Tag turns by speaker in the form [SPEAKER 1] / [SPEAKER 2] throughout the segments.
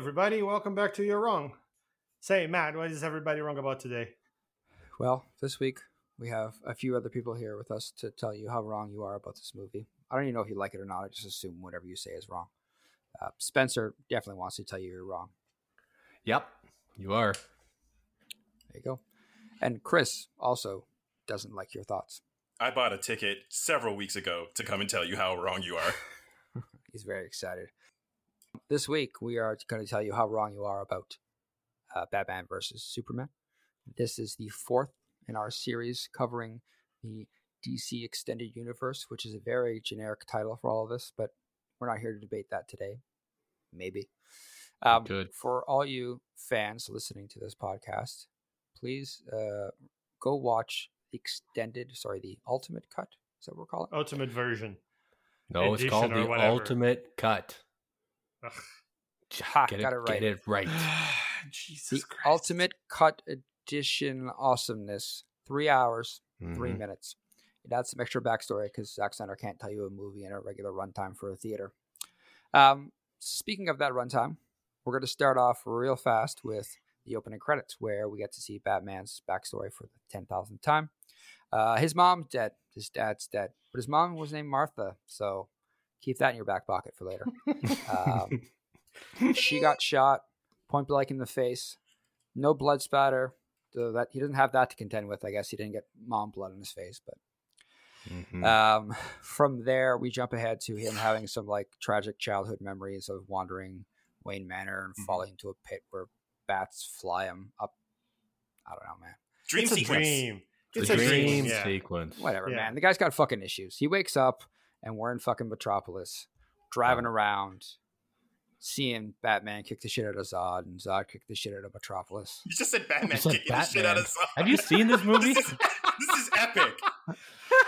[SPEAKER 1] everybody. Welcome back to You're Wrong. Say, Matt, what is everybody wrong about today?
[SPEAKER 2] Well, this week we have a few other people here with us to tell you how wrong you are about this movie. I don't even know if you like it or not. I just assume whatever you say is wrong. Uh, Spencer definitely wants to tell you you're wrong.
[SPEAKER 3] Yep, you are.
[SPEAKER 2] There you go. And Chris also doesn't like your thoughts.
[SPEAKER 4] I bought a ticket several weeks ago to come and tell you how wrong you are.
[SPEAKER 2] He's very excited. This week we are going to tell you how wrong you are about uh, Batman versus Superman. This is the fourth in our series covering the DC Extended Universe, which is a very generic title for all of this, but we're not here to debate that today. Maybe. Um,
[SPEAKER 3] Good.
[SPEAKER 2] For all you fans listening to this podcast, please uh, go watch the extended, sorry, the ultimate cut. Is that what we're calling it?
[SPEAKER 1] Ultimate version.
[SPEAKER 3] No, it's called the
[SPEAKER 1] whatever.
[SPEAKER 3] ultimate cut.
[SPEAKER 1] Ugh.
[SPEAKER 2] Ha,
[SPEAKER 3] get, it,
[SPEAKER 2] got it right.
[SPEAKER 3] get it right.
[SPEAKER 4] Jesus
[SPEAKER 2] the
[SPEAKER 4] Christ.
[SPEAKER 2] ultimate cut edition awesomeness. Three hours, three
[SPEAKER 3] Mhm.
[SPEAKER 2] minutes. It adds some extra backstory because Zack Snyder can't tell you a movie in a regular runtime for a theater. Um, speaking of that runtime, we're going to start off real fast with the opening credits, where we get to see Batman's backstory for the ten thousandth time. Uh, his mom's dead. His dad's dead, but his mom was named Martha, so keep that in your back pocket for later. Um, she got shot point blank in the face. No blood spatter. So that he doesn't have that to contend with. I guess he didn't get mom blood on his face, but
[SPEAKER 3] Mhm.
[SPEAKER 2] um, from there we jump ahead to him having some like tragic childhood memories of wandering Wayne Manor and
[SPEAKER 4] Mhm.
[SPEAKER 2] falling into a pit where bats fly him up. I don't know, man.
[SPEAKER 4] dream
[SPEAKER 1] it's a
[SPEAKER 4] sequence.
[SPEAKER 1] dream.
[SPEAKER 3] The
[SPEAKER 1] It's a
[SPEAKER 3] dream
[SPEAKER 1] dream. Yeah.
[SPEAKER 3] sequence.
[SPEAKER 2] Whatever,
[SPEAKER 1] Yeah.
[SPEAKER 2] man. The guy's got fucking issues. He wakes up and we're in fucking Metropolis, driving around, seeing Batman kick the shit out of Zod and Zod kick the shit out of Metropolis.
[SPEAKER 4] You just said Batman
[SPEAKER 3] You said
[SPEAKER 4] kicking the shit out of
[SPEAKER 3] Batman.
[SPEAKER 4] someone.
[SPEAKER 3] Have you seen this movie?
[SPEAKER 4] this, is, this is epic.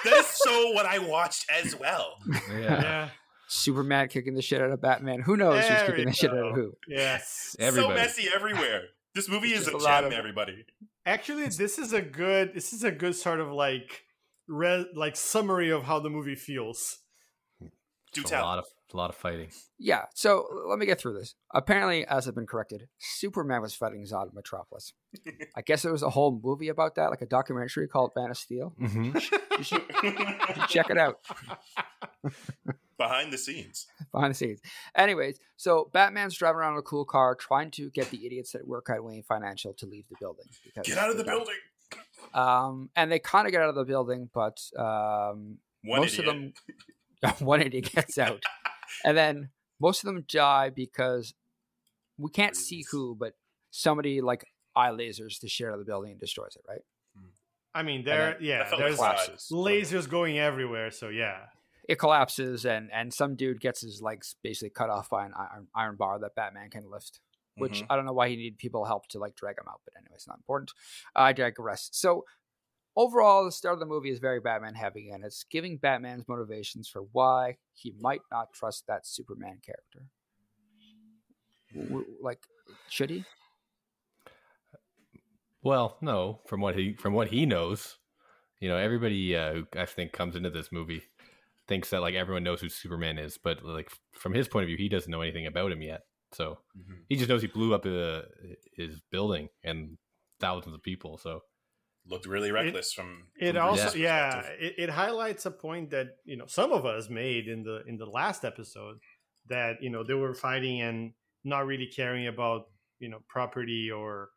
[SPEAKER 4] That is so what I watched as well.
[SPEAKER 3] yeah.
[SPEAKER 1] Yeah.
[SPEAKER 2] Superman kicking the shit out of Batman. Who knows who's kicking
[SPEAKER 1] we
[SPEAKER 2] the shit out of who?
[SPEAKER 1] Yes.
[SPEAKER 3] Everybody.
[SPEAKER 4] So messy everywhere. This movie is a
[SPEAKER 2] just a lot
[SPEAKER 4] gem,
[SPEAKER 2] of-
[SPEAKER 4] everybody.
[SPEAKER 1] Actually, this is a good. This is a good sort of like, re- like summary of how the movie feels.
[SPEAKER 4] Do
[SPEAKER 3] It's a lot of a lot of fighting.
[SPEAKER 2] Yeah, so let me get through this. Apparently, as I've been corrected, Superman was fighting Zod in Metropolis. I guess there was a whole movie about that, like a documentary called Man of Steel.
[SPEAKER 3] Mm-hmm.
[SPEAKER 2] You should, you should check it out
[SPEAKER 4] Behind the scenes.
[SPEAKER 2] behind the scenes. Anyways, so Batman's driving around in a cool car trying to get the idiots that work at Wayne Financial to leave the building. because
[SPEAKER 4] Get out of the
[SPEAKER 2] they're
[SPEAKER 4] building.
[SPEAKER 2] Um, and they kind of get out of the building, but um,
[SPEAKER 4] One
[SPEAKER 2] most
[SPEAKER 4] idiot.
[SPEAKER 2] of them one idiot gets out and then most of them die because we can't see who but somebody like eye lasers the shit out of the building and destroys it right
[SPEAKER 1] I mean, there.
[SPEAKER 2] then-
[SPEAKER 1] Yeah.
[SPEAKER 4] That felt
[SPEAKER 1] There's
[SPEAKER 2] collapses.
[SPEAKER 1] lasers going everywhere. So yeah.
[SPEAKER 2] it collapses and and some dude gets his legs basically cut off by an iron, iron bar that batman can lift which
[SPEAKER 4] Mhm.
[SPEAKER 2] i don't know why he needed people help to like drag him out but anyway it's not important i digress so overall the start of the movie is very batman heavy and it's giving batman's motivations for why he might not trust that superman character like should he
[SPEAKER 3] Well, no, from what he from what he knows, you know, everybody uh, who I think comes into this movie thinks that like everyone knows who Superman is, but like from his point of view, he doesn't know anything about him yet. So
[SPEAKER 4] Mhm.
[SPEAKER 3] he just knows he blew up uh, his building and thousands of people. So
[SPEAKER 4] Looked really reckless from.
[SPEAKER 1] It
[SPEAKER 4] from
[SPEAKER 1] also, yeah, it, it highlights a point that you know some of us made in the in the last episode that you know they were fighting and not really caring about you know property or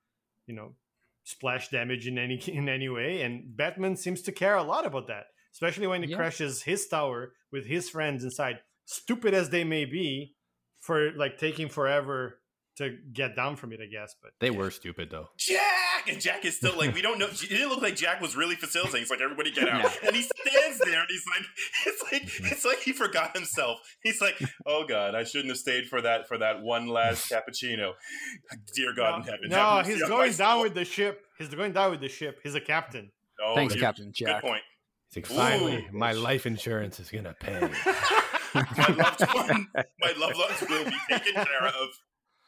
[SPEAKER 1] you know splash damage in any in any way, and Batman seems to care a lot about that, especially when he
[SPEAKER 2] Yeah.
[SPEAKER 1] crashes his tower with his friends inside. Stupid as they may be, for like taking forever to get down from it, I guess. But
[SPEAKER 3] they were stupid though.
[SPEAKER 4] Jack and Jack is still like we don't know. It didn't look like Jack was really facilitating. He's like everybody get out,
[SPEAKER 2] No.
[SPEAKER 4] and he stands there and he's like, it's like mm-hmm. it's like he forgot himself. He's like, oh god, I shouldn't have stayed for that for that one last cappuccino. Dear God in heaven,
[SPEAKER 1] no,
[SPEAKER 4] have
[SPEAKER 1] he's going down
[SPEAKER 4] soul.
[SPEAKER 1] with the ship. He's going down with the ship. He's a captain.
[SPEAKER 4] Oh,
[SPEAKER 2] thanks captain jack
[SPEAKER 4] Good point.
[SPEAKER 3] It's like
[SPEAKER 4] Ooh.
[SPEAKER 3] finally, my life insurance is gonna pay.
[SPEAKER 4] my loved one, my loved ones will be taken care of.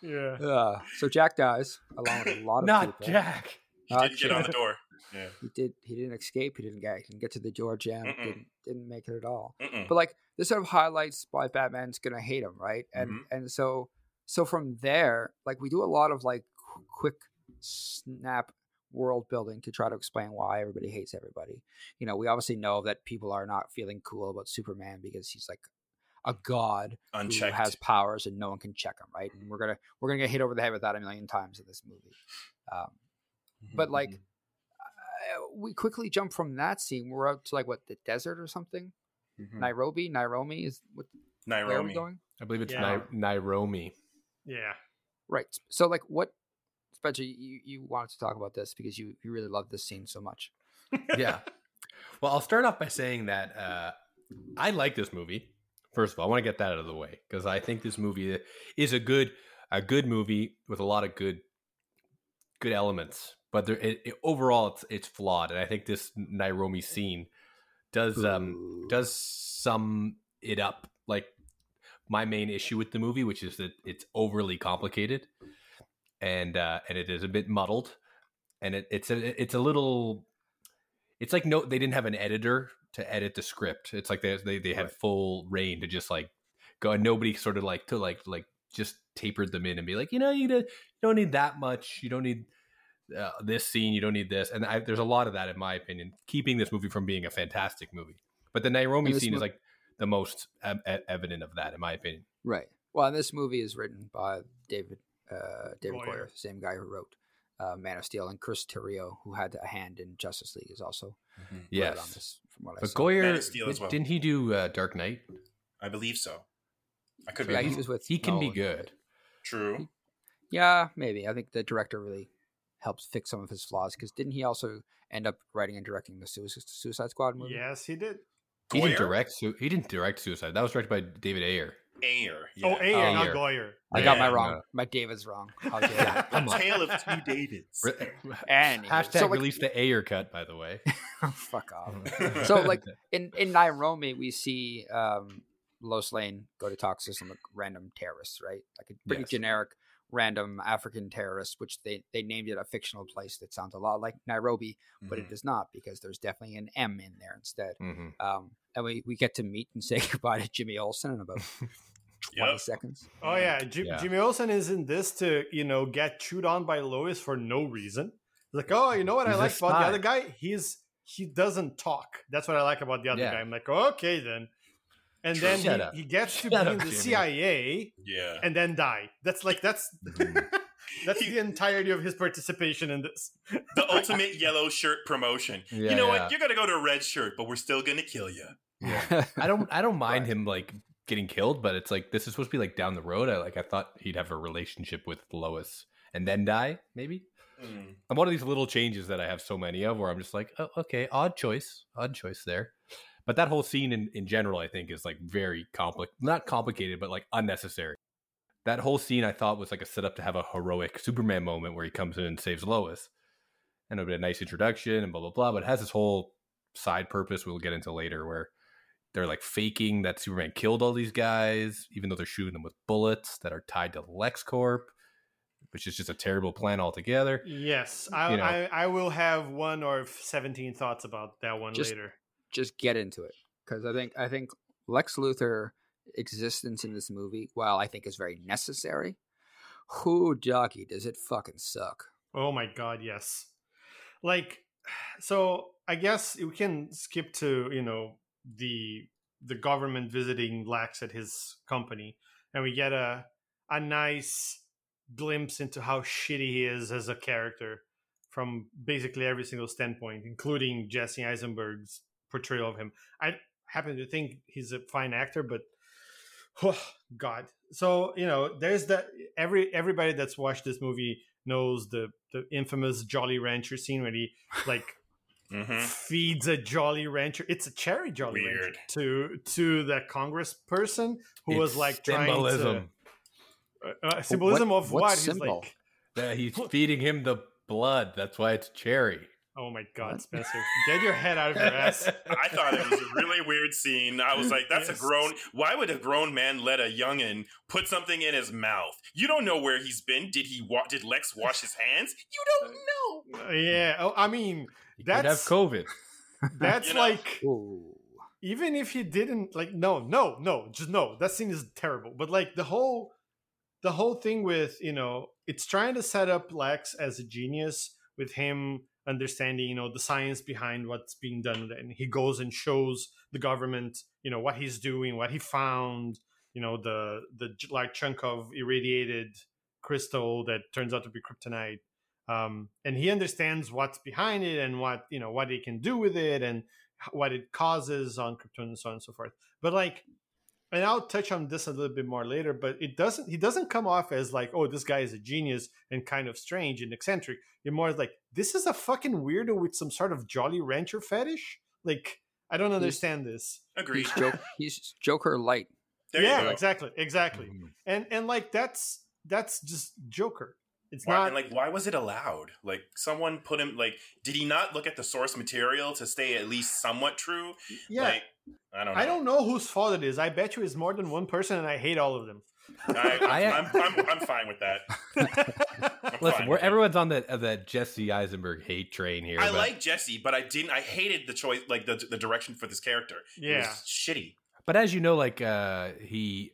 [SPEAKER 1] Yeah.
[SPEAKER 2] uh, so jack dies along with a lot of
[SPEAKER 3] Not
[SPEAKER 2] people
[SPEAKER 3] Jack.
[SPEAKER 4] He
[SPEAKER 2] Not
[SPEAKER 4] didn't get on the door. Yeah.
[SPEAKER 2] he did he didn't escape he didn't get he didn't get to the door jam
[SPEAKER 4] Mm-mm.
[SPEAKER 2] didn't, didn't make it at all
[SPEAKER 4] Mm-mm.
[SPEAKER 2] but like this sort of highlights why batman's gonna hate him right and
[SPEAKER 4] Mhm.
[SPEAKER 2] and so so from there, like we do a lot of like qu- quick snap world building to try to explain why everybody hates everybody. You know, we obviously know that people are not feeling cool about Superman because he's like a god
[SPEAKER 4] Unchecked.
[SPEAKER 2] who has powers and no one can check him, right? And we're gonna we're gonna get hit over the head with that a million times in this movie. Um, but like, uh, we quickly jump from that scene. We're out to like what the desert or something.
[SPEAKER 4] Mhm.
[SPEAKER 2] Nairobi, Nairobi is what, where are we
[SPEAKER 4] Nairobi.
[SPEAKER 2] going?
[SPEAKER 3] I believe it's
[SPEAKER 1] Yeah.
[SPEAKER 3] Nai- Nairobi.
[SPEAKER 1] Yeah.
[SPEAKER 2] Right. So like, what? Spencer, you you wanted to talk about this because you you really love this scene so much.
[SPEAKER 3] yeah. Well, I'll start off by saying that uh, I like this movie. First of all, I want to get that out of the way because I think this movie is a good a good movie with a lot of good good elements. But there, it, it- overall, it's it's flawed, and I think this Nairobi scene does um
[SPEAKER 2] Ooh.
[SPEAKER 3] does sum it up. Like my main issue with the movie, which is that it's overly complicated, and uh, and it is a bit muddled, and it, it's a it's a little it's like no they didn't have an editor to edit the script it's like they they, they had
[SPEAKER 2] Right.
[SPEAKER 3] full rein to just like go and nobody sort of like to like like just tapered them in and be like you know you don't- you don't need that much you don't need uh, this scene you don't need this and I, there's a lot of that in my opinion keeping this movie from being a fantastic movie but the Nairobi scene
[SPEAKER 2] mo-
[SPEAKER 3] is like the most ev- ev- evident of that in my opinion
[SPEAKER 2] Right. Well, and this movie is written by David uh, David
[SPEAKER 1] Goyer.
[SPEAKER 2] Goyer, the same guy who wrote uh, Man of Steel, and Chris Terrio, who had a hand in Justice League, is also
[SPEAKER 4] Mhm.
[SPEAKER 2] wrote on
[SPEAKER 3] yes
[SPEAKER 2] this. From what I
[SPEAKER 3] but
[SPEAKER 2] saw.
[SPEAKER 3] Goyer
[SPEAKER 4] Man of Steel as well.
[SPEAKER 3] didn't he do uh, Dark Knight
[SPEAKER 4] I believe so. I could
[SPEAKER 2] yeah,
[SPEAKER 4] be
[SPEAKER 2] he was with.
[SPEAKER 3] he can be good
[SPEAKER 4] true.
[SPEAKER 2] Yeah, maybe. I think the director really helps fix some of his flaws because didn't he also end up writing and directing the Suicide, Suicide Squad movie?
[SPEAKER 1] Yes, he did.
[SPEAKER 3] he didn't direct he didn't direct Suicide that was directed by David Ayer
[SPEAKER 4] Ayer.
[SPEAKER 1] Oh,
[SPEAKER 4] yeah.
[SPEAKER 1] Ayer,
[SPEAKER 3] Oh,
[SPEAKER 1] not Goyer.
[SPEAKER 2] I got my wrong.
[SPEAKER 3] no.
[SPEAKER 2] My David's wrong. How dare you.
[SPEAKER 3] Come on.
[SPEAKER 4] Tale of two Davids.
[SPEAKER 2] and
[SPEAKER 3] Hashtag
[SPEAKER 2] so, like-
[SPEAKER 3] release the Ayer cut, by the way.
[SPEAKER 2] Fuck off. So, like, in in Nairobi, we see um, Lois Lane go to talk to some like, random terrorists, right? Like a pretty
[SPEAKER 3] Yes.
[SPEAKER 2] generic random African terrorists, which they they named it a fictional place that sounds a lot like Nairobi, but
[SPEAKER 4] Mhm.
[SPEAKER 2] it is not because there's definitely an M in there instead.
[SPEAKER 3] Mhm.
[SPEAKER 2] Um, and we, we get to meet and say goodbye to Jimmy Olsen in about twenty
[SPEAKER 4] Yep.
[SPEAKER 2] seconds.
[SPEAKER 1] Oh yeah, Jim,
[SPEAKER 3] Yeah.
[SPEAKER 1] Jimmy Olsen is in this to you know get chewed on by Lois for no reason. Like, oh, you know what I
[SPEAKER 3] He's a
[SPEAKER 1] like about the other guy? He's he doesn't talk. That's what I like about the other
[SPEAKER 3] Yeah.
[SPEAKER 1] guy. I'm like, okay then. And
[SPEAKER 4] True.
[SPEAKER 1] then he, he gets to
[SPEAKER 3] Shut
[SPEAKER 1] be
[SPEAKER 3] up,
[SPEAKER 1] in the
[SPEAKER 3] Jimmy.
[SPEAKER 1] CIA
[SPEAKER 4] Yeah.
[SPEAKER 1] and then die. That's like that's
[SPEAKER 3] Mhm.
[SPEAKER 1] that's
[SPEAKER 4] He-
[SPEAKER 1] the entirety of his participation in this.
[SPEAKER 4] The ultimate yellow shirt promotion.
[SPEAKER 3] Yeah,
[SPEAKER 4] you know
[SPEAKER 3] yeah.
[SPEAKER 4] what? You're gonna go to a red shirt, but we're still gonna kill you. Yeah.
[SPEAKER 3] I don't I don't mind
[SPEAKER 2] Right.
[SPEAKER 3] him like getting killed, but it's like this is supposed to be like down the road. I like I thought he'd have a relationship with Lois and then die, maybe.
[SPEAKER 4] Mm.
[SPEAKER 3] I'm one of these little changes that I have so many of where I'm just like, oh, okay, odd choice, odd choice there. But that whole scene in, in general, I think, is like very compli not complicated, but like unnecessary. That whole scene I thought was like a setup to have a heroic Superman moment where he comes in and saves Lois. And it'll be a nice introduction and blah blah blah. But it has this whole side purpose we'll get into later where they're like faking that Superman killed all these guys, even though they're shooting them with bullets that are tied to LexCorp, which is just a terrible plan altogether.
[SPEAKER 1] Yes, I,
[SPEAKER 3] You know.
[SPEAKER 1] I I will have one or seventeen thoughts about that one
[SPEAKER 2] Just-
[SPEAKER 1] later.
[SPEAKER 2] Just get into it because I think I think Lex Luthor existence in this movie, while I think is very necessary, who doggy does it fucking suck.
[SPEAKER 1] Oh my god, yes. Like so I guess we can skip to, you know, the the government visiting Lex at his company and we get a a nice glimpse into how shitty he is as a character from basically every single standpoint, including Jesse Eisenberg's portrayal of him. I happen to think he's a fine actor, but oh, God. So you know, there's that. Every everybody that's watched this movie knows the the infamous Jolly Rancher scene where he like
[SPEAKER 4] hmm
[SPEAKER 1] feeds a Jolly Rancher. It's a cherry Jolly Rancher to to the Congress person who was
[SPEAKER 3] It's
[SPEAKER 1] like trying
[SPEAKER 3] symbolism.
[SPEAKER 1] to uh, symbolism of
[SPEAKER 2] what
[SPEAKER 1] what? He's
[SPEAKER 2] symbol?
[SPEAKER 1] like,
[SPEAKER 3] Yeah, he's feeding him the blood. That's why it's cherry.
[SPEAKER 1] Oh my God,
[SPEAKER 2] What?
[SPEAKER 1] Spencer, get your head out of your ass.
[SPEAKER 4] I thought it was a really weird scene. I was like, that's
[SPEAKER 1] Yes.
[SPEAKER 4] a grown. Why would a grown man let a youngin put something in his mouth? You don't know where he's been. Did he? Wa- did Lex wash his hands? You don't know.
[SPEAKER 1] Uh, yeah, oh, I mean
[SPEAKER 3] He could have
[SPEAKER 1] That's-
[SPEAKER 3] COVID.
[SPEAKER 1] that's
[SPEAKER 4] You know?
[SPEAKER 1] like
[SPEAKER 2] Ooh.
[SPEAKER 1] even if he didn't like no no no just no that scene is terrible but like the whole the whole thing with you know it's trying to set up Lex as a genius with him understanding you know the science behind what's being done and he goes and shows the government you know what he's doing what he found you know the the large chunk of irradiated crystal that turns out to be kryptonite um, and he understands what's behind it and what you know what he can do with it and what it causes on Krypton and so on and so forth. But like, and I'll touch on this a little bit more later. But it doesn't. He doesn't come off as like, oh, this guy is a genius and kind of strange and eccentric. You're more like, this is a fucking weirdo with some sort of Jolly Rancher fetish. Like, I don't understand this.
[SPEAKER 4] Agreed.
[SPEAKER 2] He's, Joker, he's Joker light.
[SPEAKER 4] There
[SPEAKER 1] yeah,
[SPEAKER 4] go.
[SPEAKER 1] exactly, exactly.
[SPEAKER 3] Mhm.
[SPEAKER 1] And and like that's that's just Joker. It's
[SPEAKER 4] Why,
[SPEAKER 1] not
[SPEAKER 4] and like, why was it allowed? Like, someone put him. Like, did he not look at the source material to stay at least somewhat true?
[SPEAKER 1] yeah.
[SPEAKER 4] Like, I don't. Know.
[SPEAKER 1] I don't know whose fault it is. I bet you it's more than one person, and I hate all of them.
[SPEAKER 4] I,
[SPEAKER 3] I-
[SPEAKER 4] I'm, I'm, I'm, I'm fine with that. I'm
[SPEAKER 3] Listen, we're,
[SPEAKER 4] with it.
[SPEAKER 3] everyone's on the uh, the Jesse Eisenberg hate train here.
[SPEAKER 4] I
[SPEAKER 3] but-
[SPEAKER 4] like Jesse, but I didn't. I hated the choice, like the the direction for this character. It was
[SPEAKER 1] yeah,
[SPEAKER 4] shitty.
[SPEAKER 3] But as you know, like uh he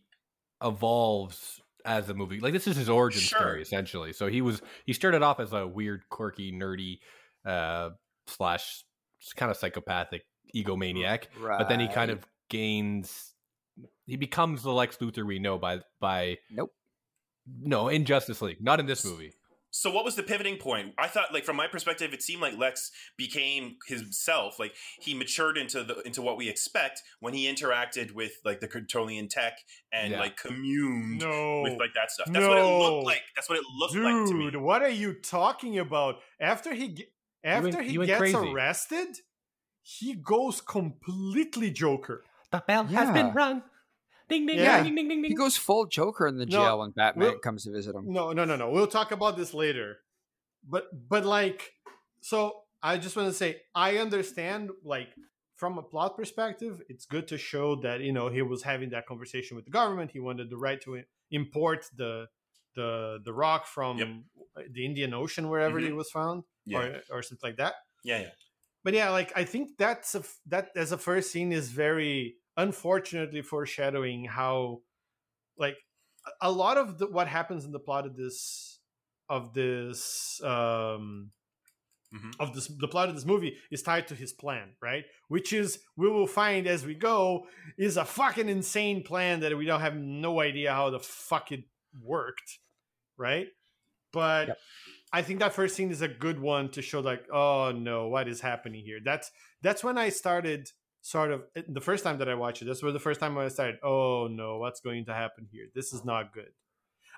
[SPEAKER 3] evolves as a movie. Like this is his origin
[SPEAKER 4] Sure.
[SPEAKER 3] story essentially. So he was he started off as a weird, quirky, nerdy uh slash kind of psychopathic egomaniac,
[SPEAKER 2] Right.
[SPEAKER 3] but then he kind of gains he becomes the Lex Luthor we know by by
[SPEAKER 2] Nope.
[SPEAKER 3] no in Justice League, not in this movie.
[SPEAKER 4] So what was the pivoting point? I thought, like from my perspective, it seemed like Lex became himself. Like he matured into the into what we expect when he interacted with like the Kryptonian tech and
[SPEAKER 3] Yeah.
[SPEAKER 4] like communed
[SPEAKER 1] no,
[SPEAKER 4] with like that stuff. That's what it looked like. That's what it looked like to me.
[SPEAKER 1] dude, what are you talking about? After he ge- after
[SPEAKER 3] went-
[SPEAKER 1] he
[SPEAKER 3] you went
[SPEAKER 1] gets
[SPEAKER 3] crazy.
[SPEAKER 1] arrested, he goes completely Joker.
[SPEAKER 3] The bell has been rung. Ding ding
[SPEAKER 1] Yeah.
[SPEAKER 3] ding ding ding ding.
[SPEAKER 2] he goes full Joker in the
[SPEAKER 1] No,
[SPEAKER 2] jail when Batman
[SPEAKER 1] we'll-
[SPEAKER 2] comes to visit him.
[SPEAKER 1] No, no, no, no. We'll talk about this later. But but like so I just want to say I understand like from a plot perspective, it's good to show that you know he was having that conversation with the government. He wanted the right to import the the the rock from
[SPEAKER 4] Yep.
[SPEAKER 1] the Indian Ocean wherever
[SPEAKER 4] Mhm.
[SPEAKER 1] it was found
[SPEAKER 4] Yeah,
[SPEAKER 1] or or something like that.
[SPEAKER 4] yeah, yeah.
[SPEAKER 1] But yeah, like I think that's a that as a first scene is very unfortunately foreshadowing how like a- lot of the, what happens in the plot of this of this um
[SPEAKER 4] Mhm.
[SPEAKER 1] of this the plot of this movie is tied to his plan, right? Which is we will find as we go is a fucking insane plan that we don't have no idea how the fuck it worked, right? But
[SPEAKER 2] Yep.
[SPEAKER 1] I think that first scene is a good one to show like, oh no, what is happening here? That's that's when I started sort of the first time that I watched it. That's where the first time I started, oh no, what's going to happen here? This is not good.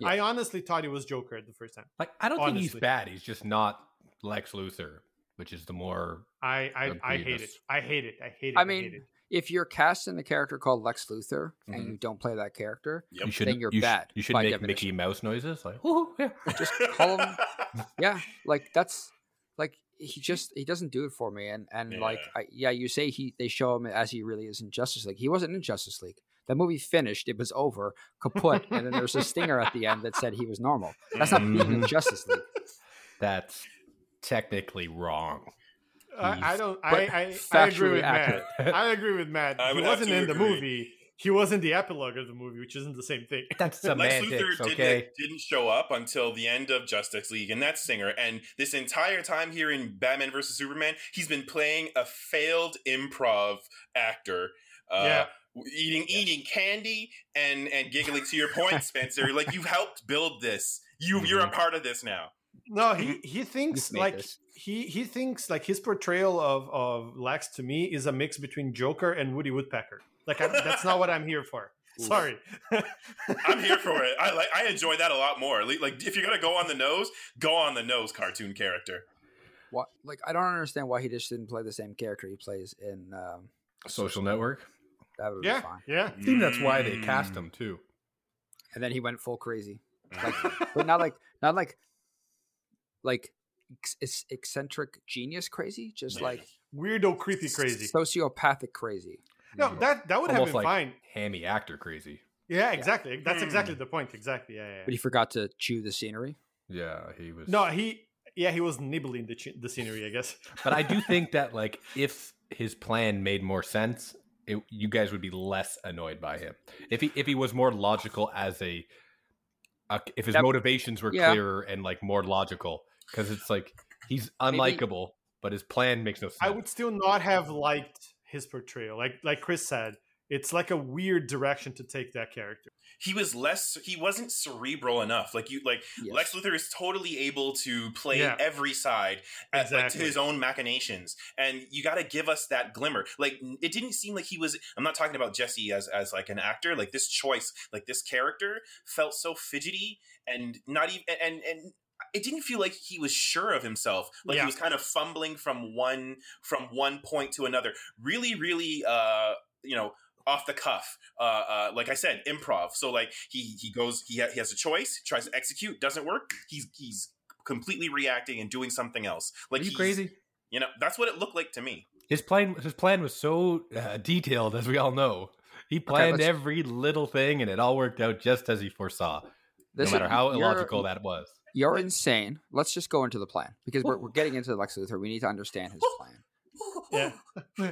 [SPEAKER 2] Yeah.
[SPEAKER 1] I honestly thought it was Joker the first time.
[SPEAKER 3] Like I don't think he's bad. He's just not Lex Luthor, which is the more
[SPEAKER 1] I I, I hate it. I hate it. I hate it.
[SPEAKER 2] I
[SPEAKER 1] I
[SPEAKER 2] mean,
[SPEAKER 1] hate it.
[SPEAKER 2] If you're casting the character called Lex Luthor and
[SPEAKER 4] Mhm.
[SPEAKER 2] you don't play that character,
[SPEAKER 4] Yep.
[SPEAKER 3] you should
[SPEAKER 2] then you're
[SPEAKER 3] you sh-
[SPEAKER 2] bad,
[SPEAKER 3] you should make
[SPEAKER 2] definition.
[SPEAKER 3] Mickey Mouse noises like "Woohoo, yeah.
[SPEAKER 2] just call him. yeah, like that's like he just he doesn't do it for me. And and like
[SPEAKER 4] Yeah.
[SPEAKER 2] I, yeah, you say he they show him as he really is in Justice League. He wasn't in Justice League. That movie finished. It was over, kaput, and then there was a stinger at the end that said he was normal. That's not being in
[SPEAKER 3] Mhm.
[SPEAKER 2] Justice League.
[SPEAKER 3] That's technically wrong.
[SPEAKER 1] I, I don't. I, I, I agree with
[SPEAKER 2] accurate.
[SPEAKER 1] Matt. I agree with Matt.
[SPEAKER 4] I
[SPEAKER 1] he wasn't
[SPEAKER 4] to
[SPEAKER 1] in the
[SPEAKER 4] agree.
[SPEAKER 1] movie. He was in the epilogue of the movie, which isn't the same thing.
[SPEAKER 3] That's
[SPEAKER 4] Lex
[SPEAKER 3] semantics,
[SPEAKER 4] Luthor
[SPEAKER 3] okay?
[SPEAKER 4] didn't, didn't show up until the end of Justice League, and that's Singer. And this entire time here in Batman versus Superman, he's been playing a failed improv actor. Uh,
[SPEAKER 1] Yeah.
[SPEAKER 4] Eating eating candy and and giggling. To your point, Spencer, like you helped build this. You you're a part of this now.
[SPEAKER 1] No, he he thinks like
[SPEAKER 2] this.
[SPEAKER 1] he he thinks like his portrayal of of Lex to me is a mix between Joker and Woody Woodpecker. Like I, that's not what I'm here for. Sorry.
[SPEAKER 4] I'm here for it. I like. I enjoy that a lot more. Like if you're gonna go on the nose, go on the nose. Cartoon character.
[SPEAKER 2] What like I don't understand why he just didn't play the same character he plays in. Um,
[SPEAKER 3] Social Network.
[SPEAKER 2] that would
[SPEAKER 1] Yeah,
[SPEAKER 2] be fine.
[SPEAKER 1] yeah.
[SPEAKER 3] I think that's why they
[SPEAKER 4] Mm.
[SPEAKER 3] cast him too.
[SPEAKER 2] And then he went full crazy,
[SPEAKER 4] Mm.
[SPEAKER 2] but not like not like like it's eccentric genius crazy, just
[SPEAKER 4] Yeah.
[SPEAKER 2] like
[SPEAKER 1] Weirdo, creepy, crazy.
[SPEAKER 2] sociopathic crazy.
[SPEAKER 1] No, that that would have been
[SPEAKER 3] like
[SPEAKER 1] fine.
[SPEAKER 3] hammy actor crazy.
[SPEAKER 1] Yeah, exactly. That's
[SPEAKER 4] Hmm.
[SPEAKER 1] exactly the point. Exactly. Yeah, yeah.
[SPEAKER 2] But he forgot to chew the scenery.
[SPEAKER 3] Yeah, he was.
[SPEAKER 1] No, he. Yeah, he was nibbling the ch- the scenery. I guess.
[SPEAKER 3] but I do think that like if his plan made more sense, it, you guys would be less annoyed by him. If he if he was more logical as a uh, if his
[SPEAKER 2] That-
[SPEAKER 3] motivations were
[SPEAKER 2] yeah.
[SPEAKER 3] clearer and like more logical, because it's like he's unlikable, but his plan makes no sense.
[SPEAKER 1] I would still not have liked his portrayal. Like like Chris said, it's like a weird direction to take that character.
[SPEAKER 4] he was less he wasn't cerebral enough like you like
[SPEAKER 2] Yes.
[SPEAKER 4] lex luthor is totally able to play
[SPEAKER 1] Yeah.
[SPEAKER 4] every side at, like, to his own machinations and you got to give us that glimmer like it didn't seem like he was i'm not talking about jesse as as like an actor like this choice like this character felt so fidgety and not even and and it didn't feel like he was sure of himself like
[SPEAKER 1] Yeah.
[SPEAKER 4] he was kind of fumbling from one from one point to another really really uh you know off the cuff uh, uh like i said improv so like he he goes he, ha- he has a choice tries to execute doesn't work he's he's completely reacting and doing something else like
[SPEAKER 3] Are you crazy?
[SPEAKER 4] you know that's what it looked like to me
[SPEAKER 3] His plan, his plan was so uh, detailed, as we all know. He planned
[SPEAKER 2] let's-
[SPEAKER 3] every little thing, and it all worked out just as he foresaw.
[SPEAKER 2] This
[SPEAKER 3] no matter how illogical that was.
[SPEAKER 2] You're insane. Let's just go into the plan because we're, we're getting into Lex Luthor. We need to understand his plan.
[SPEAKER 1] Yeah.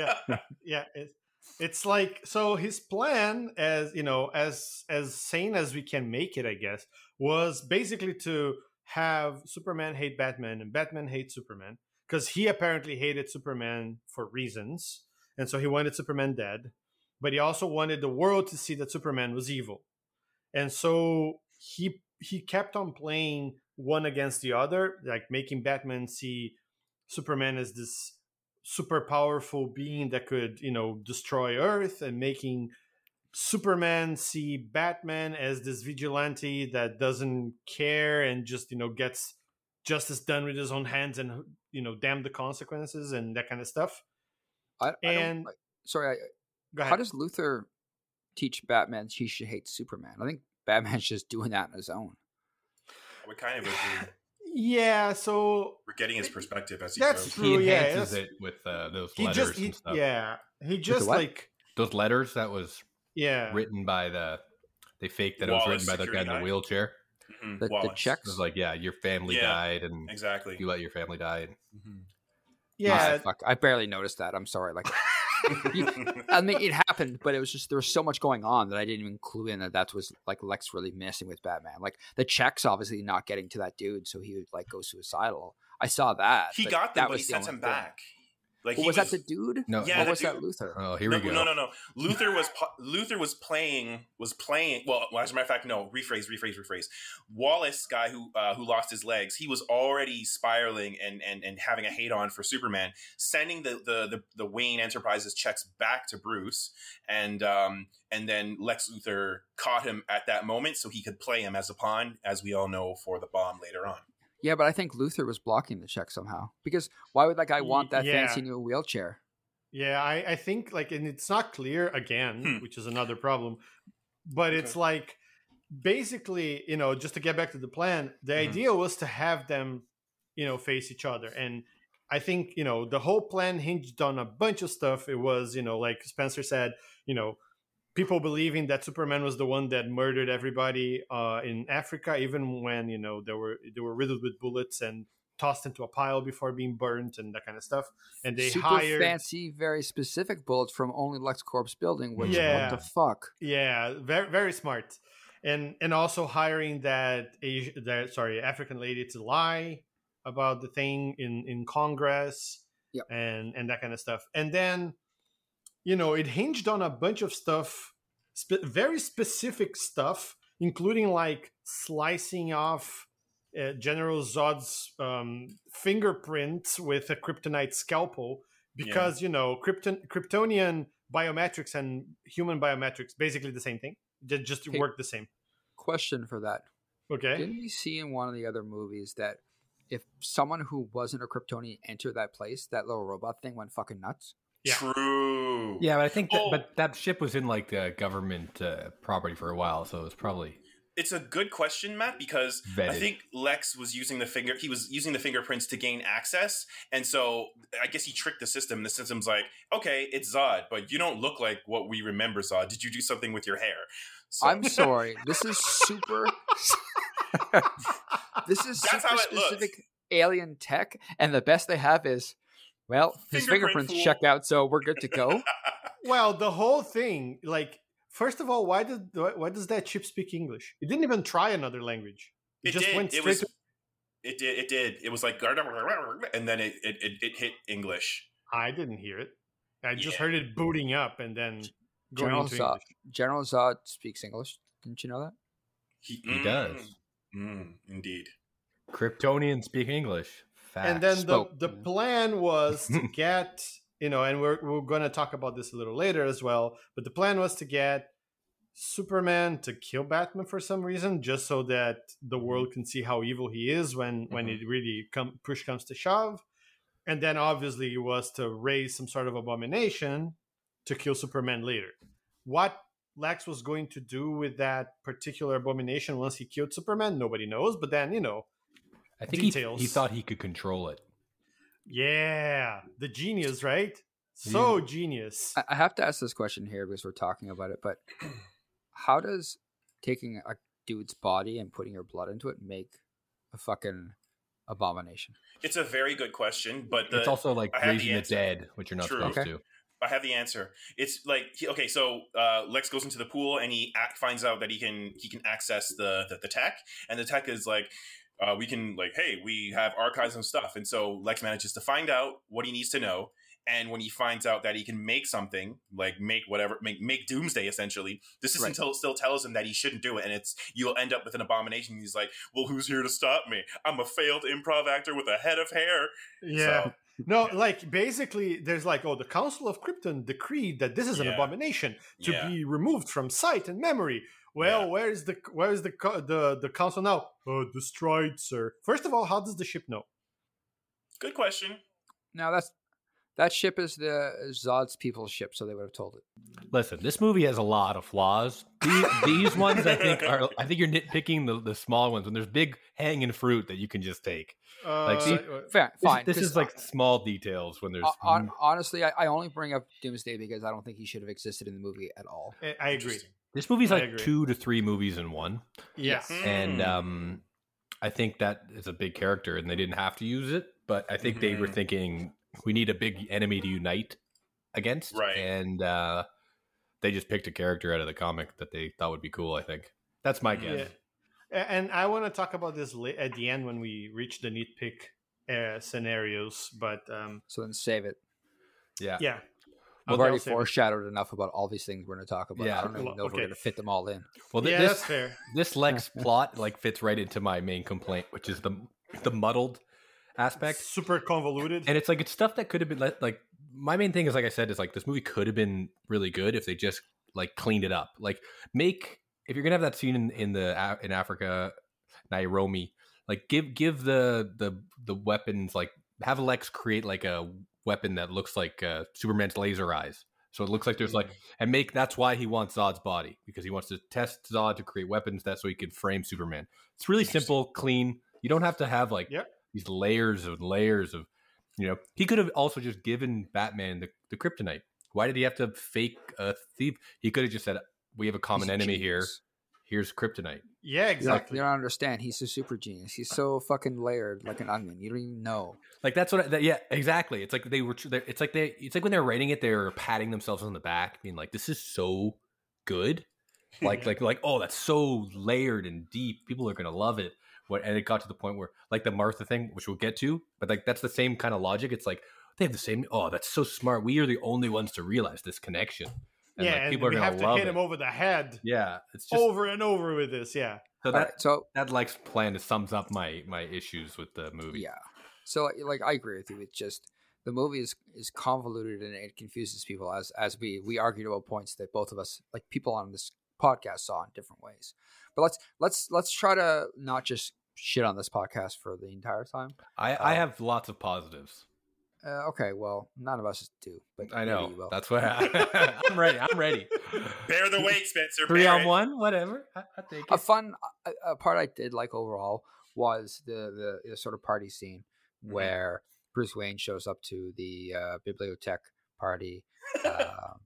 [SPEAKER 1] yeah. Yeah. It, it's like so his plan as you know, as as sane as we can make it, I guess, was basically to have Superman hate Batman and Batman hate Superman. Because he apparently hated Superman for reasons. And so he wanted Superman dead. But he also wanted the world to see that Superman was evil. And so he he kept on playing one against the other, like making Batman see Superman as this super powerful being that could, you know, destroy Earth and making Superman see Batman as this vigilante that doesn't care and just, you know, gets justice done with his own hands and, you know, damn the consequences and that kind of stuff.
[SPEAKER 2] I, I don't-
[SPEAKER 1] And-
[SPEAKER 2] I- sorry,
[SPEAKER 1] Go
[SPEAKER 2] I,
[SPEAKER 1] ahead.
[SPEAKER 2] how does Luthor teach Batman he should hate Superman? I think Batman's just doing that on his own.
[SPEAKER 4] i would kind of agree
[SPEAKER 1] yeah, so
[SPEAKER 4] we're getting his perspective as he
[SPEAKER 1] That's
[SPEAKER 4] goes
[SPEAKER 1] true.
[SPEAKER 3] He
[SPEAKER 1] yeah,
[SPEAKER 3] enhances
[SPEAKER 1] that's-
[SPEAKER 3] it with uh, those
[SPEAKER 1] he
[SPEAKER 3] letters
[SPEAKER 1] just he,
[SPEAKER 3] and stuff.
[SPEAKER 1] yeah, he just like
[SPEAKER 3] Those letters that was
[SPEAKER 1] yeah.
[SPEAKER 3] written by the. They faked that it was written by the guy in the
[SPEAKER 4] guy?
[SPEAKER 3] wheelchair.
[SPEAKER 4] Mhm,
[SPEAKER 2] The, the
[SPEAKER 4] Wallace.
[SPEAKER 2] Checks.
[SPEAKER 3] was like, yeah, your family
[SPEAKER 4] Yeah.
[SPEAKER 3] died, and
[SPEAKER 4] exactly
[SPEAKER 3] you let your family die.
[SPEAKER 4] Mhm.
[SPEAKER 1] Yeah,
[SPEAKER 2] Ah, fuck, I barely noticed that. I'm sorry. Like, I mean, it happened, but it was just there was so much going on that I didn't even clue in that that was like Lex really messing with Batman. Like the checks, obviously not getting to that dude, so he would like go suicidal. I saw that.
[SPEAKER 4] he got them
[SPEAKER 2] that
[SPEAKER 4] but
[SPEAKER 2] was
[SPEAKER 4] he sent him
[SPEAKER 2] thing.
[SPEAKER 4] back like
[SPEAKER 2] Well,
[SPEAKER 4] he
[SPEAKER 2] was, that the dude?
[SPEAKER 3] No,
[SPEAKER 4] Yeah,
[SPEAKER 2] or
[SPEAKER 4] the
[SPEAKER 2] was that Luthor?
[SPEAKER 3] Oh, here
[SPEAKER 4] no,
[SPEAKER 3] we go.
[SPEAKER 4] No, no, no. Luthor was Luthor was playing was playing. Well, as a matter of fact, no. Rephrase, rephrase, rephrase. Wallace, guy who uh, who lost his legs, he was already spiraling and and and having a hate on for Superman, sending the the the, the Wayne Enterprises checks back to Bruce, and um and then Lex Luthor caught him at that moment so he could play him as a pawn, as we all know for the bomb later on.
[SPEAKER 2] Yeah, but I think Luthor was blocking the check somehow. Because why would that guy want that
[SPEAKER 1] Yeah.
[SPEAKER 2] fancy new wheelchair?
[SPEAKER 1] Yeah, I, I think like, and it's not clear again,
[SPEAKER 4] Hmm.
[SPEAKER 1] which is another problem. But it's like basically, you know, just to get back to the plan, the
[SPEAKER 4] Mhm.
[SPEAKER 1] idea was to have them, you know, face each other. And I think, you know, the whole plan hinged on a bunch of stuff. It was, you know, like Spencer said, you know, people believing that Superman was the one that murdered everybody uh, in Africa, even when, you know, they were they were riddled with bullets and tossed into a pile before being burnt and that kind of stuff. And they
[SPEAKER 2] Super
[SPEAKER 1] hired
[SPEAKER 2] fancy, very specific bullets from only LexCorp's building. Which
[SPEAKER 1] Yeah.
[SPEAKER 2] what the fuck?
[SPEAKER 1] Yeah, very very smart, and and also hiring that Asi- that sorry African lady to lie about the thing in in Congress,
[SPEAKER 2] Yep.
[SPEAKER 1] and and that kind of stuff, and then you know it hinged on a bunch of stuff, spe- very specific stuff, including like slicing off. Uh, General Zod's um, fingerprint with a kryptonite scalpel because you know Krypton- Kryptonian biometrics and human biometrics basically the same thing. Ju- Just
[SPEAKER 2] Okay.
[SPEAKER 1] work the same.
[SPEAKER 2] Question for that.
[SPEAKER 1] Okay.
[SPEAKER 2] Didn't we see in one of the other movies that if someone who wasn't a Kryptonian entered that place, that little robot thing went fucking nuts?
[SPEAKER 1] Yeah.
[SPEAKER 4] True.
[SPEAKER 3] Yeah, but I think that,
[SPEAKER 4] Oh.
[SPEAKER 3] but that ship was in like the government uh, property for a while, so it was probably
[SPEAKER 4] It's a good question, Matt, because I think Lex was using the finger. He was using the fingerprints to gain access, and so I guess he tricked the system. The system's like, okay, it's Zod, but you don't look like what we remember Zod. Did you do something with your hair? So,
[SPEAKER 2] I'm sorry. This is super. this is
[SPEAKER 4] That's
[SPEAKER 2] super
[SPEAKER 4] how it looks.
[SPEAKER 2] specific alien tech, and the best they have is, well, his
[SPEAKER 4] Fingerprint
[SPEAKER 2] fingerprints
[SPEAKER 4] fool.
[SPEAKER 2] checked out, so we're good to go.
[SPEAKER 1] Well, the whole thing, like First of all, why did why does that chip speak English? It didn't even try another language. It,
[SPEAKER 4] It
[SPEAKER 1] just
[SPEAKER 4] did.
[SPEAKER 1] went
[SPEAKER 4] It
[SPEAKER 1] straight
[SPEAKER 4] was-
[SPEAKER 1] to.
[SPEAKER 4] It did. It did. It was like, and then it it, it, it hit English.
[SPEAKER 1] I didn't hear it. I just
[SPEAKER 4] Yeah.
[SPEAKER 1] heard it booting up and then going
[SPEAKER 2] General
[SPEAKER 1] into
[SPEAKER 2] Zod,
[SPEAKER 1] English.
[SPEAKER 2] General Zod speaks English. Didn't you know that?
[SPEAKER 4] He,
[SPEAKER 3] He does.
[SPEAKER 4] Mm, indeed.
[SPEAKER 3] Kryptonians speak English. Facts.
[SPEAKER 1] and then the,
[SPEAKER 2] spoke.
[SPEAKER 1] the plan was to get you know and we're, we're going to talk about this a little later as well but the plan was to get superman to kill batman for some reason just so that the mm-hmm. world can see how evil he is when when mm-hmm. it really come push comes to shove and then obviously it was to raise some sort of abomination to kill superman later what lex was going to do with that particular abomination once he killed superman nobody knows but then you know
[SPEAKER 3] I think he,
[SPEAKER 1] details.
[SPEAKER 3] he thought he could control it.
[SPEAKER 1] Yeah, the genius, right? So genius.
[SPEAKER 2] I, I have to ask this question here because we're talking about it. But how does taking a dude's body and putting your blood into it make a fucking abomination?
[SPEAKER 4] It's a very good question, but the,
[SPEAKER 3] it's also like
[SPEAKER 4] I have the
[SPEAKER 3] raising the, dead, which you're not
[SPEAKER 4] True.
[SPEAKER 3] supposed
[SPEAKER 2] Okay.
[SPEAKER 3] to.
[SPEAKER 4] I have the answer. It's like he- okay, so uh, Lex goes into the pool and he ac finds out that he can he can access the the, the tech, and the tech is like. Uh, we can like, hey, we have archives and stuff, and so Lex manages to find out what he needs to know. And when he finds out that he can make something, like make whatever, make make Doomsday essentially, the system
[SPEAKER 2] Right.
[SPEAKER 4] still tells him that he shouldn't do it, and it's you'll end up with an abomination. He's like, well, who's here to stop me? I'm a failed improv actor with a head of hair.
[SPEAKER 1] yeah.
[SPEAKER 4] So,
[SPEAKER 1] No, like basically, there's like, oh, the Council of Krypton decreed that this is an abomination to
[SPEAKER 4] Yeah.
[SPEAKER 1] be removed from sight and memory. Well,
[SPEAKER 4] Yeah.
[SPEAKER 1] where is the where is the the the council now? Oh, destroyed, sir. First of all, how does the ship know?
[SPEAKER 4] good question.
[SPEAKER 2] Now that's that ship is the Zod's people's ship, so they would have told it.
[SPEAKER 3] Listen, this movie has a lot of flaws. These, these ones, I think, are. I think you're nitpicking the, the small ones when there's big hanging fruit that you can just take.
[SPEAKER 1] Uh,
[SPEAKER 3] Like, see-
[SPEAKER 1] uh,
[SPEAKER 2] Fair,
[SPEAKER 3] This,
[SPEAKER 2] fine.
[SPEAKER 3] this
[SPEAKER 2] 'cause
[SPEAKER 3] is like small details when there's.
[SPEAKER 2] hon- hon- honestly, I, I only bring up Doomsday because I don't think he should have existed in the movie at all.
[SPEAKER 1] I- I agree.
[SPEAKER 4] Interesting.
[SPEAKER 3] this movie's like two to three movies in one,
[SPEAKER 1] Yes.
[SPEAKER 4] Mhm.
[SPEAKER 3] and
[SPEAKER 4] Mm.
[SPEAKER 3] um, I think that is a big character, and they didn't have to use it, but I think they were
[SPEAKER 4] Mhm.
[SPEAKER 3] thinking we need a big enemy to unite against,
[SPEAKER 4] Right.
[SPEAKER 3] And uh, they just picked a character out of the comic that they thought would be cool. I think that's my guess.
[SPEAKER 1] Yeah. And I want to talk about this at the end when we reach the nitpick uh, scenarios. But um,
[SPEAKER 2] So then save it.
[SPEAKER 3] Yeah.
[SPEAKER 1] yeah,
[SPEAKER 2] I've
[SPEAKER 1] Okay,
[SPEAKER 2] already
[SPEAKER 1] I'll it.
[SPEAKER 2] foreshadowed enough about all these things we're going to talk about.
[SPEAKER 3] Yeah.
[SPEAKER 2] I don't even know if we're going to fit them all in.
[SPEAKER 3] Well, th-
[SPEAKER 1] yeah,
[SPEAKER 3] this
[SPEAKER 1] that's fair.
[SPEAKER 3] this Lex plot like fits right into my main complaint, which is the the muddled aspect.
[SPEAKER 1] Super convoluted.
[SPEAKER 3] And it's like it's stuff that could have been let like my main thing is like I said is like this movie could have been really good if they just like cleaned it up. Like make if you're gonna have that scene in, in the in Africa, Nairobi, like give give the the the weapons like have Lex create like a weapon that looks like uh, Superman's laser eyes. So it looks like there's like and make that's why he wants Zod's body because he wants to test Zod to create weapons that so he can frame Superman. It's really simple, clean. You don't have to have like
[SPEAKER 1] Yep.
[SPEAKER 3] these layers and layers of you know. He could have also just given Batman the, the kryptonite. Why did he have to fake a thief? He could have just said, "We have a common
[SPEAKER 2] He's
[SPEAKER 3] enemy here.
[SPEAKER 2] genius.
[SPEAKER 3] Here's kryptonite."
[SPEAKER 1] yeah,
[SPEAKER 2] You don't,
[SPEAKER 1] exactly.
[SPEAKER 2] you don't understand. He's a super genius. He's so fucking layered like an onion. You don't even know.
[SPEAKER 3] Like that's what. I, that, yeah, exactly. It's like they were. tr- they're- It's like they. It's like when they're writing it, they're patting themselves on the back, being like, "This is so good." Like, like, like, oh, that's so layered and deep. People are gonna love it. What? And it got to the point where, like, the Martha thing, which we'll get to, but like that's the same kind of logic. It's like they have the same. Oh, that's so smart. We are the only ones to realize this connection. And
[SPEAKER 1] yeah,
[SPEAKER 3] like,
[SPEAKER 1] and
[SPEAKER 3] people are
[SPEAKER 1] we
[SPEAKER 3] gonna
[SPEAKER 1] have to
[SPEAKER 3] love
[SPEAKER 1] hit
[SPEAKER 3] it.
[SPEAKER 1] him over the head
[SPEAKER 3] Yeah, it's just
[SPEAKER 1] over and over with this. Yeah.
[SPEAKER 3] so that
[SPEAKER 2] right, so
[SPEAKER 3] that like plan to sums up my my issues with the movie.
[SPEAKER 2] yeah, so like I agree with you. It's just the movie is is convoluted and it confuses people as as we we argued about points that both of us like people on this podcast saw in different ways. But let's let's let's try to not just shit on this podcast for the entire time.
[SPEAKER 3] I I
[SPEAKER 2] Uh,
[SPEAKER 3] have lots of positives.
[SPEAKER 2] Uh, okay, well, none of us do, but
[SPEAKER 3] I know.
[SPEAKER 2] you will.
[SPEAKER 3] That's what I, I'm ready. I'm ready.
[SPEAKER 4] Bear the weight, Spencer.
[SPEAKER 3] Three on
[SPEAKER 4] it.
[SPEAKER 3] one, whatever. I, I take
[SPEAKER 2] a
[SPEAKER 3] it.
[SPEAKER 2] fun a, a part I did like overall was the the, the sort of party scene
[SPEAKER 3] Mm-hmm.
[SPEAKER 2] where Bruce Wayne shows up to the uh, bibliothèque party, um,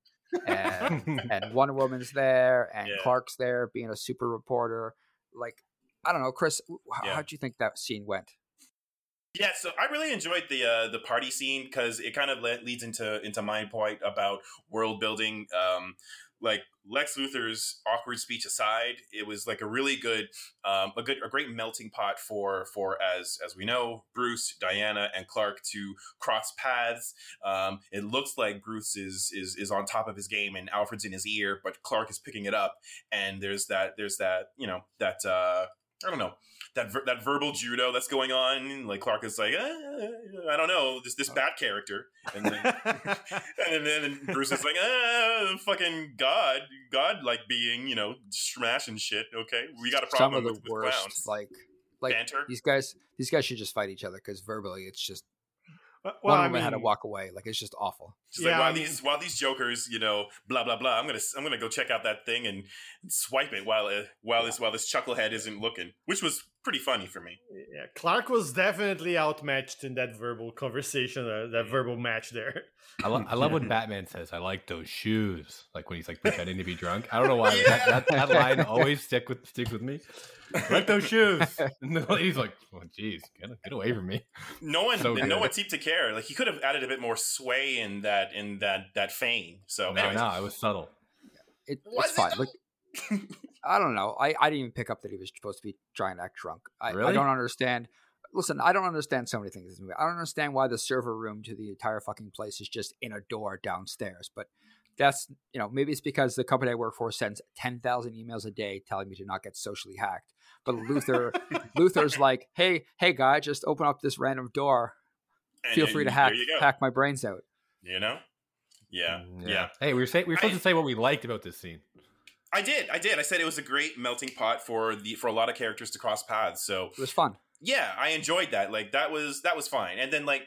[SPEAKER 2] and and Wonder Woman's there, and
[SPEAKER 4] Yeah.
[SPEAKER 2] Clark's there, being a super reporter. Like I don't know, Chris, how
[SPEAKER 4] Yeah.
[SPEAKER 2] how'd you think that scene went?
[SPEAKER 4] Yeah, so I really enjoyed the uh, the party scene because it kind of le- leads into into my point about world building. Um, like Lex Luthor's awkward speech aside, it was like a really good, um, a good, a great melting pot for for as as we know, Bruce, Diana, and Clark to cross paths. Um, it looks like Bruce is is is on top of his game, and Alfred's in his ear, but Clark is picking it up, and there's that there's that you know that uh, I don't know that ver- that verbal judo that's going on. Like Clark is like, eh, I don't know this this bat character, and then and then, and then Bruce is like, ah, fucking God, God like being, you know, smashing shit. Okay, we got a
[SPEAKER 2] Some
[SPEAKER 4] problem
[SPEAKER 2] of the
[SPEAKER 4] with, with
[SPEAKER 2] worst,
[SPEAKER 4] clowns.
[SPEAKER 2] like like
[SPEAKER 4] Banter.
[SPEAKER 2] these guys. These guys should just fight each other because verbally, it's just
[SPEAKER 1] well,
[SPEAKER 2] one
[SPEAKER 1] I
[SPEAKER 2] of them had to walk away. Like it's just awful.
[SPEAKER 4] She's
[SPEAKER 1] Yeah,
[SPEAKER 4] like, while
[SPEAKER 1] I mean-
[SPEAKER 4] these while these jokers, you know, blah blah blah. I'm gonna I'm gonna go check out that thing and swipe it while uh, while this while this chucklehead isn't looking, which was pretty funny for me.
[SPEAKER 1] Yeah, Clark was definitely outmatched in that verbal conversation, uh, that verbal match there.
[SPEAKER 3] I, lo- I love when Batman says, "I like those shoes." Like when he's like pretending to be drunk. I don't know why but that, that, that line always stick with sticks with me. I like those shoes. And the lady's like, "Oh, geez, get, get away from me."
[SPEAKER 4] No one
[SPEAKER 3] So
[SPEAKER 4] no
[SPEAKER 3] good.
[SPEAKER 4] one seemed to care. Like he could have added a bit more sway in that in that that feign. So
[SPEAKER 3] No,
[SPEAKER 4] anyways,
[SPEAKER 3] no, it was subtle.
[SPEAKER 2] It,
[SPEAKER 4] Was
[SPEAKER 2] it's fine.
[SPEAKER 4] though?
[SPEAKER 2] Like I don't know. I, I didn't even pick up that he was supposed to be trying to act drunk. I, I don't understand. Listen, I don't understand so many things in this movie. I don't understand why the server room to the entire fucking place is just in a door downstairs. But that's you know maybe it's because the company I work for sends ten thousand emails a day telling me to not get socially hacked. But Luthor, Luthor's like, hey, hey, guy, just open up this random door.
[SPEAKER 4] and-
[SPEAKER 2] Feel
[SPEAKER 4] and
[SPEAKER 2] free to hack hack my brains out.
[SPEAKER 4] You know, yeah,
[SPEAKER 3] Mm,
[SPEAKER 4] yeah.
[SPEAKER 3] Hey, we were saying we were supposed
[SPEAKER 4] I-
[SPEAKER 3] to say what we liked about this scene.
[SPEAKER 4] I did, I did. I said it was a great melting pot for the for a lot of characters to cross paths. So
[SPEAKER 2] It was fun.
[SPEAKER 4] yeah, I enjoyed that. Like that was that was fine. And then like,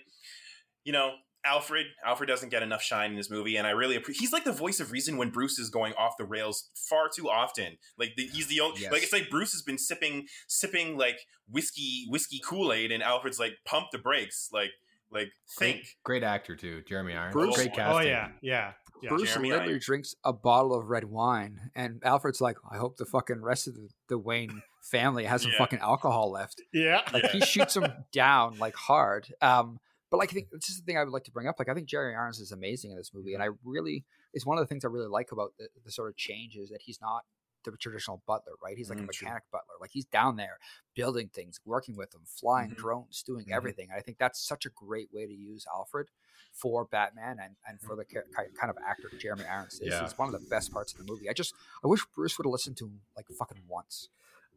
[SPEAKER 4] you know, Alfred Alfred doesn't get enough shine in this movie, and I really appreciate. He's like the voice of reason when Bruce is going off the rails far too often. Like the, he's the only
[SPEAKER 2] Yes.
[SPEAKER 4] like it's like Bruce has been sipping sipping like whiskey whiskey Kool Aid, and Alfred's like pump the brakes. Like like think.
[SPEAKER 3] Great, great actor too, Jeremy Irons.
[SPEAKER 2] Bruce-
[SPEAKER 3] Great
[SPEAKER 1] Oh
[SPEAKER 3] casting.
[SPEAKER 1] yeah, yeah, yeah.
[SPEAKER 2] Bruce
[SPEAKER 4] Jeremy
[SPEAKER 2] literally
[SPEAKER 4] Irons.
[SPEAKER 2] drinks a bottle of red wine, and Alfred's like, "I hope the fucking rest of the, the Wayne family has some
[SPEAKER 4] Yeah.
[SPEAKER 2] fucking alcohol left."
[SPEAKER 1] yeah.
[SPEAKER 2] Like
[SPEAKER 4] Yeah.
[SPEAKER 2] he shoots him down like hard. Um, but like I think this is the thing I would like to bring up. Like I think Jerry Irons is amazing in this movie, and I really it's one of the things I really like about the, the sort of change is that he's not the traditional butler, right? He's like a
[SPEAKER 4] Mm, true.
[SPEAKER 2] mechanic butler. Like he's down there building things, working with them, flying
[SPEAKER 4] Mhm.
[SPEAKER 2] drones, doing
[SPEAKER 4] Mhm.
[SPEAKER 2] everything. And I think that's such a great way to use Alfred for Batman and, and for the ca- kind of actor Jeremy Irons is.
[SPEAKER 3] Yeah.
[SPEAKER 2] It's one of the best parts of the movie. I just I wish Bruce would have listened to him like fucking once.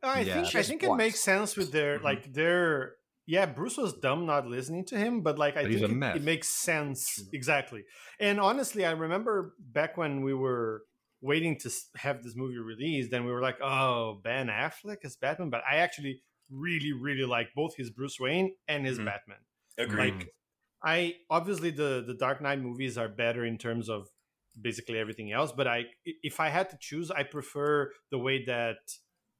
[SPEAKER 1] I
[SPEAKER 3] Yeah.
[SPEAKER 1] think I
[SPEAKER 2] Just
[SPEAKER 1] think it makes sense with their
[SPEAKER 4] Mhm.
[SPEAKER 1] like their yeah. Bruce was dumb not listening to him, but like I
[SPEAKER 3] But
[SPEAKER 1] think it, it makes sense
[SPEAKER 4] True.
[SPEAKER 1] exactly. And honestly, I remember back when we were waiting to have this movie released, and we were like, "Oh, Ben Affleck as Batman," but I actually really, really like both his Bruce Wayne and his
[SPEAKER 4] Mhm.
[SPEAKER 1] Batman.
[SPEAKER 4] Agreed.
[SPEAKER 1] Like, I obviously the the Dark Knight movies are better in terms of basically everything else, but I if I had to choose, I prefer the way that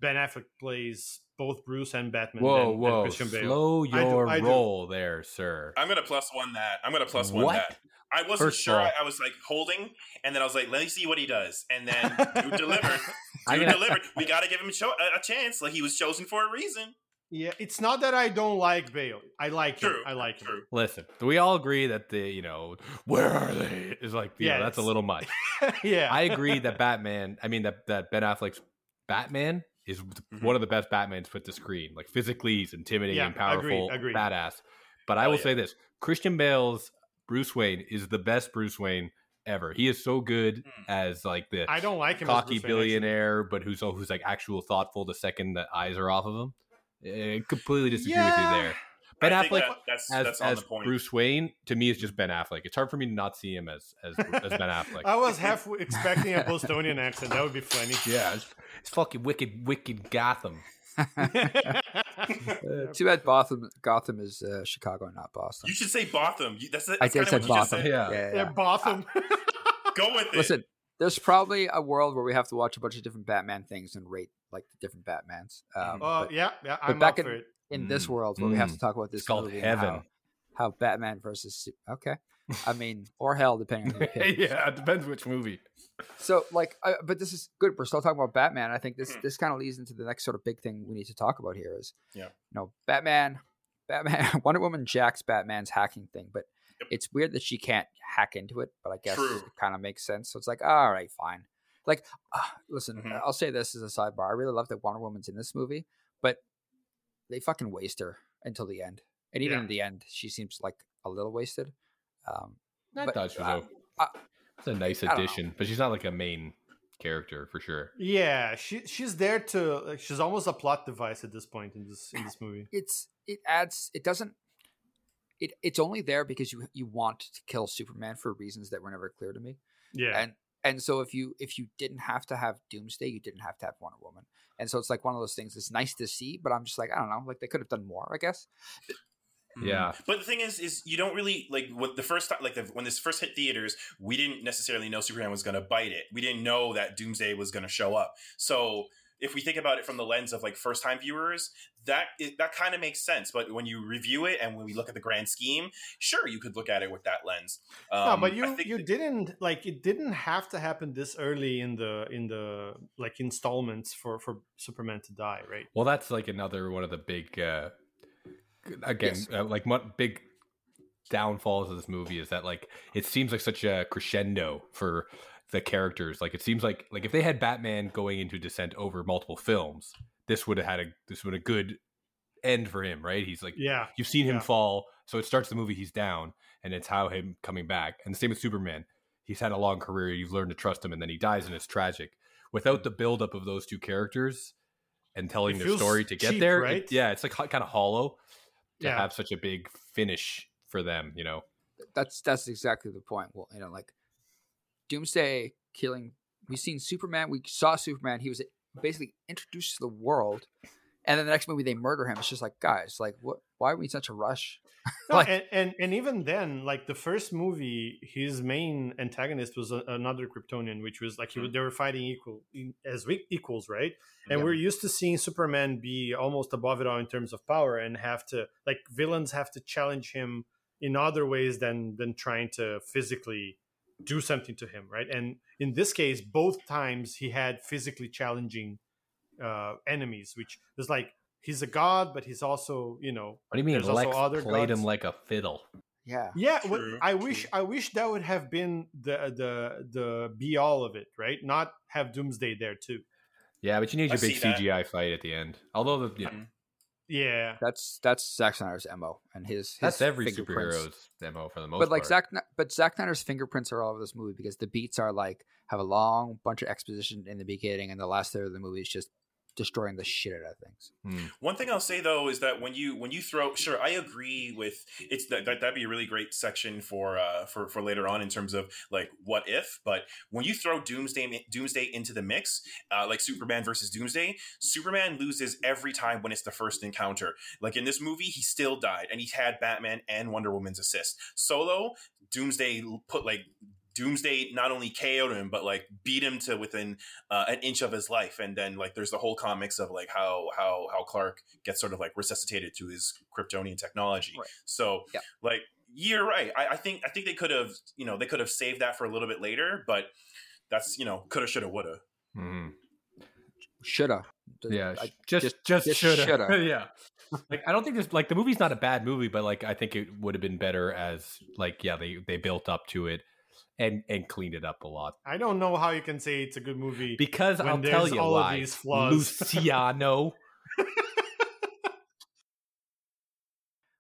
[SPEAKER 1] Ben Affleck plays both Bruce and Batman.
[SPEAKER 3] Whoa,
[SPEAKER 1] than, than
[SPEAKER 3] whoa!
[SPEAKER 1] Christian Bale.
[SPEAKER 3] Slow
[SPEAKER 1] I do-
[SPEAKER 3] your
[SPEAKER 1] I do.
[SPEAKER 3] roll there, sir.
[SPEAKER 4] I'm gonna plus one that. I'm gonna plus one
[SPEAKER 3] What?
[SPEAKER 4] that. I wasn't
[SPEAKER 3] First
[SPEAKER 4] sure.
[SPEAKER 3] all-
[SPEAKER 4] I, I was like holding, and then I was like, "Let me see what he does." And then dude delivered.
[SPEAKER 3] I'm
[SPEAKER 4] Dude
[SPEAKER 3] gonna-
[SPEAKER 4] delivered. We got to give him a, cho- a, a chance. Like he was chosen for a reason.
[SPEAKER 1] Yeah, it's not that I don't like Bale. I like him. I like him.
[SPEAKER 4] True.
[SPEAKER 3] Listen, we all agree that the you know where are they is like yeah that's a little much.
[SPEAKER 1] yeah,
[SPEAKER 3] I agree that Batman. I mean that that Ben Affleck's Batman is
[SPEAKER 4] Mhm.
[SPEAKER 3] one of the best Batmans put to screen. Like physically, he's intimidating,
[SPEAKER 1] Yeah,
[SPEAKER 3] powerful,
[SPEAKER 1] agreed, agreed.
[SPEAKER 3] badass. But I will
[SPEAKER 4] yeah.
[SPEAKER 3] say this: Christian Bale's Bruce Wayne is the best Bruce Wayne ever. He is so good
[SPEAKER 4] Mm.
[SPEAKER 3] as like the
[SPEAKER 1] I don't like him.
[SPEAKER 3] cocky billionaire, but who's who's like actual thoughtful the second the eyes are off of him. I completely disagree with you there. Ben
[SPEAKER 4] I
[SPEAKER 3] Affleck
[SPEAKER 4] that- that's
[SPEAKER 3] as,
[SPEAKER 4] that's
[SPEAKER 3] as. Bruce Wayne to me is just Ben Affleck. It's hard for me to not see him as as, as Ben Affleck.
[SPEAKER 1] I was half expecting a Bostonian accent. That would be funny.
[SPEAKER 3] yeah, it's, it's fucking wicked, wicked Gotham.
[SPEAKER 2] Uh, too bad Gotham Gotham is uh, Chicago, not Boston.
[SPEAKER 4] You should say Botham. You, that's, that's
[SPEAKER 2] I did
[SPEAKER 4] kinda
[SPEAKER 2] say
[SPEAKER 4] what
[SPEAKER 2] Botham.
[SPEAKER 4] said.
[SPEAKER 3] Yeah.
[SPEAKER 2] yeah,
[SPEAKER 1] yeah,
[SPEAKER 2] yeah.
[SPEAKER 1] Botham.
[SPEAKER 4] Go with it.
[SPEAKER 2] Listen, there's probably a world where we have to watch a bunch of different Batman things and rate like the different Batmans. Um,
[SPEAKER 1] Oh
[SPEAKER 2] but
[SPEAKER 1] yeah, yeah. I'm
[SPEAKER 2] back
[SPEAKER 1] up
[SPEAKER 2] in-
[SPEAKER 1] for it.
[SPEAKER 2] in this
[SPEAKER 3] Mm,
[SPEAKER 2] world where we have
[SPEAKER 3] mm.
[SPEAKER 2] to talk about this
[SPEAKER 3] It's called
[SPEAKER 2] movie
[SPEAKER 3] heaven.
[SPEAKER 2] How, how Batman versus okay, I mean or hell depending on who you pick.
[SPEAKER 3] yeah, it depends which movie.
[SPEAKER 2] So like, I, but this is good. We're still talking about Batman. I think this
[SPEAKER 4] Mhm.
[SPEAKER 2] this kind of leads into the next sort of big thing we need to talk about here is
[SPEAKER 4] Yeah.
[SPEAKER 2] you know Batman, Batman, Wonder Woman jacks Batman's hacking thing, but
[SPEAKER 4] Yep.
[SPEAKER 2] it's weird that she can't hack into it. But I guess
[SPEAKER 4] True.
[SPEAKER 2] it kind of makes sense. So it's like all right, fine. Like, uh, listen,
[SPEAKER 4] Mhm.
[SPEAKER 2] I'll say this as a sidebar. I really love that Wonder Woman's in this movie, but they fucking waste her until the end. And even
[SPEAKER 1] Yeah.
[SPEAKER 2] in the end, she seems like a little wasted. Um,
[SPEAKER 3] I
[SPEAKER 2] But,
[SPEAKER 3] thought she was
[SPEAKER 2] uh,
[SPEAKER 3] a,
[SPEAKER 2] uh,
[SPEAKER 3] it's a nice
[SPEAKER 2] I don't know.
[SPEAKER 3] addition, but she's not like a main character for sure.
[SPEAKER 1] Yeah, she she's there to. Like, she's almost a plot device at this point in this in this movie.
[SPEAKER 2] it's it adds it doesn't it it's only there because you you want to kill Superman for reasons that were never clear to me.
[SPEAKER 1] Yeah,
[SPEAKER 2] And and so if you if you didn't have to have Doomsday, you didn't have to have Wonder Woman. And so it's like one of those things. It's nice to see, but I'm just like I don't know. Like they could have done more, I guess.
[SPEAKER 3] Yeah.
[SPEAKER 4] But the thing is, is you don't really like what the first time, like the, when this first hit theaters, we didn't necessarily know Superman was going to bite it. We didn't know that Doomsday was going to show up. So if we think about it from the lens of like first time viewers, that it, that kind of makes sense. But when you review it and when we look at the grand scheme, sure, you could look at it with that lens. Um,
[SPEAKER 1] no, but you you
[SPEAKER 4] that-
[SPEAKER 1] didn't like it. Didn't have to happen this early in the in the like installments for for Superman to die, right?
[SPEAKER 3] Well, that's like another one of the big, uh, again,
[SPEAKER 2] Yes.
[SPEAKER 3] uh, like what big downfalls of this movie is that like it seems like such a crescendo for the characters. Like it seems like like if they had Batman going into descent over multiple films, this would have had a this would a good end for him, right? He's like
[SPEAKER 1] Yeah,
[SPEAKER 3] you've seen him
[SPEAKER 1] Yeah.
[SPEAKER 3] fall, so it starts the movie he's down, and it's how him coming back. And the same with Superman. He's had a long career. You've learned to trust him, and then he dies, and it's tragic. Without the buildup of those two characters and telling
[SPEAKER 1] It
[SPEAKER 3] their story to get
[SPEAKER 1] cheap,
[SPEAKER 3] there, it-
[SPEAKER 1] right?
[SPEAKER 3] yeah, it's like kind of hollow to
[SPEAKER 1] Yeah.
[SPEAKER 3] have such a big finish for them. You know,
[SPEAKER 2] That's that's exactly the point. Well, you know, like Doomsday killing. We've seen Superman. We saw Superman. He was basically introduced to the world, and then the next movie they murder him. It's just like, guys, like, what? Why are we in such a rush?
[SPEAKER 1] No,
[SPEAKER 2] Like-
[SPEAKER 1] and, and and even then, like the first movie, his main antagonist was a, another Kryptonian, which was like he,
[SPEAKER 2] Hmm.
[SPEAKER 1] was- they were fighting equal as we, equals, right? And
[SPEAKER 2] Yeah.
[SPEAKER 1] we're used to seeing Superman be almost above it all in terms of power, and have to like villains have to challenge him in other ways than than trying to physically do something to him, right? And in this case, both times he had physically challenging uh, enemies, which was like he's a god, but he's also you know
[SPEAKER 3] what do you mean?
[SPEAKER 1] There's also
[SPEAKER 3] Lex
[SPEAKER 1] other
[SPEAKER 3] played him like a fiddle.
[SPEAKER 2] Yeah,
[SPEAKER 1] yeah what-
[SPEAKER 4] True,
[SPEAKER 1] i
[SPEAKER 4] true.
[SPEAKER 1] wish i wish that would have been the the the be all of it right not have doomsday there too
[SPEAKER 3] Yeah, but you need
[SPEAKER 4] I
[SPEAKER 3] your big
[SPEAKER 4] see that.
[SPEAKER 3] CGI fight at the end. Although the, you know,
[SPEAKER 4] Mhm.
[SPEAKER 1] yeah
[SPEAKER 2] that's that's Zack Snyder's mo and his, his
[SPEAKER 3] that's every superhero's demo for the most
[SPEAKER 2] But like
[SPEAKER 3] part.
[SPEAKER 2] Zack, but Zack Snyder's fingerprints are all over this movie because the beats are like have a long bunch of exposition in the beginning, and the last third of the movie is just destroying the shit out of things.
[SPEAKER 3] Hmm.
[SPEAKER 4] One thing I'll say though is that when you when you throw sure I agree with it's that, that that'd be a really great section for uh for for later on in terms of like what if but when you throw Doomsday Doomsday into the mix uh, like Superman versus Doomsday Superman loses every time when it's the first encounter like in this movie he still died and he had Batman and Wonder Woman's assist Solo Doomsday put like Doomsday not only KO'd him, but like beat him to within uh, an inch of his life, and then like there's the whole comics of like how how how Clark gets sort of like resuscitated to his Kryptonian technology.
[SPEAKER 2] Right.
[SPEAKER 4] So
[SPEAKER 2] Yeah.
[SPEAKER 4] like you're right. I, I think I think they could have you know they could have saved that for a little bit later, but that's you know coulda shoulda woulda.
[SPEAKER 3] Mhm.
[SPEAKER 2] Shoulda,
[SPEAKER 3] Yeah,
[SPEAKER 2] I-
[SPEAKER 3] just
[SPEAKER 2] just-
[SPEAKER 3] just,
[SPEAKER 2] just
[SPEAKER 3] shoulda.
[SPEAKER 2] shoulda.
[SPEAKER 3] yeah. Like I don't think this like the movie's not a bad movie, but like I think it would have been better as like yeah they they built up to it and and cleaned it up a lot
[SPEAKER 1] i don't know how you can say it's a good movie
[SPEAKER 3] because
[SPEAKER 1] When
[SPEAKER 3] I'll tell you
[SPEAKER 1] all of
[SPEAKER 3] why.
[SPEAKER 1] these flaws.
[SPEAKER 3] Luciano.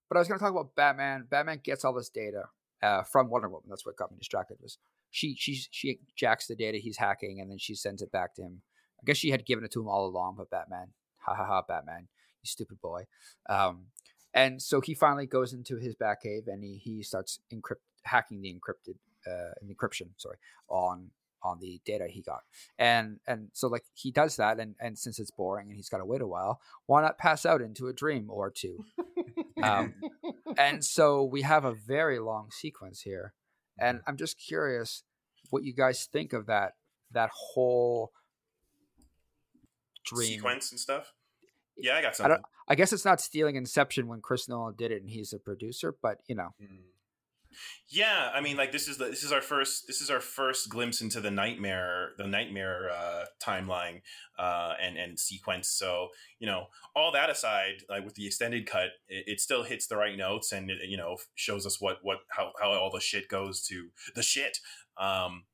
[SPEAKER 2] But I was going to talk about Batman. Batman gets all this data uh, from Wonder Woman. That's what got me distracted. Was she? She she jacks the data he's hacking, and then she sends it back to him. I guess she had given it to him all along, but Batman, ha ha ha, Batman, you stupid boy. Um, and so he finally goes into his Batcave and he he starts encrypt hacking the encrypted uh, encryption, sorry, on on the data he got. And and so like he does that, and and since it's boring and he's got to wait a while, why not pass out into a dream or two? Um, and so we have a very long sequence here and i'm just curious what you guys think of that that whole dream
[SPEAKER 4] Sequence and stuff. Yeah, I got
[SPEAKER 2] I
[SPEAKER 4] something.
[SPEAKER 2] don't- i guess it's not stealing inception when chris nolan did it and he's a producer but you know
[SPEAKER 4] Mm. Yeah, I mean, like this is the this is our first this is our first glimpse into the nightmare the nightmare uh, timeline uh, and and sequence. So you know, all that aside, like with the extended cut, it, it still hits the right notes and it, you know shows us what what how how all the shit goes to the shit. Um,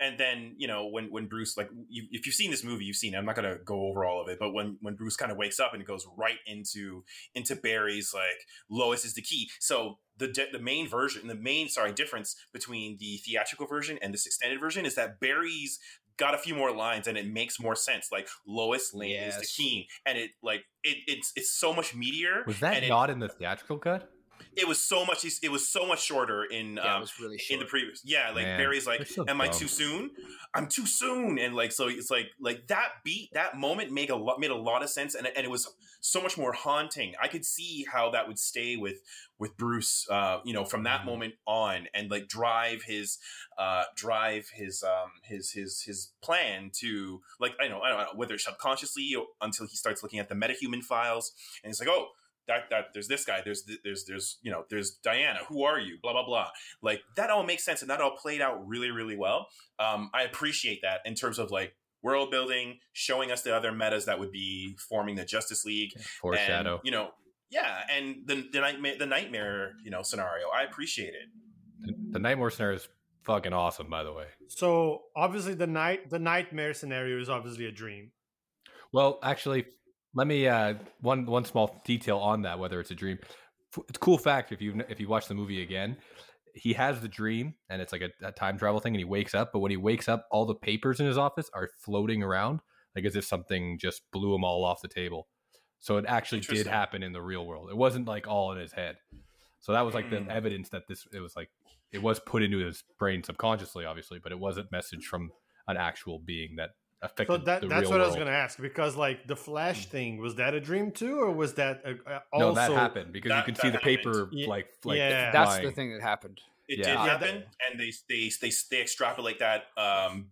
[SPEAKER 4] and then you know when when Bruce like you, if you've seen this movie, you've seen. It. I'm not gonna go over all of it, but when when Bruce kind of wakes up and goes right into into Barry's like Lois is the key. So the de- the main version, the main sorry difference between the theatrical version and this extended version is that Barry's got a few more lines and it makes more sense. Like Lois Lane is the
[SPEAKER 2] Yes.
[SPEAKER 4] king, and it like it it's it's so much meatier.
[SPEAKER 3] Was that
[SPEAKER 4] and it,
[SPEAKER 3] not in the theatrical cut?
[SPEAKER 4] It was so much. It was so much shorter in
[SPEAKER 2] Yeah, it
[SPEAKER 4] um,
[SPEAKER 2] was really
[SPEAKER 4] in the previous. Yeah, like
[SPEAKER 3] Man,
[SPEAKER 4] Barry's like,
[SPEAKER 3] so
[SPEAKER 4] "Am I too soon? I'm too soon." And like, so it's like like that beat, that moment made a lot made a lot of sense, and and it was so much more haunting. I could see how that would stay with with Bruce, uh, you know, from that
[SPEAKER 3] Mhm.
[SPEAKER 4] moment on, and like drive his uh, drive his um his his his plan to like I don't know I don't know whether it's subconsciously or until he starts looking at the metahuman files, and it's like, oh. That, that there's this guy there's there's there's you know there's Diana who are you blah blah blah like that all makes sense and that all played out really really well um i appreciate that in terms of like world building showing us the other metas that would be forming the justice league
[SPEAKER 3] Foreshadow.
[SPEAKER 4] and, you know yeah and the the nightmare the nightmare you know scenario i appreciate it
[SPEAKER 3] the Nightmare scenario is fucking awesome, by the way.
[SPEAKER 1] So obviously the night the nightmare scenario is obviously a dream.
[SPEAKER 3] Well, actually, let me uh, one one small detail on that. Whether it's a dream, it's a cool fact. If you if you watch the movie again, he has the dream, and it's like a, a time travel thing, and he wakes up. But when he wakes up, all the papers in his office are floating around, like as if something just blew them all off the table. So it actually did happen in the real world. It wasn't like all in his head. So that was like the
[SPEAKER 4] Mm.
[SPEAKER 3] evidence that this. It was like it was put into his brain subconsciously, obviously, but it wasn't message from an actual being that affected
[SPEAKER 1] So that
[SPEAKER 3] the
[SPEAKER 1] that's
[SPEAKER 3] real
[SPEAKER 1] what I was going to ask because like the Flash thing was that a dream too, or was that a, a- also
[SPEAKER 3] no, that happened because you
[SPEAKER 4] That-
[SPEAKER 3] can see the
[SPEAKER 4] happened.
[SPEAKER 3] paper
[SPEAKER 1] Ye-
[SPEAKER 3] like like
[SPEAKER 1] yeah.
[SPEAKER 2] That's the thing that happened.
[SPEAKER 4] it
[SPEAKER 3] Yeah.
[SPEAKER 4] did
[SPEAKER 3] Yeah,
[SPEAKER 1] that-
[SPEAKER 4] happen and they they they they extrapolate that um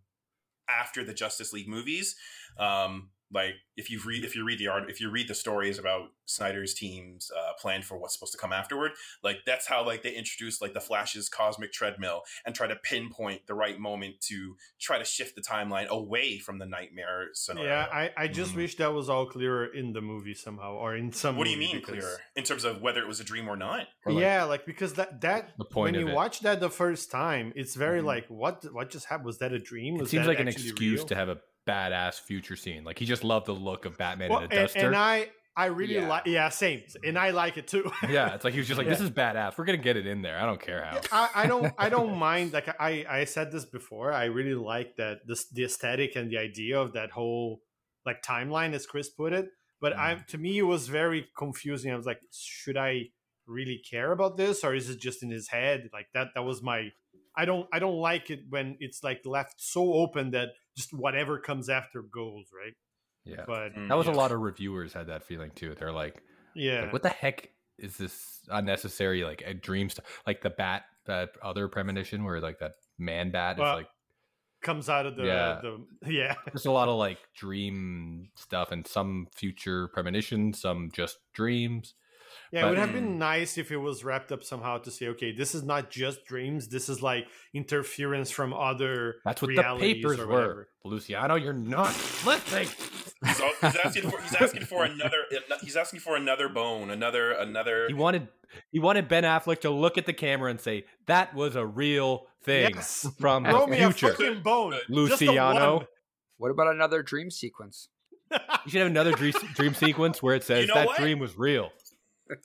[SPEAKER 4] after the justice league movies um like if you read if you read the art if you read the stories about snyder's team's uh, plan for what's supposed to come afterward like that's how like they introduce like the flash's cosmic treadmill and try to pinpoint the right moment to try to shift the timeline away from the nightmare scenario
[SPEAKER 1] Yeah, I, I just
[SPEAKER 3] Mhm.
[SPEAKER 1] wish that was all clearer in the movie somehow, or in some.
[SPEAKER 4] what do you mean
[SPEAKER 1] because-
[SPEAKER 4] clearer in terms of whether it was a dream or not
[SPEAKER 3] Or, like,
[SPEAKER 1] yeah, like because that that
[SPEAKER 3] the point
[SPEAKER 1] when you
[SPEAKER 3] it.
[SPEAKER 1] watch that the first time, it's very
[SPEAKER 4] Mhm.
[SPEAKER 1] like what what just happened? Was that a dream?
[SPEAKER 3] it seems
[SPEAKER 1] that
[SPEAKER 3] like an excuse
[SPEAKER 1] real?
[SPEAKER 3] to have a badass future scene. Like he just loved the look of Batman
[SPEAKER 1] Well,
[SPEAKER 3] in a
[SPEAKER 1] and,
[SPEAKER 3] duster.
[SPEAKER 1] and I I really
[SPEAKER 2] Yeah.
[SPEAKER 1] like yeah same, and I like it too.
[SPEAKER 3] yeah, it's like he was just like, "This is badass. We're gonna get it in there. I don't care how."
[SPEAKER 1] I, I don't I don't mind like I I said this before. I really like that this the aesthetic and the idea of that whole like timeline as Chris put it. But I mm. to me it was very confusing. I was like, should I really care about this or is it just in his head? Like that that was my I don't I don't like it when it's like left so open that just whatever comes after goes, right?
[SPEAKER 3] Yeah,
[SPEAKER 1] But
[SPEAKER 4] Mm,
[SPEAKER 3] that was
[SPEAKER 4] yeah.
[SPEAKER 3] a lot of reviewers had that feeling too. They're like,
[SPEAKER 1] yeah.
[SPEAKER 3] like, "What the heck is this unnecessary like a dream stuff? Like the bat, that other premonition where like that man bat
[SPEAKER 1] Well,
[SPEAKER 3] is like
[SPEAKER 1] comes out of the
[SPEAKER 3] Yeah.
[SPEAKER 1] the yeah.
[SPEAKER 3] there's a lot of like dream stuff and some future premonitions, some just dreams.
[SPEAKER 1] Yeah, it would have been nice if it was wrapped up somehow to say, okay, this is not just dreams. This is like interference from other.
[SPEAKER 3] That's what the
[SPEAKER 1] realities
[SPEAKER 3] papers were. Luciano, you're not listening.
[SPEAKER 4] he's, al- he's asking for he's asking for another he's asking for another bone another another
[SPEAKER 3] He wanted he wanted Ben Affleck to look at the camera and say that was a real thing
[SPEAKER 1] Yes.
[SPEAKER 3] from
[SPEAKER 1] Throw
[SPEAKER 3] the
[SPEAKER 1] me a
[SPEAKER 3] future.
[SPEAKER 1] bone,
[SPEAKER 3] Luciano.
[SPEAKER 2] What about another dream sequence?
[SPEAKER 3] you should have another dream, dream sequence where it says
[SPEAKER 4] You know
[SPEAKER 3] that
[SPEAKER 4] what?
[SPEAKER 3] dream was real.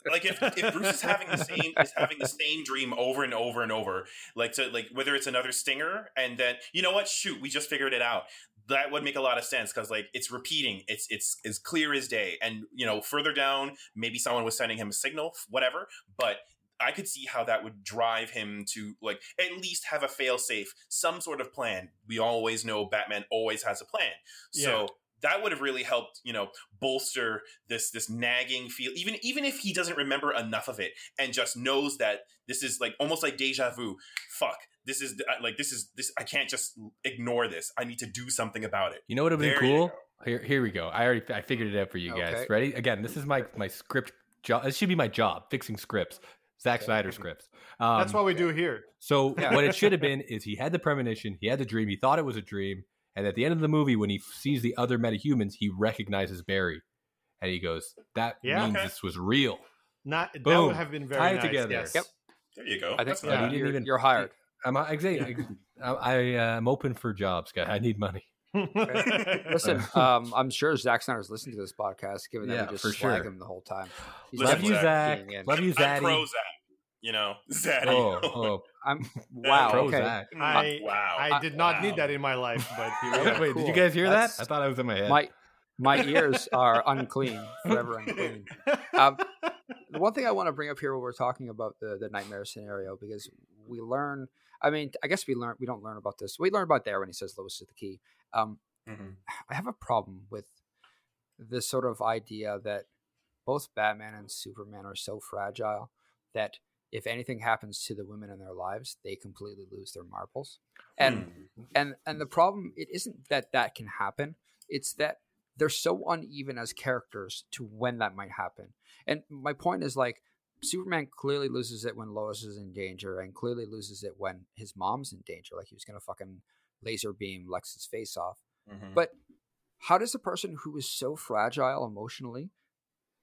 [SPEAKER 4] Like if, if Bruce is having the same is having the same dream over and over and over, like to like whether it's another stinger and then you know what, shoot, we just figured it out. That would make a lot of sense because like it's repeating, it's it's as clear as day, and you know further down, maybe someone was sending him a signal, whatever. But I could see how that would drive him to like at least have a fail safe, some sort of plan. We always know Batman always has a plan, so. That would have really helped, you know, bolster this this nagging feel. Even even if he doesn't remember enough of it, and just knows that this is like almost like deja vu. Fuck, this is uh, like this is this. I can't just ignore this. I need to do something about it.
[SPEAKER 3] You know what would have been cool? Here, here we go. I already I figured it out for you guys. Ready? Again, this is my my script job. This should be my job, fixing scripts. Zack Snyder scripts. Um,
[SPEAKER 1] That's what we do here.
[SPEAKER 3] So
[SPEAKER 2] Yeah.
[SPEAKER 3] what it should have been is he had the premonition, he had the dream, he thought it was a dream, and at the end of the movie, when he sees the other metahumans, he recognizes Barry, and he goes, "That
[SPEAKER 1] Yeah.
[SPEAKER 3] means
[SPEAKER 4] Okay.
[SPEAKER 3] this was real."
[SPEAKER 1] Not that
[SPEAKER 3] Boom.
[SPEAKER 1] would have been very
[SPEAKER 3] Tie it
[SPEAKER 1] nice.
[SPEAKER 3] together.
[SPEAKER 1] Yes.
[SPEAKER 2] Yep.
[SPEAKER 4] There you go.
[SPEAKER 2] I think
[SPEAKER 4] That's
[SPEAKER 2] yeah,
[SPEAKER 4] not
[SPEAKER 3] he
[SPEAKER 4] bad.
[SPEAKER 3] didn't
[SPEAKER 2] you're,
[SPEAKER 3] even-
[SPEAKER 2] you're hired.
[SPEAKER 3] I'm exactly. I, I uh, I'm open for jobs, guy. I need money.
[SPEAKER 2] Listen, um, I'm sure Zack Snyder's listening to this podcast, given that
[SPEAKER 3] Yeah,
[SPEAKER 2] we just
[SPEAKER 3] for
[SPEAKER 2] slag
[SPEAKER 3] sure.
[SPEAKER 2] him the whole time. He's
[SPEAKER 4] Listen,
[SPEAKER 3] Love you,
[SPEAKER 4] Zack.
[SPEAKER 3] Zack.
[SPEAKER 2] being in.
[SPEAKER 3] Love you,
[SPEAKER 4] I'm pro Zack. You know, Zaddy.
[SPEAKER 3] Oh, oh,
[SPEAKER 2] I'm wow.
[SPEAKER 3] pro
[SPEAKER 2] okay,
[SPEAKER 3] Zack.
[SPEAKER 1] I
[SPEAKER 4] wow.
[SPEAKER 1] I did not
[SPEAKER 4] Wow.
[SPEAKER 1] need that in my life, but here we
[SPEAKER 2] Yeah,
[SPEAKER 1] are.
[SPEAKER 3] Wait, did you guys hear
[SPEAKER 2] That's-
[SPEAKER 3] that? I thought I was in my head.
[SPEAKER 2] my my ears are unclean, forever unclean. Um, the one thing I want to bring up here when we're talking about the the nightmare scenario, because we learn. I mean, I guess we learn. We don't learn about this. We learn about there when he says Lois is the key. Um,
[SPEAKER 4] Mhm.
[SPEAKER 2] I have a problem with this sort of idea that both Batman and Superman are so fragile that if anything happens to the women in their lives, they completely lose their marbles. And
[SPEAKER 4] Hmm.
[SPEAKER 2] and and the problem it isn't that that can happen; it's that they're so uneven as characters to when that might happen. And my point is like Superman clearly loses it when Lois is in danger, and clearly loses it when his mom's in danger. Like he was gonna fucking laser beam Lex's face off.
[SPEAKER 4] Mhm.
[SPEAKER 2] But how does a person who is so fragile emotionally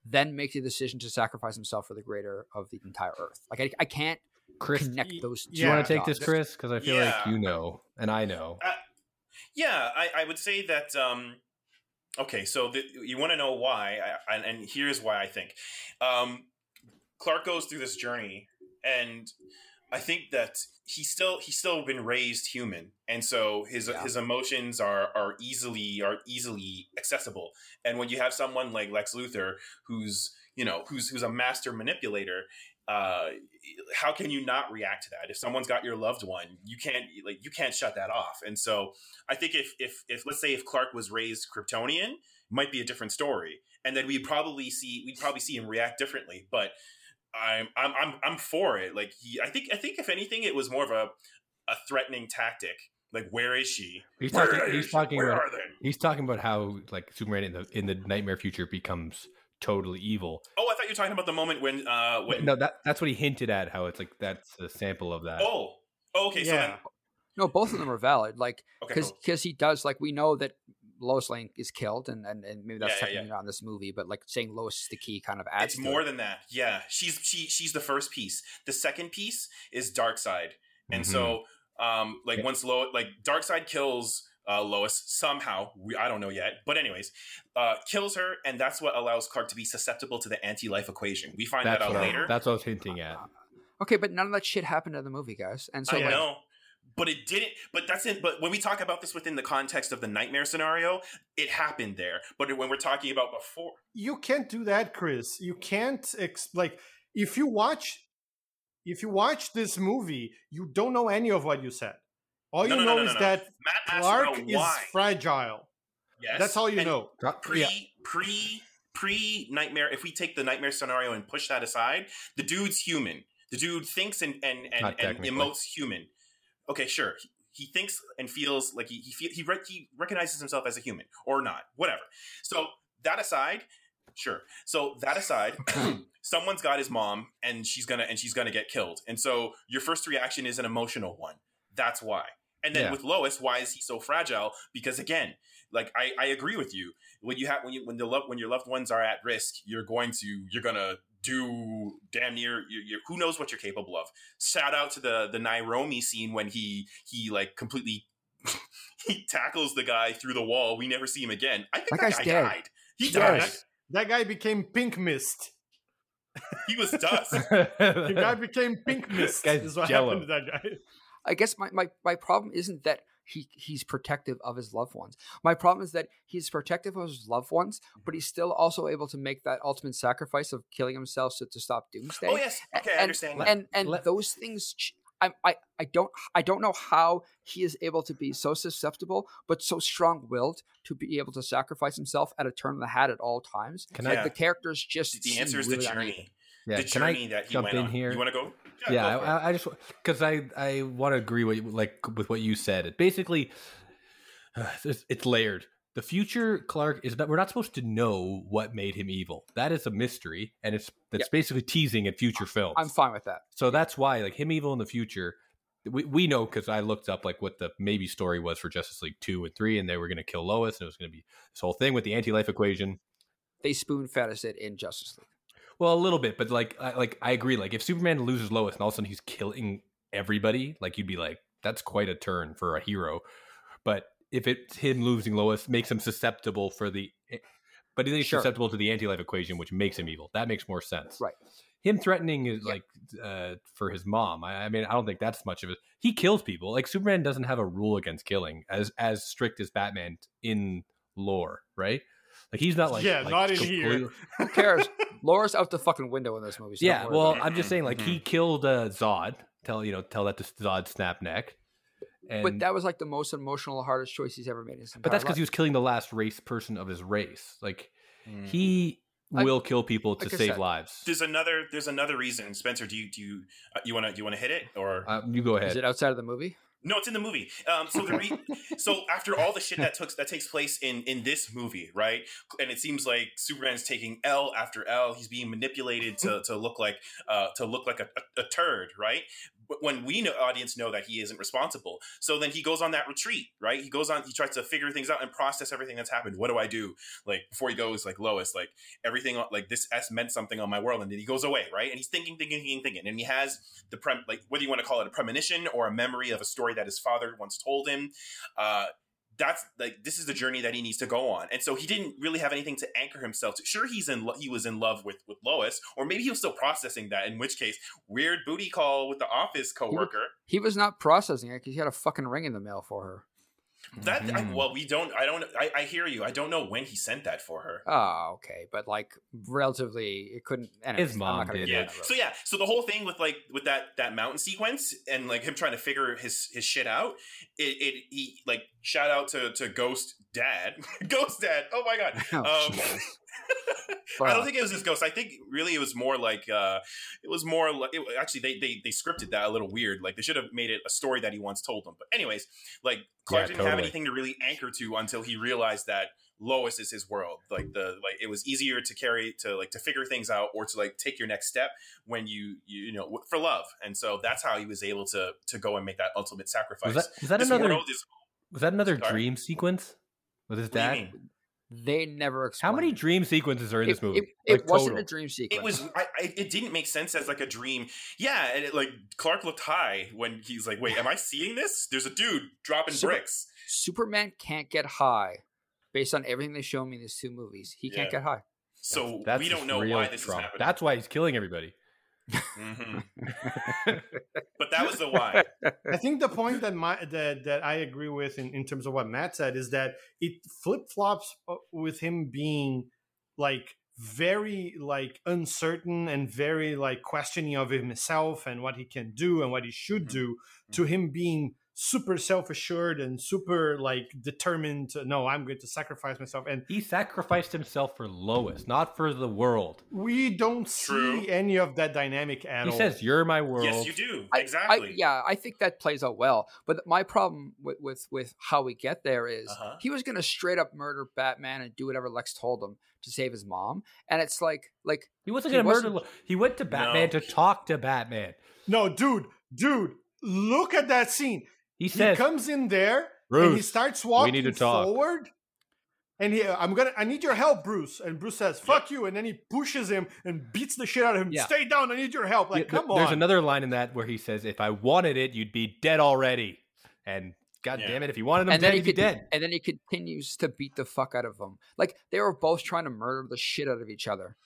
[SPEAKER 2] then make the decision to sacrifice himself for the greater of the entire Earth? Like I, I can't
[SPEAKER 3] Chris,
[SPEAKER 2] connect those.
[SPEAKER 3] do you want to take this. Chris? Because I feel
[SPEAKER 4] Yeah.
[SPEAKER 3] like you know, and I know.
[SPEAKER 4] Yeah, I, I would say that. Um, okay, so the, you want to know why, I, and, and here's why I think. Um, Clark goes through this journey, and I think that he's still he's still been raised human, and so his
[SPEAKER 2] Yeah.
[SPEAKER 4] his emotions are are easily are easily accessible. And when you have someone like Lex Luthor, who's you know who's who's a master manipulator, uh, how can you not react to that? If someone's got your loved one, you can't like you can't shut that off. And so I think if if if let's say if Clark was raised Kryptonian, might be a different story, and then we'd probably see we'd probably see him react differently. But I'm I'm I'm I'm for it. Like he, I think I think if anything, it was more of a a threatening tactic. Like where is she?
[SPEAKER 3] He's
[SPEAKER 4] Where
[SPEAKER 3] talking. He's
[SPEAKER 4] she?
[SPEAKER 3] talking
[SPEAKER 4] Where
[SPEAKER 3] about.
[SPEAKER 4] are they?
[SPEAKER 3] He's talking about how like Superman in the in the nightmare future becomes totally evil.
[SPEAKER 4] Oh, I thought you were talking about the moment when uh when
[SPEAKER 3] No, that that's what he hinted at. How it's like that's a sample of that.
[SPEAKER 4] oh oh, okay so then
[SPEAKER 1] Yeah.
[SPEAKER 2] No, both of them are valid. Like
[SPEAKER 4] okay
[SPEAKER 2] because
[SPEAKER 4] cool.
[SPEAKER 2] he does like we know that Lois Lane is killed, and and, and maybe that's
[SPEAKER 4] Yeah, yeah,
[SPEAKER 2] technically not in this movie, but like saying Lois is the key kind of adds.
[SPEAKER 4] it's
[SPEAKER 2] to
[SPEAKER 4] more
[SPEAKER 2] it.
[SPEAKER 4] than that. Yeah, she's she she's the first piece. The second piece is Darkseid, and
[SPEAKER 3] Mhm.
[SPEAKER 4] so um like
[SPEAKER 3] Yeah.
[SPEAKER 4] once Lo like Darkseid kills uh, Lois somehow, we, I don't know yet, but anyways, uh, kills her, and that's what allows Clark to be susceptible to the anti-life equation. We find
[SPEAKER 3] that's
[SPEAKER 4] that out
[SPEAKER 3] what I,
[SPEAKER 4] later.
[SPEAKER 3] that's what I was hinting at.
[SPEAKER 2] Okay, but none of that shit happened in the movie, guys. And so
[SPEAKER 4] I
[SPEAKER 2] like,
[SPEAKER 4] know. But it didn't. But that's in. But when we talk about this within the context of the nightmare scenario, it happened there. But when we're talking about before,
[SPEAKER 1] you can't do that, Chris. You can't ex- like if you watch if you watch this movie, you don't know any of what you said. All
[SPEAKER 4] No,
[SPEAKER 1] you
[SPEAKER 4] no,
[SPEAKER 1] know
[SPEAKER 4] no, no,
[SPEAKER 1] is
[SPEAKER 4] no.
[SPEAKER 1] that
[SPEAKER 4] Matt asked
[SPEAKER 1] Clark is fragile.
[SPEAKER 4] yes,
[SPEAKER 1] That's all you
[SPEAKER 4] And
[SPEAKER 1] know.
[SPEAKER 4] Pre
[SPEAKER 3] Yeah.
[SPEAKER 4] pre pre nightmare. If we take the nightmare scenario and push that aside, the dude's human. The dude thinks and and and, and emotes human. Okay, sure. He, he thinks and feels like he he feel, he, rec- he recognizes himself as a human or not, whatever. So that aside, sure. So that aside, someone's got his mom and she's gonna and she's gonna get killed. And so your first reaction is an emotional one. That's why. And then
[SPEAKER 3] Yeah.
[SPEAKER 4] with Lois, why is he so fragile? Because again, like I, I agree with you. When you have when you when the love when your loved ones are at risk, you're going to you're gonna do damn near you you who knows what you're capable of. Shout out to the the Nairobi scene when he he like completely he tackles the guy through the wall. We never see him again. I think
[SPEAKER 2] That
[SPEAKER 4] that,
[SPEAKER 2] guy's
[SPEAKER 4] guy
[SPEAKER 2] dead.
[SPEAKER 4] died. He
[SPEAKER 1] Yes.
[SPEAKER 4] died.
[SPEAKER 1] That guy became pink mist.
[SPEAKER 4] He was dust.
[SPEAKER 1] The guy became pink mist.
[SPEAKER 3] Guy's
[SPEAKER 1] is what
[SPEAKER 3] jello.
[SPEAKER 1] happened to that guy.
[SPEAKER 2] I guess my, my, my problem isn't that he, he's protective of his loved ones. My problem is that he's protective of his loved ones, but he's still also able to make that ultimate sacrifice of killing himself so to stop doomsday.
[SPEAKER 4] oh yes, okay, I
[SPEAKER 2] and,
[SPEAKER 4] understand. that.
[SPEAKER 2] And and
[SPEAKER 3] Let-
[SPEAKER 2] those things, ch- I, I I don't I don't know how he is able to be so susceptible but so strong willed to be able to sacrifice himself at a turn of the hat at all times.
[SPEAKER 3] Can
[SPEAKER 2] like
[SPEAKER 4] I-
[SPEAKER 2] the characters just
[SPEAKER 4] the
[SPEAKER 2] seem
[SPEAKER 4] answer is
[SPEAKER 2] really
[SPEAKER 4] the
[SPEAKER 2] uneven.
[SPEAKER 4] journey.
[SPEAKER 3] Yeah,
[SPEAKER 4] the
[SPEAKER 3] can I
[SPEAKER 4] journey that he
[SPEAKER 3] jump
[SPEAKER 4] went
[SPEAKER 3] in
[SPEAKER 4] on.
[SPEAKER 3] here?
[SPEAKER 4] You want to go?
[SPEAKER 3] yeah,
[SPEAKER 4] go for it.
[SPEAKER 3] I, I just because I I want to agree with like with what you said. It basically it's, it's layered. The future Clark is that We're not supposed to know what made him evil. That is a mystery, and it's that's basically teasing in future films.
[SPEAKER 2] I'm fine with that.
[SPEAKER 3] so that's why like him evil in the future. We, we know because I looked up like what the maybe story was for Justice League two and three, and they were going to kill Lois, and it was going to be this whole thing with the anti life equation.
[SPEAKER 2] They spoon fed us it in Justice League.
[SPEAKER 3] Well, a little bit, but like, I, like I agree. Like, if Superman loses Lois and all of a sudden he's killing everybody, like you'd be like, that's quite a turn for a hero. But if it's him losing Lois makes him susceptible for the, eh, but he's
[SPEAKER 2] Sure.
[SPEAKER 3] susceptible to the anti-life equation, which makes him evil. That makes more sense.
[SPEAKER 2] Right.
[SPEAKER 3] Him threatening is
[SPEAKER 2] Yeah.
[SPEAKER 3] like uh, for his mom. I, I mean, I don't think that's much of it. He kills people. Like Superman doesn't have a rule against killing as as strict as Batman in lore, right? Like he's not like
[SPEAKER 1] Yeah,
[SPEAKER 3] like,
[SPEAKER 1] not in here.
[SPEAKER 2] Who cares? Laura's out the fucking window in this movie. So
[SPEAKER 3] yeah, well. I'm just saying, like
[SPEAKER 4] Mm-hmm.
[SPEAKER 3] he killed uh, Zod. Tell you know, tell that to Zod snap neck. And,
[SPEAKER 2] but that was like the most emotional, hardest choice he's ever made. In his
[SPEAKER 3] but that's because he was killing the last race person of his race. Like
[SPEAKER 4] Mhm.
[SPEAKER 3] he
[SPEAKER 2] I-
[SPEAKER 3] will kill people to
[SPEAKER 2] like
[SPEAKER 3] save
[SPEAKER 2] said,
[SPEAKER 3] lives.
[SPEAKER 4] There's another. There's another reason. Spencer, do you do you uh, you want to do you want to hit it or
[SPEAKER 3] Uh, you go ahead.
[SPEAKER 2] Is it outside of the movie?
[SPEAKER 4] No? It's in the movie. Um, so the re- so after all the shit that took that takes place in in this movie, right? And it seems like Superman's taking L after L. He's being manipulated to to look like uh to look like a, a, a turd, right? When we know audience know that he isn't responsible, so then he goes on that retreat, right? He goes on. He tries to figure things out and process everything that's happened. What do I do? Like before he goes, like Lois, like everything, like this S meant something on my world, and then he goes away, right? And he's thinking, thinking, thinking, thinking, and he has the prem, like whether you want to call it a premonition or a memory of a story that his father once told him. Uh, that's like this is the journey that he needs to go on, and so he didn't really have anything to anchor himself to. Sure, he's in lo- he was in love with with Lois, or maybe he was still processing that. In which case, weird booty call with the office coworker.
[SPEAKER 2] He was not processing it because he had a fucking ring in the mail for her.
[SPEAKER 4] That I,
[SPEAKER 3] Mhm.
[SPEAKER 4] well, we don't. I don't. I, I hear you. I don't know when he sent that for her.
[SPEAKER 2] Oh, okay, but like relatively, it couldn't. Anyways,
[SPEAKER 3] His mom did
[SPEAKER 2] get
[SPEAKER 4] yeah.
[SPEAKER 2] down.
[SPEAKER 4] So yeah. So the whole thing with like with that that mountain sequence and like him trying to figure his his shit out. It, it he like shout out to to Ghost Dad, Ghost Dad. Oh my god.
[SPEAKER 2] Oh,
[SPEAKER 4] Um,
[SPEAKER 2] Jesus.
[SPEAKER 4] I don't think it was his ghost. I think really it was more like uh it was more like it, actually they, they they scripted that a little weird. Like they should have made it a story that he once told them. But anyways, like Clark
[SPEAKER 3] Yeah,
[SPEAKER 4] didn't have anything to really anchor to until he realized that Lois is his world. Like the like it was easier to carry to like to figure things out or to like take your next step when you you, you know for love. And so that's how he was able to to go and make that ultimate sacrifice.
[SPEAKER 3] Was that was that another
[SPEAKER 4] is
[SPEAKER 3] was that another
[SPEAKER 4] Sorry?
[SPEAKER 3] dream sequence with his
[SPEAKER 4] what do you
[SPEAKER 3] dad?
[SPEAKER 4] Mean?
[SPEAKER 2] They never explained.
[SPEAKER 3] How many dream sequences are in
[SPEAKER 2] It,
[SPEAKER 3] this movie?
[SPEAKER 2] it, it
[SPEAKER 3] Like,
[SPEAKER 2] wasn't
[SPEAKER 3] total.
[SPEAKER 2] a dream sequence.
[SPEAKER 4] It was. I, I, it didn't make sense as like a dream. Yeah, and it, like Clark looked high when he's like, "Wait, am I seeing this? There's a dude dropping
[SPEAKER 2] Super-
[SPEAKER 4] bricks."
[SPEAKER 2] Superman can't get high, based on everything they show me in these two movies. He can't get high.
[SPEAKER 4] So
[SPEAKER 3] That's
[SPEAKER 4] we don't know why this
[SPEAKER 3] trauma.
[SPEAKER 4] is happening.
[SPEAKER 3] That's why he's killing everybody.
[SPEAKER 4] Mhm. But that was the why.
[SPEAKER 1] I think the point that my that that I agree with in, in terms of what Matt said is that it flip flops uh, with him being like very like uncertain and very like questioning of himself and what he can do and what he should mm-hmm. do to mm-hmm. him being super self-assured and super like determined to no i'm going to sacrifice myself and
[SPEAKER 3] He sacrificed himself for Lois, not for the world.
[SPEAKER 1] we don't
[SPEAKER 4] True.
[SPEAKER 1] see any of that dynamic at
[SPEAKER 3] He
[SPEAKER 1] all
[SPEAKER 3] says, "You're my world."
[SPEAKER 4] yes, you do
[SPEAKER 2] I-
[SPEAKER 4] exactly.
[SPEAKER 2] I, yeah, I think that plays out well. But my problem with with, with how we get there is
[SPEAKER 4] Uh-huh.
[SPEAKER 2] he was going to straight up murder Batman and do whatever Lex told him to save his mom, and it's like like
[SPEAKER 3] He wasn't going to murder. Lo- He went to Batman
[SPEAKER 4] No.
[SPEAKER 3] to talk to Batman.
[SPEAKER 1] no dude dude look at that scene
[SPEAKER 3] He
[SPEAKER 1] he comes in there and he starts walking
[SPEAKER 3] need to talk."
[SPEAKER 1] forward and he i'm gonna i need your help bruce and bruce says fuck you and then he pushes him and beats the shit out of him
[SPEAKER 3] Yeah.
[SPEAKER 1] stay down i need your help like
[SPEAKER 3] Yeah, th-
[SPEAKER 1] come
[SPEAKER 3] There's another line in that where he says, "If I wanted it, you'd be dead already." And God
[SPEAKER 4] Yeah.
[SPEAKER 3] damn it, if you wanted him
[SPEAKER 2] and then
[SPEAKER 3] dead,
[SPEAKER 2] he
[SPEAKER 3] he'd be
[SPEAKER 2] could,
[SPEAKER 3] dead.
[SPEAKER 2] and then he continues to beat the fuck out of them. Like they were both trying to murder the shit out of each other.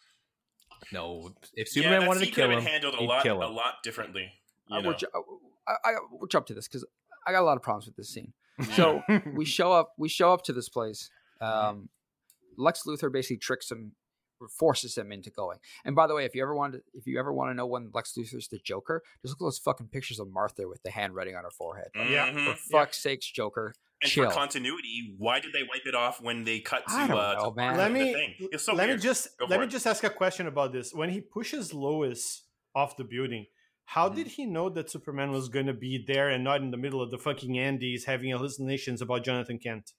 [SPEAKER 3] No, if Superman
[SPEAKER 4] that
[SPEAKER 3] wanted to kill him,
[SPEAKER 4] handled a
[SPEAKER 3] he'd
[SPEAKER 4] lot
[SPEAKER 3] kill
[SPEAKER 4] a lot differently. You
[SPEAKER 2] Uh,
[SPEAKER 4] know?
[SPEAKER 2] we're ju- I, I, we'll jump to this because I got a lot of problems with this scene. So we show up. We show up to this place. Um, Lex Luthor basically tricks him, forces him into going. And by the way, if you ever want to, if you ever want to know when Lex Luthor's the Joker, just look at those fucking pictures of Martha with the handwriting on her forehead.
[SPEAKER 1] Yeah.
[SPEAKER 4] Mhm.
[SPEAKER 2] For fuck's sakes, Joker,
[SPEAKER 4] And
[SPEAKER 2] chill.
[SPEAKER 4] for continuity, why did they wipe it off when they cut to
[SPEAKER 2] I don't
[SPEAKER 4] uh,
[SPEAKER 2] know,
[SPEAKER 4] to
[SPEAKER 2] man.
[SPEAKER 1] let me
[SPEAKER 4] so
[SPEAKER 1] let
[SPEAKER 4] weird.
[SPEAKER 1] me just
[SPEAKER 4] Go
[SPEAKER 1] let
[SPEAKER 4] for
[SPEAKER 1] me
[SPEAKER 4] it.
[SPEAKER 1] just ask a question about this when he pushes lois off the building how
[SPEAKER 4] Mhm.
[SPEAKER 1] did he know that superman was going to be there and not in the middle of the fucking andes having hallucinations about jonathan kent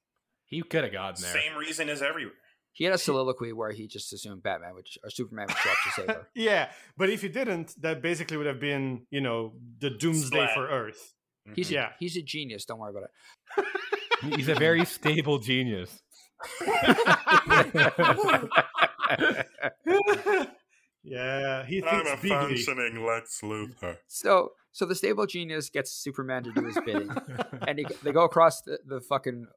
[SPEAKER 3] he could have gotten there.
[SPEAKER 4] Same reason as everywhere.
[SPEAKER 2] he had a soliloquy where he just assumed Batman would or Superman would show up to save her.
[SPEAKER 1] yeah but if he didn't that basically would have been you know the doomsday
[SPEAKER 4] Splat.
[SPEAKER 1] for earth
[SPEAKER 2] He's
[SPEAKER 1] Yeah.
[SPEAKER 2] he's a genius. Don't worry about it.
[SPEAKER 3] He's a very stable genius.
[SPEAKER 1] Yeah, he
[SPEAKER 4] I'm
[SPEAKER 1] thinks
[SPEAKER 4] a
[SPEAKER 1] bigly.
[SPEAKER 4] functioning Lex Luthor.
[SPEAKER 2] So, so the stable genius gets Superman to do his bidding, and he, they go across the, the fucking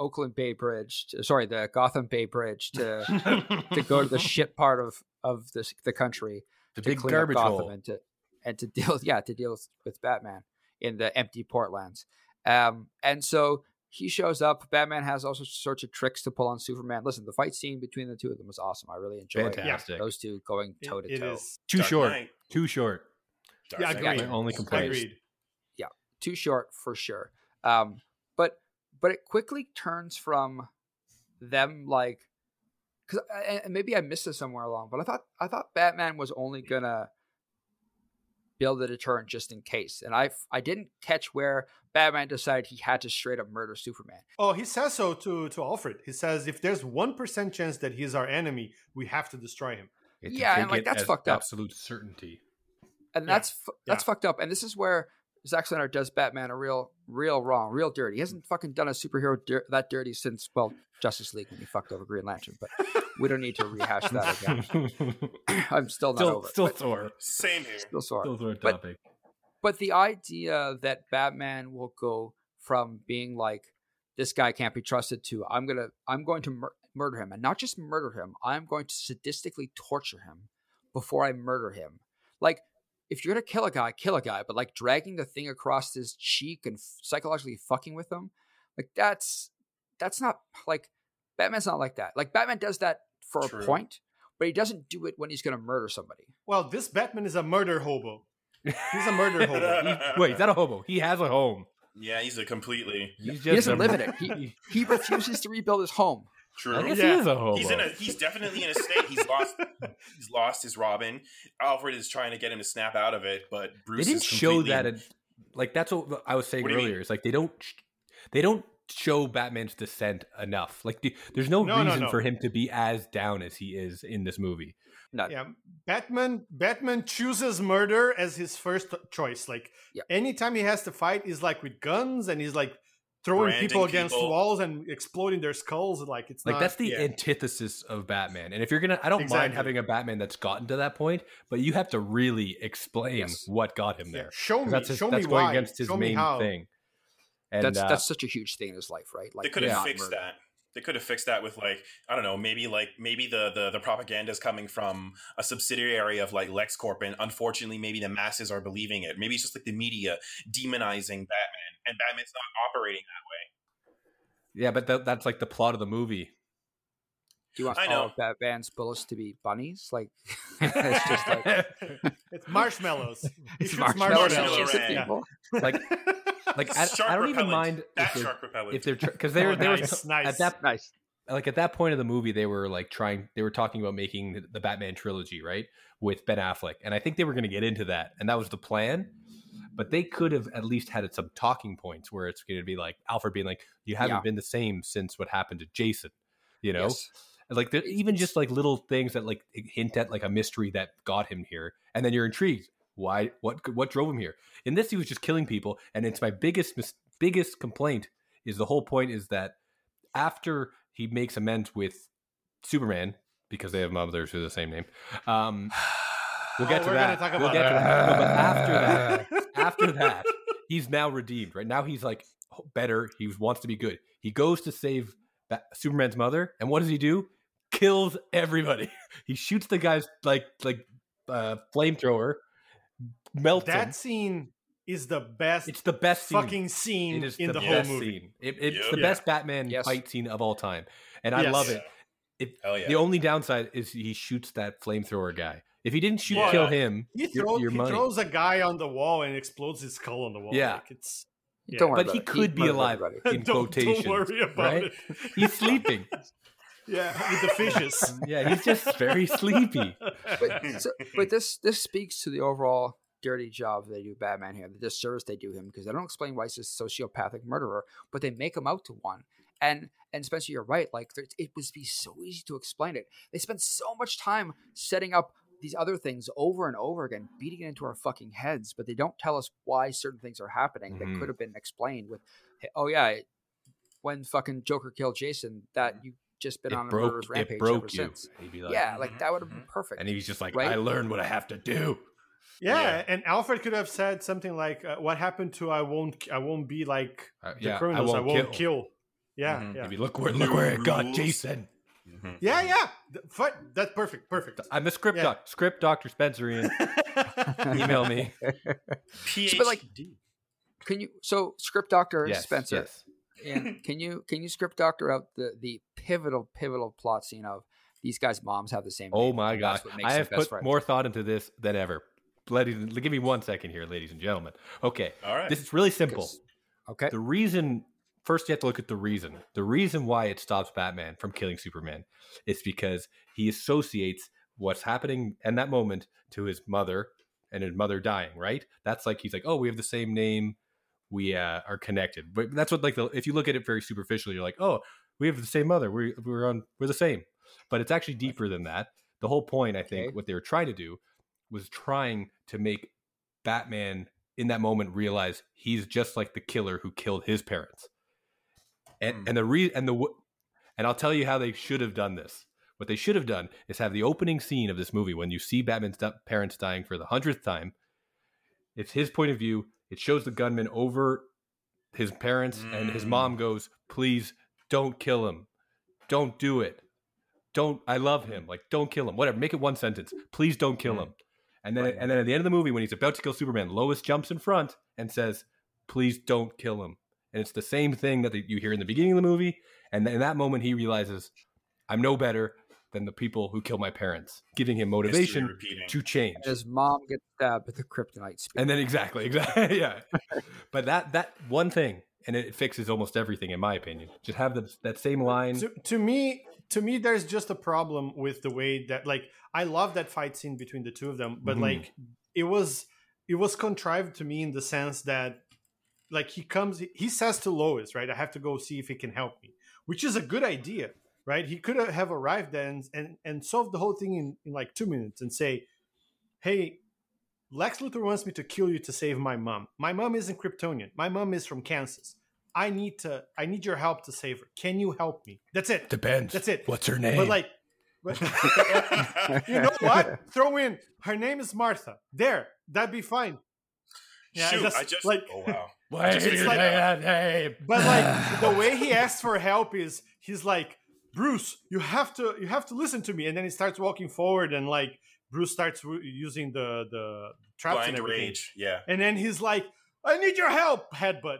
[SPEAKER 2] Oakland Bay Bridge. To, sorry, the Gotham Bay Bridge to to go to the shit part of of this the country
[SPEAKER 3] the
[SPEAKER 2] to
[SPEAKER 3] big
[SPEAKER 2] clean up
[SPEAKER 3] garbage
[SPEAKER 2] Gotham
[SPEAKER 3] hole.
[SPEAKER 2] and to and to deal yeah to deal with, with Batman in the empty Portlands. Um, and so he shows up. Batman has all sorts of tricks to pull on Superman. Listen, the fight scene between the two of them was awesome. I really enjoyed
[SPEAKER 3] Fantastic.
[SPEAKER 2] those two going toe to toe.
[SPEAKER 3] Too
[SPEAKER 4] Dark
[SPEAKER 3] short.
[SPEAKER 4] Knight.
[SPEAKER 3] Too short.
[SPEAKER 4] Dark
[SPEAKER 1] Yeah,
[SPEAKER 4] Knight.
[SPEAKER 1] agreed.
[SPEAKER 3] My only complaint.
[SPEAKER 1] Agreed.
[SPEAKER 2] Yeah, too short for sure. Um, but but it quickly turns from them like because maybe I missed it somewhere along, but I thought I thought Batman was only gonna build a deterrent just in case, and I I didn't catch where Batman decided he had to straight up murder Superman.
[SPEAKER 1] Oh, he says so to to Alfred. He says if there's one percent chance that he's our enemy, we have to destroy him.
[SPEAKER 3] You have to
[SPEAKER 2] Yeah, and, like, that's fucked up.
[SPEAKER 3] Absolute certainty.
[SPEAKER 2] and
[SPEAKER 1] Yeah,
[SPEAKER 2] that's fu- that's
[SPEAKER 1] yeah.
[SPEAKER 2] fucked up. And this is where Zack Snyder does Batman a real, real wrong, real dirty. He hasn't fucking done a superhero dir- that dirty since well Justice League when he fucked over Green Lantern. But we don't need to rehash that again. I'm still not
[SPEAKER 3] still,
[SPEAKER 2] over.
[SPEAKER 3] still
[SPEAKER 2] but
[SPEAKER 3] sore.
[SPEAKER 4] Same here.
[SPEAKER 2] still sore.
[SPEAKER 3] Still sore
[SPEAKER 2] But- But the idea that Batman will go from being like this guy can't be trusted to I'm gonna I'm going to mur- murder him and not just murder him I'm going to sadistically torture him before I murder him. Like if you're gonna kill a guy, kill a guy, but like dragging the thing across his cheek and f- psychologically fucking with him, like that's that's not like Batman's not like that. Like Batman does that for
[SPEAKER 4] True.
[SPEAKER 2] a point, but he doesn't do it when he's gonna murder somebody.
[SPEAKER 1] Well, this Batman is a murder hobo. He's a murder hobo.
[SPEAKER 3] He- wait, is that a hobo? He has a home.
[SPEAKER 4] Yeah, he's a completely
[SPEAKER 3] He's just
[SPEAKER 2] He doesn't
[SPEAKER 3] a-
[SPEAKER 2] live in it. He he refuses to rebuild his home.
[SPEAKER 4] True.
[SPEAKER 3] I guess
[SPEAKER 1] Yeah.
[SPEAKER 3] he is a hobo.
[SPEAKER 4] He's in a. He's definitely in a state. He's lost. he's lost his Robin. Alfred is trying to get him to snap out of it, but
[SPEAKER 3] they
[SPEAKER 4] Bruce
[SPEAKER 3] didn't
[SPEAKER 4] is
[SPEAKER 3] show that.
[SPEAKER 4] in-
[SPEAKER 3] In, like that's what I was saying
[SPEAKER 4] What do you mean?
[SPEAKER 3] earlier. It's like they don't. They don't show Batman's descent enough. Like the, there's no,
[SPEAKER 1] No, no,
[SPEAKER 3] reason
[SPEAKER 1] no.
[SPEAKER 3] for him to be as down as he is in this movie.
[SPEAKER 2] None.
[SPEAKER 1] Yeah, Batman. Batman chooses murder as his first choice. Like
[SPEAKER 2] Yeah.
[SPEAKER 1] anytime he has to fight, he's like with guns and he's like throwing
[SPEAKER 4] Branding
[SPEAKER 1] people against
[SPEAKER 4] people.
[SPEAKER 1] walls and exploding their skulls. Like it's
[SPEAKER 3] Like
[SPEAKER 1] not,
[SPEAKER 3] that's the
[SPEAKER 1] yeah.
[SPEAKER 3] antithesis of Batman. And if you're gonna, I don't mind having a Batman that's gotten to that point, but you have to really explain
[SPEAKER 2] Yes.
[SPEAKER 3] what got him
[SPEAKER 1] Yeah,
[SPEAKER 3] there.
[SPEAKER 1] Show me.
[SPEAKER 3] That's his,
[SPEAKER 1] show
[SPEAKER 3] that's
[SPEAKER 1] me
[SPEAKER 3] going
[SPEAKER 1] why.
[SPEAKER 3] against his
[SPEAKER 1] show
[SPEAKER 3] main thing. And
[SPEAKER 2] that's
[SPEAKER 3] uh,
[SPEAKER 2] that's such a huge thing in his life, right? Like
[SPEAKER 4] they could have
[SPEAKER 2] not
[SPEAKER 4] fixed
[SPEAKER 2] murder.
[SPEAKER 4] that. They could have fixed that with like I don't know, maybe like maybe the the the propaganda is coming from a subsidiary of like LexCorp, and unfortunately, maybe the masses are believing it. Maybe it's just like the media demonizing Batman, and Batman's not operating that way.
[SPEAKER 3] yeah, but that, that's like the plot of the movie.
[SPEAKER 2] Do you want
[SPEAKER 4] I
[SPEAKER 2] all
[SPEAKER 4] know.
[SPEAKER 2] of Batman's bullets to be bunnies? Like it's just like
[SPEAKER 1] It's marshmallows.
[SPEAKER 2] It's
[SPEAKER 1] shoots
[SPEAKER 2] marshmallows
[SPEAKER 4] marshmallow
[SPEAKER 2] and shoots at
[SPEAKER 4] rain.
[SPEAKER 1] Yeah.
[SPEAKER 3] like, like I, I don't even mind if they're,
[SPEAKER 4] shark repellent.
[SPEAKER 3] if they're because they were
[SPEAKER 1] Oh,
[SPEAKER 3] they were
[SPEAKER 1] nice,
[SPEAKER 3] t-
[SPEAKER 1] nice.
[SPEAKER 3] at that
[SPEAKER 2] Nice.
[SPEAKER 3] like at that point of the movie they were like trying they were talking about making the, the Batman trilogy right with Ben Affleck and I think they were going to get into that and that was the plan but they could have at least had some talking points where it's going to be like Alfred being like you haven't
[SPEAKER 2] Yeah.
[SPEAKER 3] been the same since what happened to Jason you know
[SPEAKER 2] Yes.
[SPEAKER 3] like even just like little things that like hint at like a mystery that got him here and then you're intrigued why what what drove him here in this he was just killing people and it's my biggest mis- biggest complaint is the whole point is that after he makes amends with superman because they have mothers who are the same name um we'll get
[SPEAKER 1] Oh,
[SPEAKER 3] to
[SPEAKER 1] we're
[SPEAKER 3] that
[SPEAKER 1] talk
[SPEAKER 3] we'll get to
[SPEAKER 1] that.
[SPEAKER 3] that No, but after that after that he's now redeemed right now he's like better he wants to be good he goes to save Ba- superman's mother and what does he do kills everybody he shoots the guy's like like uh flamethrower melts him
[SPEAKER 1] that scene is the best
[SPEAKER 3] it's the best scene.
[SPEAKER 1] fucking scene
[SPEAKER 3] It is
[SPEAKER 1] in the,
[SPEAKER 3] the,
[SPEAKER 1] whole
[SPEAKER 3] best
[SPEAKER 1] movie.
[SPEAKER 3] scene. It, it's
[SPEAKER 4] Yep.
[SPEAKER 3] the
[SPEAKER 1] Yeah.
[SPEAKER 3] best Batman
[SPEAKER 2] Yes.
[SPEAKER 3] fight scene of all time, and I
[SPEAKER 1] Yes.
[SPEAKER 3] love it. It
[SPEAKER 4] Hell yeah.
[SPEAKER 3] the only downside is he shoots that flamethrower guy. If he didn't shoot
[SPEAKER 4] Yeah.
[SPEAKER 3] kill him,
[SPEAKER 1] He,
[SPEAKER 3] you're,
[SPEAKER 1] throws,
[SPEAKER 3] you're
[SPEAKER 1] he
[SPEAKER 3] money.
[SPEAKER 1] throws a guy on the wall and explodes his skull on the wall.
[SPEAKER 3] Yeah.
[SPEAKER 1] Like it's Yeah.
[SPEAKER 2] Don't worry
[SPEAKER 3] but
[SPEAKER 2] about
[SPEAKER 3] he
[SPEAKER 2] it.
[SPEAKER 3] could be alive
[SPEAKER 2] everybody.
[SPEAKER 3] in
[SPEAKER 1] don't,
[SPEAKER 3] quotations.
[SPEAKER 1] don't worry about
[SPEAKER 3] right?
[SPEAKER 1] it.
[SPEAKER 3] He's sleeping.
[SPEAKER 1] Yeah, with the fishes.
[SPEAKER 3] yeah, he's just very sleepy.
[SPEAKER 2] But, so, but this this speaks to the overall dirty job they do Batman here, the disservice they do him because they don't explain why he's a sociopathic murderer, but they make him out to one. And and Spencer, you're right. Like it would be so easy to explain it. They spend so much time setting up these other things over and over again, beating it into our fucking heads, but they don't tell us why certain things are happening
[SPEAKER 3] Mhm.
[SPEAKER 2] that could have been explained with, oh yeah, when fucking Joker killed Jason, that you just been
[SPEAKER 3] it
[SPEAKER 2] on a
[SPEAKER 3] broke
[SPEAKER 2] murderous
[SPEAKER 3] it
[SPEAKER 2] rampage
[SPEAKER 3] broke
[SPEAKER 2] ever
[SPEAKER 3] you.
[SPEAKER 2] since.
[SPEAKER 3] He'd be like,
[SPEAKER 2] yeah, like
[SPEAKER 4] Mhm,
[SPEAKER 2] that would have been
[SPEAKER 4] mhm.
[SPEAKER 2] perfect.
[SPEAKER 3] and he's just like,
[SPEAKER 2] Right?
[SPEAKER 3] I learned what I have to do.
[SPEAKER 1] Yeah,
[SPEAKER 4] Yeah.
[SPEAKER 1] and Alfred could have said something like, uh, "What happened to I won't I won't be like
[SPEAKER 3] Uh,
[SPEAKER 1] the
[SPEAKER 3] yeah, I
[SPEAKER 1] criminals. I
[SPEAKER 3] won't,
[SPEAKER 1] won't,
[SPEAKER 3] kill.
[SPEAKER 1] kill. Yeah,
[SPEAKER 4] Mhm.
[SPEAKER 1] yeah,
[SPEAKER 3] Maybe look where look where it got Jason.
[SPEAKER 4] Mhm.
[SPEAKER 1] yeah, yeah. Th- That's perfect, perfect.
[SPEAKER 3] I'm a script
[SPEAKER 1] Yeah.
[SPEAKER 3] doc, script doctor Spencerian. Email me.
[SPEAKER 4] PhD.
[SPEAKER 2] but, like, Can you so script doctor
[SPEAKER 3] yes,
[SPEAKER 2] Spencer?
[SPEAKER 3] yes.
[SPEAKER 2] And can you can you script doctor out the the pivotal pivotal plot scene of these guys' moms have the same?
[SPEAKER 3] Oh
[SPEAKER 2] name,
[SPEAKER 3] my
[SPEAKER 2] and
[SPEAKER 3] god,
[SPEAKER 2] that's what makes
[SPEAKER 3] I have put
[SPEAKER 2] friends.
[SPEAKER 3] more thought into this than ever. Ladies, give me one second here, ladies and gentlemen. Okay,
[SPEAKER 4] All right.
[SPEAKER 3] this is really simple.
[SPEAKER 2] Okay,
[SPEAKER 3] The reason first you have to look at the reason. The reason why it stops Batman from killing Superman is because he associates what's happening in that moment to his mother and his mother dying, right? That's like he's like, "Oh, we have the same name. We uh, are connected." But that's what like the, if you look at it very superficially, you're like, "Oh, we have the same mother. We we're on we're the same." But it's actually deeper than that. The whole point, I think,
[SPEAKER 2] Okay.
[SPEAKER 3] what they were trying to do was trying to make Batman in that moment realize he's just like the killer who killed his parents. And
[SPEAKER 4] Hmm.
[SPEAKER 3] and the re and the w- and I'll tell you how they should have done this. What they should have done is have the opening scene of this movie when you see Batman's parents dying for the hundredth time. It's his point of view. It shows the gunman over his parents, and his
[SPEAKER 4] Mm.
[SPEAKER 3] mom goes, "Please don't kill him. Don't do it. Don't. I love him. Like don't kill him. Whatever. Make it one sentence. Please don't kill
[SPEAKER 4] Mm.
[SPEAKER 3] him." And then
[SPEAKER 4] Right.
[SPEAKER 3] and then at the end of the movie, when he's about to kill Superman, Lois jumps in front and says, "Please don't kill him." And it's the same thing that you hear in the beginning of the movie. And in that moment, he realizes, "I'm no better than the people who killed my parents," giving him motivation to change.
[SPEAKER 2] and his mom gets stabbed with the kryptonite spear.
[SPEAKER 3] And then exactly, exactly, yeah. but that that one thing, and it fixes almost everything, in my opinion. Just have the, that same line.
[SPEAKER 1] to, to me to me there's just a problem with the way that like i love that fight scene between the two of them but
[SPEAKER 3] Mhm.
[SPEAKER 1] like it was it was contrived to me in the sense that like he comes he says to lois right i have to go see if he can help me which is a good idea right he could have arrived then and and, and solved the whole thing in, in like two minutes and say hey lex luthor wants me to kill you to save my mom my mom isn't kryptonian my mom is from kansas I need to I need your help to save her. Can you help me? That's it.
[SPEAKER 3] Depends.
[SPEAKER 1] That's it.
[SPEAKER 3] What's her name?
[SPEAKER 1] But like but you know what? Throw in her name is Martha. There. That'd be fine. Yeah,
[SPEAKER 4] Shoot,
[SPEAKER 1] just,
[SPEAKER 4] I just
[SPEAKER 1] like
[SPEAKER 4] oh wow.
[SPEAKER 3] Why
[SPEAKER 4] Just
[SPEAKER 3] you
[SPEAKER 4] like-
[SPEAKER 3] say that name?
[SPEAKER 1] but like the way he asks for help is he's like Bruce, you have to you have to listen to me and then he starts walking forward and like Bruce starts w- using the the traps and
[SPEAKER 4] Blind
[SPEAKER 1] everything.
[SPEAKER 4] rage. Yeah.
[SPEAKER 1] And then he's like, I need your help, headbutt.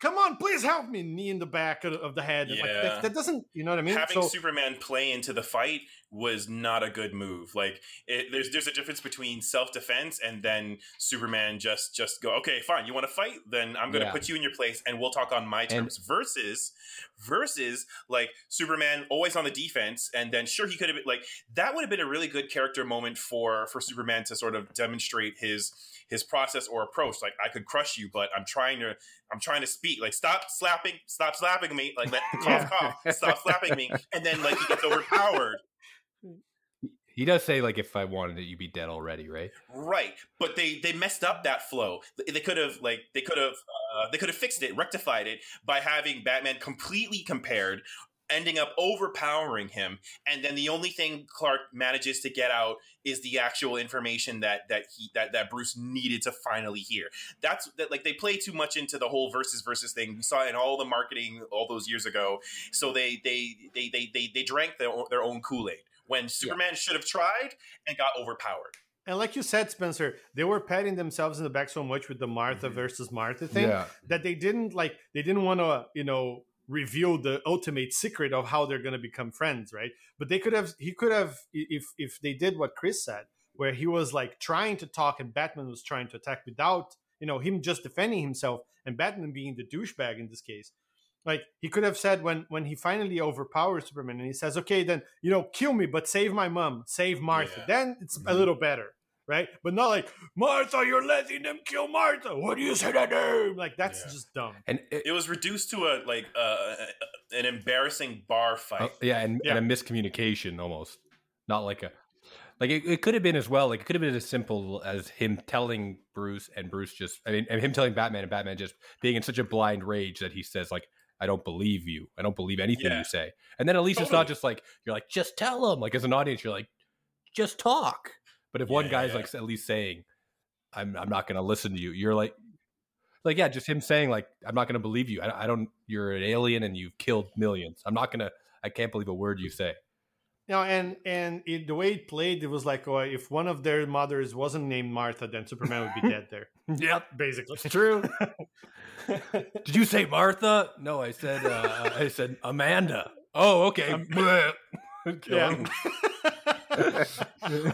[SPEAKER 1] Come on, please help me. Knee in the back of, of the head. Like,
[SPEAKER 4] Yeah.
[SPEAKER 1] that, that doesn't, you know what I mean?
[SPEAKER 4] Having
[SPEAKER 1] So-
[SPEAKER 4] Superman play into the fight was not a good move. Like it, there's there's a difference between self defense and then Superman just just go okay fine you want to fight? Then I'm going to
[SPEAKER 3] Yeah.
[SPEAKER 4] put you in your place and we'll talk on my terms. versus versus like Superman always on the defense and then sure he could have been like that would have been a really good character moment for for Superman to sort of demonstrate his his process or approach. Like I could crush you but I'm trying to I'm trying to speak. Like stop slapping stop slapping me. Like let cough cough. Stop slapping me. And then like he gets overpowered
[SPEAKER 3] He does say like, if I wanted it, you'd be dead already, right?
[SPEAKER 4] right but they they messed up that flow. They could have like they could have uh, they could have fixed it rectified it by having batman completely compared ending up overpowering him and then the only thing clark manages to get out is the actual information that that he that, that bruce needed to finally hear. That's that like they play too much into the whole versus versus thing. We saw in all the marketing all those years ago. So they they they they they, they drank their, their own kool-aid when superman should have tried and got overpowered
[SPEAKER 1] and like you said, Spencer, they were patting themselves in the back so much with the Martha
[SPEAKER 4] Mhm.
[SPEAKER 1] versus Martha thing that they didn't like, they didn't want to, you know, reveal the ultimate secret of how they're going to become friends, right? But they could have, he could have, if if they did what Chris said, where he was like trying to talk and Batman was trying to attack without, you know, him just defending himself and Batman being the douchebag in this case. Like he could have said when when he finally overpowers Superman and he says, "Okay, then you know, kill me, but save my mom, save Martha."
[SPEAKER 4] Yeah.
[SPEAKER 1] Then it's a
[SPEAKER 3] Mhm.
[SPEAKER 1] little better, right? But not like Martha, you're letting them kill Martha. What do you say that name? Like that's
[SPEAKER 4] Yeah.
[SPEAKER 1] just dumb.
[SPEAKER 3] And it,
[SPEAKER 4] it was reduced to a like uh, an embarrassing bar fight.
[SPEAKER 3] uh, yeah, and,
[SPEAKER 1] Yeah.
[SPEAKER 3] and a miscommunication almost, not like a like it, it could have been as well. Like it could have been as simple as him telling Bruce and Bruce just, I mean, and him telling Batman and Batman just being in such a blind rage that he says like, I don't believe you. I don't believe anything
[SPEAKER 4] Yeah.
[SPEAKER 3] you say. And then at least it's not just like you're like just tell him. Like as an audience, you're like just talk. But if one guy's
[SPEAKER 4] yeah.
[SPEAKER 3] like at least saying, "I'm I'm not going to listen to you," you're like, like yeah, just him saying like, "I'm not going to believe you. I, I don't. You're an alien and you've killed millions. I'm not gonna. I can't believe a word you say."
[SPEAKER 1] You know, and and it, the way it played, it was like, oh, if one of their mothers wasn't named Martha, then Superman would be dead there.
[SPEAKER 3] Yep,
[SPEAKER 1] Basically,
[SPEAKER 3] it's true. Did you say Martha? No, I said uh, I said Amanda. Oh, okay.
[SPEAKER 1] Um, yeah.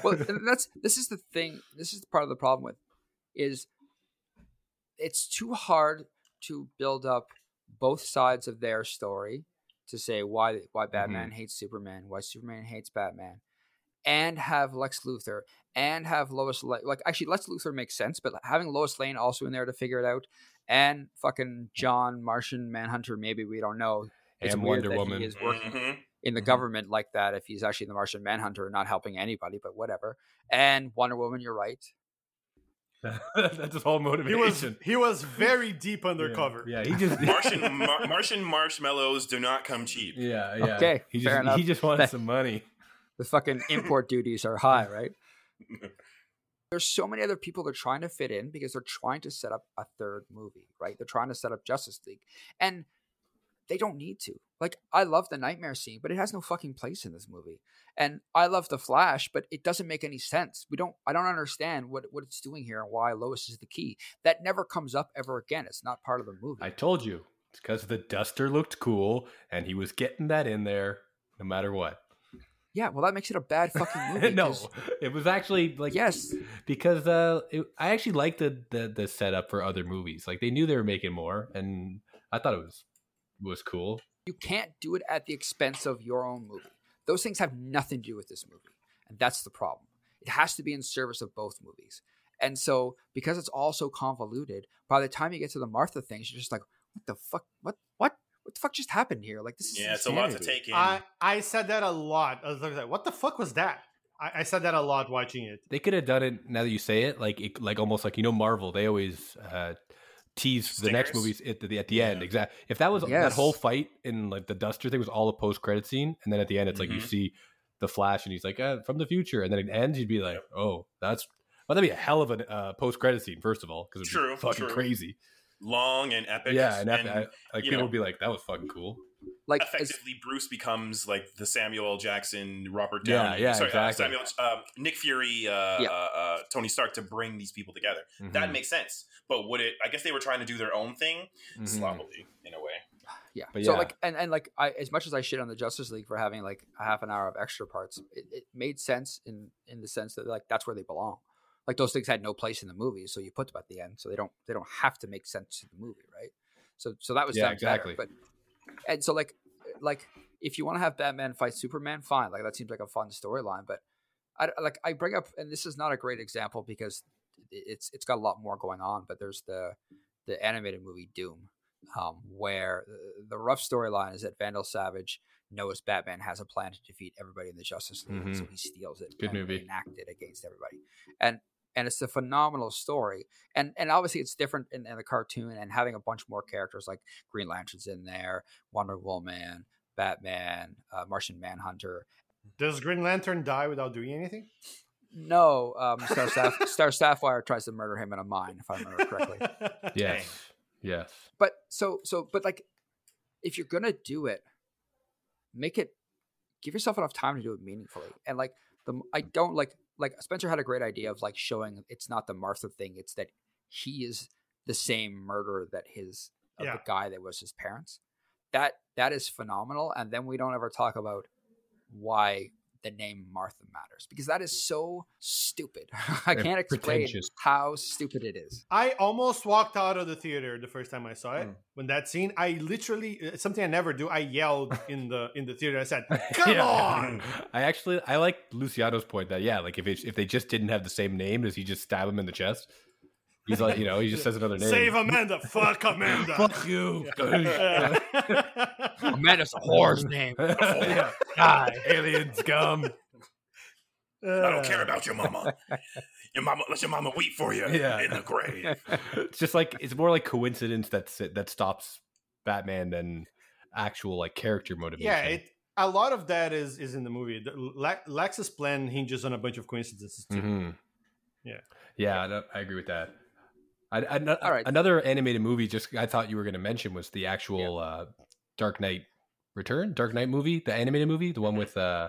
[SPEAKER 2] well, that's this is the thing. This is part of the problem with is it's too hard to build up both sides of their story to say why why Batman hates Superman, why Superman hates Batman, and have Lex Luthor and have Lois Lane. Like actually, Lex Luthor makes sense, but having Lois Lane also in there to figure it out, and fucking John Martian Manhunter, maybe we don't know. It's
[SPEAKER 3] and
[SPEAKER 2] weird
[SPEAKER 3] Wonder
[SPEAKER 2] that
[SPEAKER 3] Woman.
[SPEAKER 2] he is working
[SPEAKER 4] Mhm.
[SPEAKER 2] in the
[SPEAKER 3] Mhm.
[SPEAKER 2] government like that if he's actually the Martian Manhunter, not helping anybody, but whatever. And Wonder Woman, you're right.
[SPEAKER 3] That's his whole
[SPEAKER 1] he
[SPEAKER 3] motivation.
[SPEAKER 1] was he was very deep undercover.
[SPEAKER 3] Yeah, he just
[SPEAKER 4] Martian Mar- Martian marshmallows do not come cheap.
[SPEAKER 3] Yeah, yeah.
[SPEAKER 2] Okay,
[SPEAKER 3] he
[SPEAKER 2] fair
[SPEAKER 3] just
[SPEAKER 2] enough.
[SPEAKER 3] he just wanted
[SPEAKER 2] That-
[SPEAKER 3] some money.
[SPEAKER 2] The fucking import duties are high, right? There's so many other people they're trying to fit in because they're trying to set up a third movie, right? They're trying to set up Justice League. And they don't need to. Like, I love the nightmare scene, but it has no fucking place in this movie. And I love the Flash, but it doesn't make any sense. We don't I don't understand what, what it's doing here and why Lois is the key. That never comes up ever again. It's not part of the movie.
[SPEAKER 3] I told you it's because the duster looked cool, and he was getting that in there no matter what.
[SPEAKER 2] Yeah, well, that makes it a bad fucking movie.
[SPEAKER 3] no, it was actually like
[SPEAKER 2] yes,
[SPEAKER 3] because uh, it, I actually liked the, the the setup for other movies. Like they knew they were making more, and I thought it was was cool.
[SPEAKER 2] you can't do it at the expense of your own movie. Those things have nothing to do with this movie, and that's the problem. It has to be in service of both movies. And so, because it's all so convoluted, by the time you get to the Martha things, you're just like, "What the fuck? What? What? What the fuck just happened here? Like this is
[SPEAKER 4] Yeah, it's a lot to take in.
[SPEAKER 1] I I said that a lot. I was like, what the fuck was that? I, I said that a lot watching it.
[SPEAKER 3] They could have done it now that you say it, like it, like almost like you know Marvel. They always uh, tease the next
[SPEAKER 4] Stingers?
[SPEAKER 3] movies at the, at the end.
[SPEAKER 4] Yeah.
[SPEAKER 3] Exactly. If that was that whole fight in like the Duster thing was all a post credit scene, and then at the end it's like you
[SPEAKER 4] Mhm.
[SPEAKER 3] see the Flash and he's like uh, from the future, and then it ends. You'd be like, oh, that's well, that'd be a hell of a uh, post credit scene. First of all, because it's
[SPEAKER 4] True,
[SPEAKER 3] fucking
[SPEAKER 4] true.
[SPEAKER 3] crazy.
[SPEAKER 4] Long and epic.
[SPEAKER 3] yeah, and,
[SPEAKER 4] and
[SPEAKER 3] I, like people
[SPEAKER 4] know-
[SPEAKER 3] would be like, that was fucking cool.
[SPEAKER 2] Like as,
[SPEAKER 4] effectively Bruce becomes like the Samuel L. Jackson, Robert Downey,
[SPEAKER 3] yeah,
[SPEAKER 4] sorry, uh,
[SPEAKER 3] exactly.
[SPEAKER 4] Samuel, uh, Nick Fury, uh,
[SPEAKER 2] Yeah.
[SPEAKER 4] uh, uh, Tony Stark to bring these people together. That
[SPEAKER 3] Mhm,
[SPEAKER 4] makes sense. But would it? I guess they were trying to do their own thing
[SPEAKER 3] mhm.
[SPEAKER 4] sloppily in a way.
[SPEAKER 2] yeah.
[SPEAKER 3] But
[SPEAKER 2] So
[SPEAKER 3] yeah.
[SPEAKER 2] like, and and like, I as much as I shit on the Justice League for having like a half an hour of extra parts, it, it made sense in in the sense that like that's where they belong. Like those things had no place in the movie, so you put them at the end, so they don't they don't have to make sense to the movie, right? So so that was
[SPEAKER 3] Yeah, exactly.
[SPEAKER 2] Better, but and so like like if you want to have Batman fight Superman, fine. Like that seems like a fun storyline, but I like I bring up, and this is not a great example because it's it's got a lot more going on. But there's the the animated movie Doom, um, where the, the rough storyline is that Vandal Savage knows Batman has a plan to defeat everybody in the Justice League, so he steals it.
[SPEAKER 3] Good
[SPEAKER 2] and
[SPEAKER 3] movie.
[SPEAKER 2] Enact it against everybody, and and it's a phenomenal story. And and obviously it's different in, in the cartoon and having a bunch more characters like Green Lantern's in there, Wonder Woman, Batman, uh, Martian Manhunter.
[SPEAKER 1] Does Green Lantern die without doing anything?
[SPEAKER 2] No, um, Star, Saph- Star Sapphire tries to murder him in a mine, if I remember correctly.
[SPEAKER 3] Yes, yes.
[SPEAKER 2] but so so but like if you're gonna do it make it give yourself enough time to do it meaningfully and like the i don't like like spencer had a great idea of like showing it's not the martha thing it's that he is the same murderer that his of
[SPEAKER 1] Yeah.
[SPEAKER 2] the guy that was his parents that that is phenomenal and then we don't ever talk about why the name Martha matters because that is so stupid. I can't explain how stupid it is.
[SPEAKER 1] I almost walked out of the theater the first time I saw it.
[SPEAKER 3] Mm.
[SPEAKER 1] When that scene, I literally something I never do. I yelled in the in the theater. I said, "Come
[SPEAKER 3] Yeah.
[SPEAKER 1] on!"
[SPEAKER 3] I actually I like Luciano's point that yeah, like if it, if they just didn't have the same name, does he just stab him in the chest? He's like, you know, he just says another name.
[SPEAKER 1] Save Amanda. Fuck Amanda.
[SPEAKER 3] Fuck you.
[SPEAKER 2] Amanda's a whore's name.
[SPEAKER 3] yeah.
[SPEAKER 2] Die.
[SPEAKER 3] Alien scum.
[SPEAKER 4] I don't care about your mama. Your mama, let your mama weep for you
[SPEAKER 3] Yeah.
[SPEAKER 4] in the grave.
[SPEAKER 3] it's just like it's more like coincidence that's that stops Batman than actual like character motivation.
[SPEAKER 1] Yeah, it a lot of that is is in the movie. The, Le- Lex's plan hinges on a bunch of coincidences too.
[SPEAKER 3] Mhm.
[SPEAKER 1] Yeah.
[SPEAKER 3] yeah, no, I agree with that. I, I,
[SPEAKER 2] All right.
[SPEAKER 3] Another animated movie, just I thought you were going to mention was the actual uh, Dark Knight Return, Dark Knight movie, the animated movie, the one with uh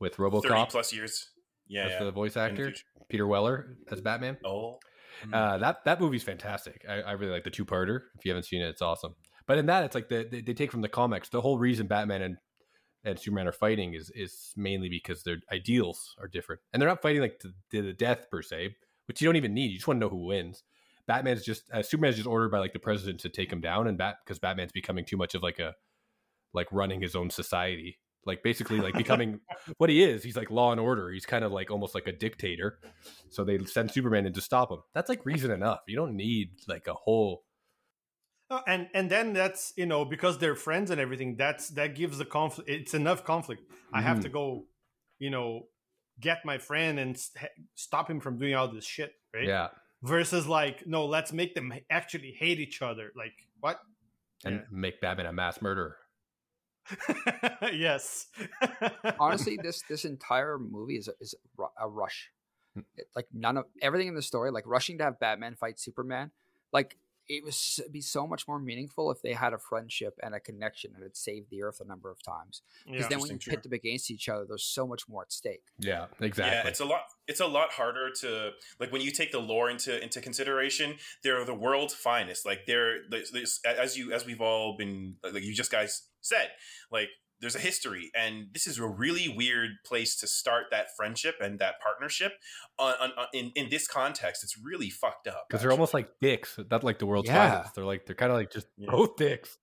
[SPEAKER 3] with RoboCop.
[SPEAKER 4] plus years. Yeah, yeah.
[SPEAKER 3] the voice
[SPEAKER 4] In the
[SPEAKER 3] actor. Peter Weller as Batman.
[SPEAKER 4] Oh, Mm.
[SPEAKER 3] Uh, that that movie's fantastic. I, I really like the two parter. If you haven't seen it, it's awesome. But in that, it's like the, they, they take from the comics. The whole reason Batman and and Superman are fighting is is mainly because their ideals are different, and they're not fighting like to, to the death per se, which you don't even need. You just want to know who wins. Batman's just uh, Superman's just ordered by like the president to take him down, and Bat because Batman's becoming too much of like a like running his own society, like basically like becoming what he is. He's like law and order. He's kind of like almost like a dictator. So they send Superman in to stop him. That's like reason enough. You don't need like a whole.
[SPEAKER 1] Oh, and and then that's you know because they're friends and everything. That's that gives the conflict. It's enough conflict. I have to go, you know, get my friend and s- stop him from doing all this shit, right?
[SPEAKER 3] Yeah,
[SPEAKER 1] Versus like, no, let's make them actually hate each other. Like what?
[SPEAKER 3] and
[SPEAKER 1] Yeah.
[SPEAKER 3] make Batman a mass murderer.
[SPEAKER 1] yes.
[SPEAKER 2] Honestly, this this entire movie is a, is a rush.
[SPEAKER 3] Hmm.
[SPEAKER 2] It- like none of everything in the story, like rushing to have Batman fight Superman, like it was be so much more meaningful if they had a friendship and a connection and it saved the Earth a number of times. Because
[SPEAKER 1] yeah.
[SPEAKER 2] then when you pit them against each other, there's so much more at stake.
[SPEAKER 3] Yeah, exactly.
[SPEAKER 4] Yeah, it's a lot. It's a lot harder to like when you take the lore into into consideration. They're the world's finest. Like they're there's, there's, as you as we've all been like you just guys said. Like there's a history, and this is a really weird place to start that friendship and that partnership. On, on, on in in this context, it's really fucked up
[SPEAKER 3] because they're almost like dicks. Not like the world's
[SPEAKER 2] Yeah.
[SPEAKER 3] finest. They're like they're kind of like just
[SPEAKER 4] Yeah.
[SPEAKER 3] both dicks.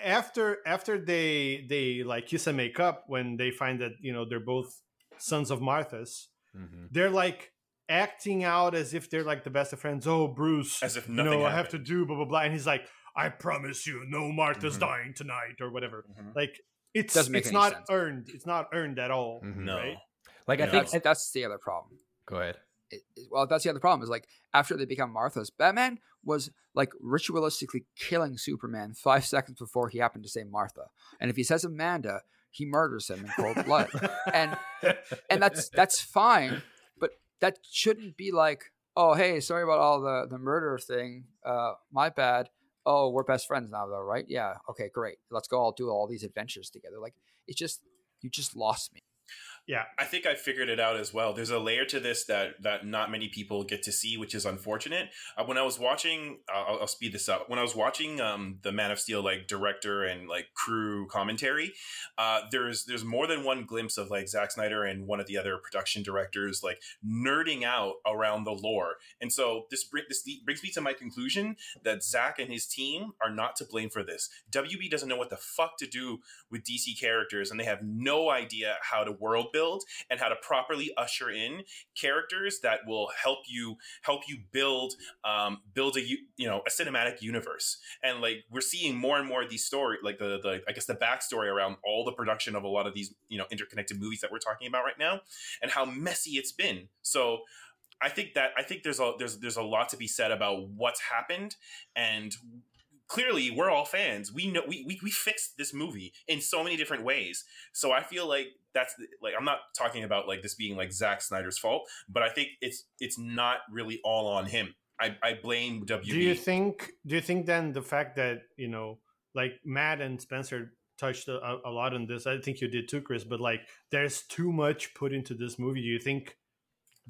[SPEAKER 1] after after they they like kiss and make up when they find that you know they're both sons of Martha's,
[SPEAKER 3] Mm-hmm.
[SPEAKER 1] they're like acting out as if they're like the best of friends. Oh, Bruce,
[SPEAKER 4] As if
[SPEAKER 1] you
[SPEAKER 4] nothing
[SPEAKER 1] know, I have to do blah blah blah, and he's like, I promise you, no Martha's
[SPEAKER 4] Mhm.
[SPEAKER 1] dying tonight or whatever.
[SPEAKER 4] Mhm.
[SPEAKER 1] Like it's
[SPEAKER 2] Doesn't make
[SPEAKER 1] it's
[SPEAKER 2] any
[SPEAKER 1] not
[SPEAKER 2] sense.
[SPEAKER 1] earned. It's not earned at all.
[SPEAKER 3] Mhm.
[SPEAKER 4] No,
[SPEAKER 1] Right?
[SPEAKER 3] Like I
[SPEAKER 4] No.
[SPEAKER 3] think.
[SPEAKER 2] That's, that's the other problem.
[SPEAKER 3] Go ahead.
[SPEAKER 2] it, it- well, that's the other problem is like after they become Martha's, Batman was like ritualistically killing Superman five seconds before he happened to say Martha. And if he says Amanda, he murders him in cold blood. and and that's that's fine, but that shouldn't be like, oh hey, sorry about all the the murder thing. Uh, my bad. Oh, we're best friends now, though, right? Yeah. Okay, great. Let's go all do all these adventures together. Like it's just you just lost me.
[SPEAKER 1] Yeah.
[SPEAKER 4] I think I figured it out as well. There's a layer to this that that not many people get to see, which is unfortunate. Uh, when I was watching, uh, I'll, I'll speed this up. When I was watching um, the Man of Steel like director and like crew commentary, uh, there's there's more than one glimpse of like Zack Snyder and one of the other production directors like nerding out around the lore. And so this this brings me to my conclusion that Zack and his team are not to blame for this. WB doesn't know what the fuck to do with DC characters, and they have no idea how to world build and how to properly usher in characters that will help you help you build um, build a you know a cinematic universe. And like we're seeing more and more of these story, like the the I guess the backstory around all the production of a lot of these you know interconnected movies that we're talking about right now, and how messy it's been. So. I think that I think there's a there's there's a lot to be said about what's happened and clearly we're all fans. We know we, we we fixed this movie in so many different ways. So I feel like that's like I'm not talking about like this being like Zack Snyder's fault, but I think it's it's not really all on him. I, I blame WB.
[SPEAKER 1] Do you think? Do you think then the fact that you know, like Matt and Spencer touched a, a lot on this? I think you did too, Chris. But like, there's too much put into this movie. Do you think?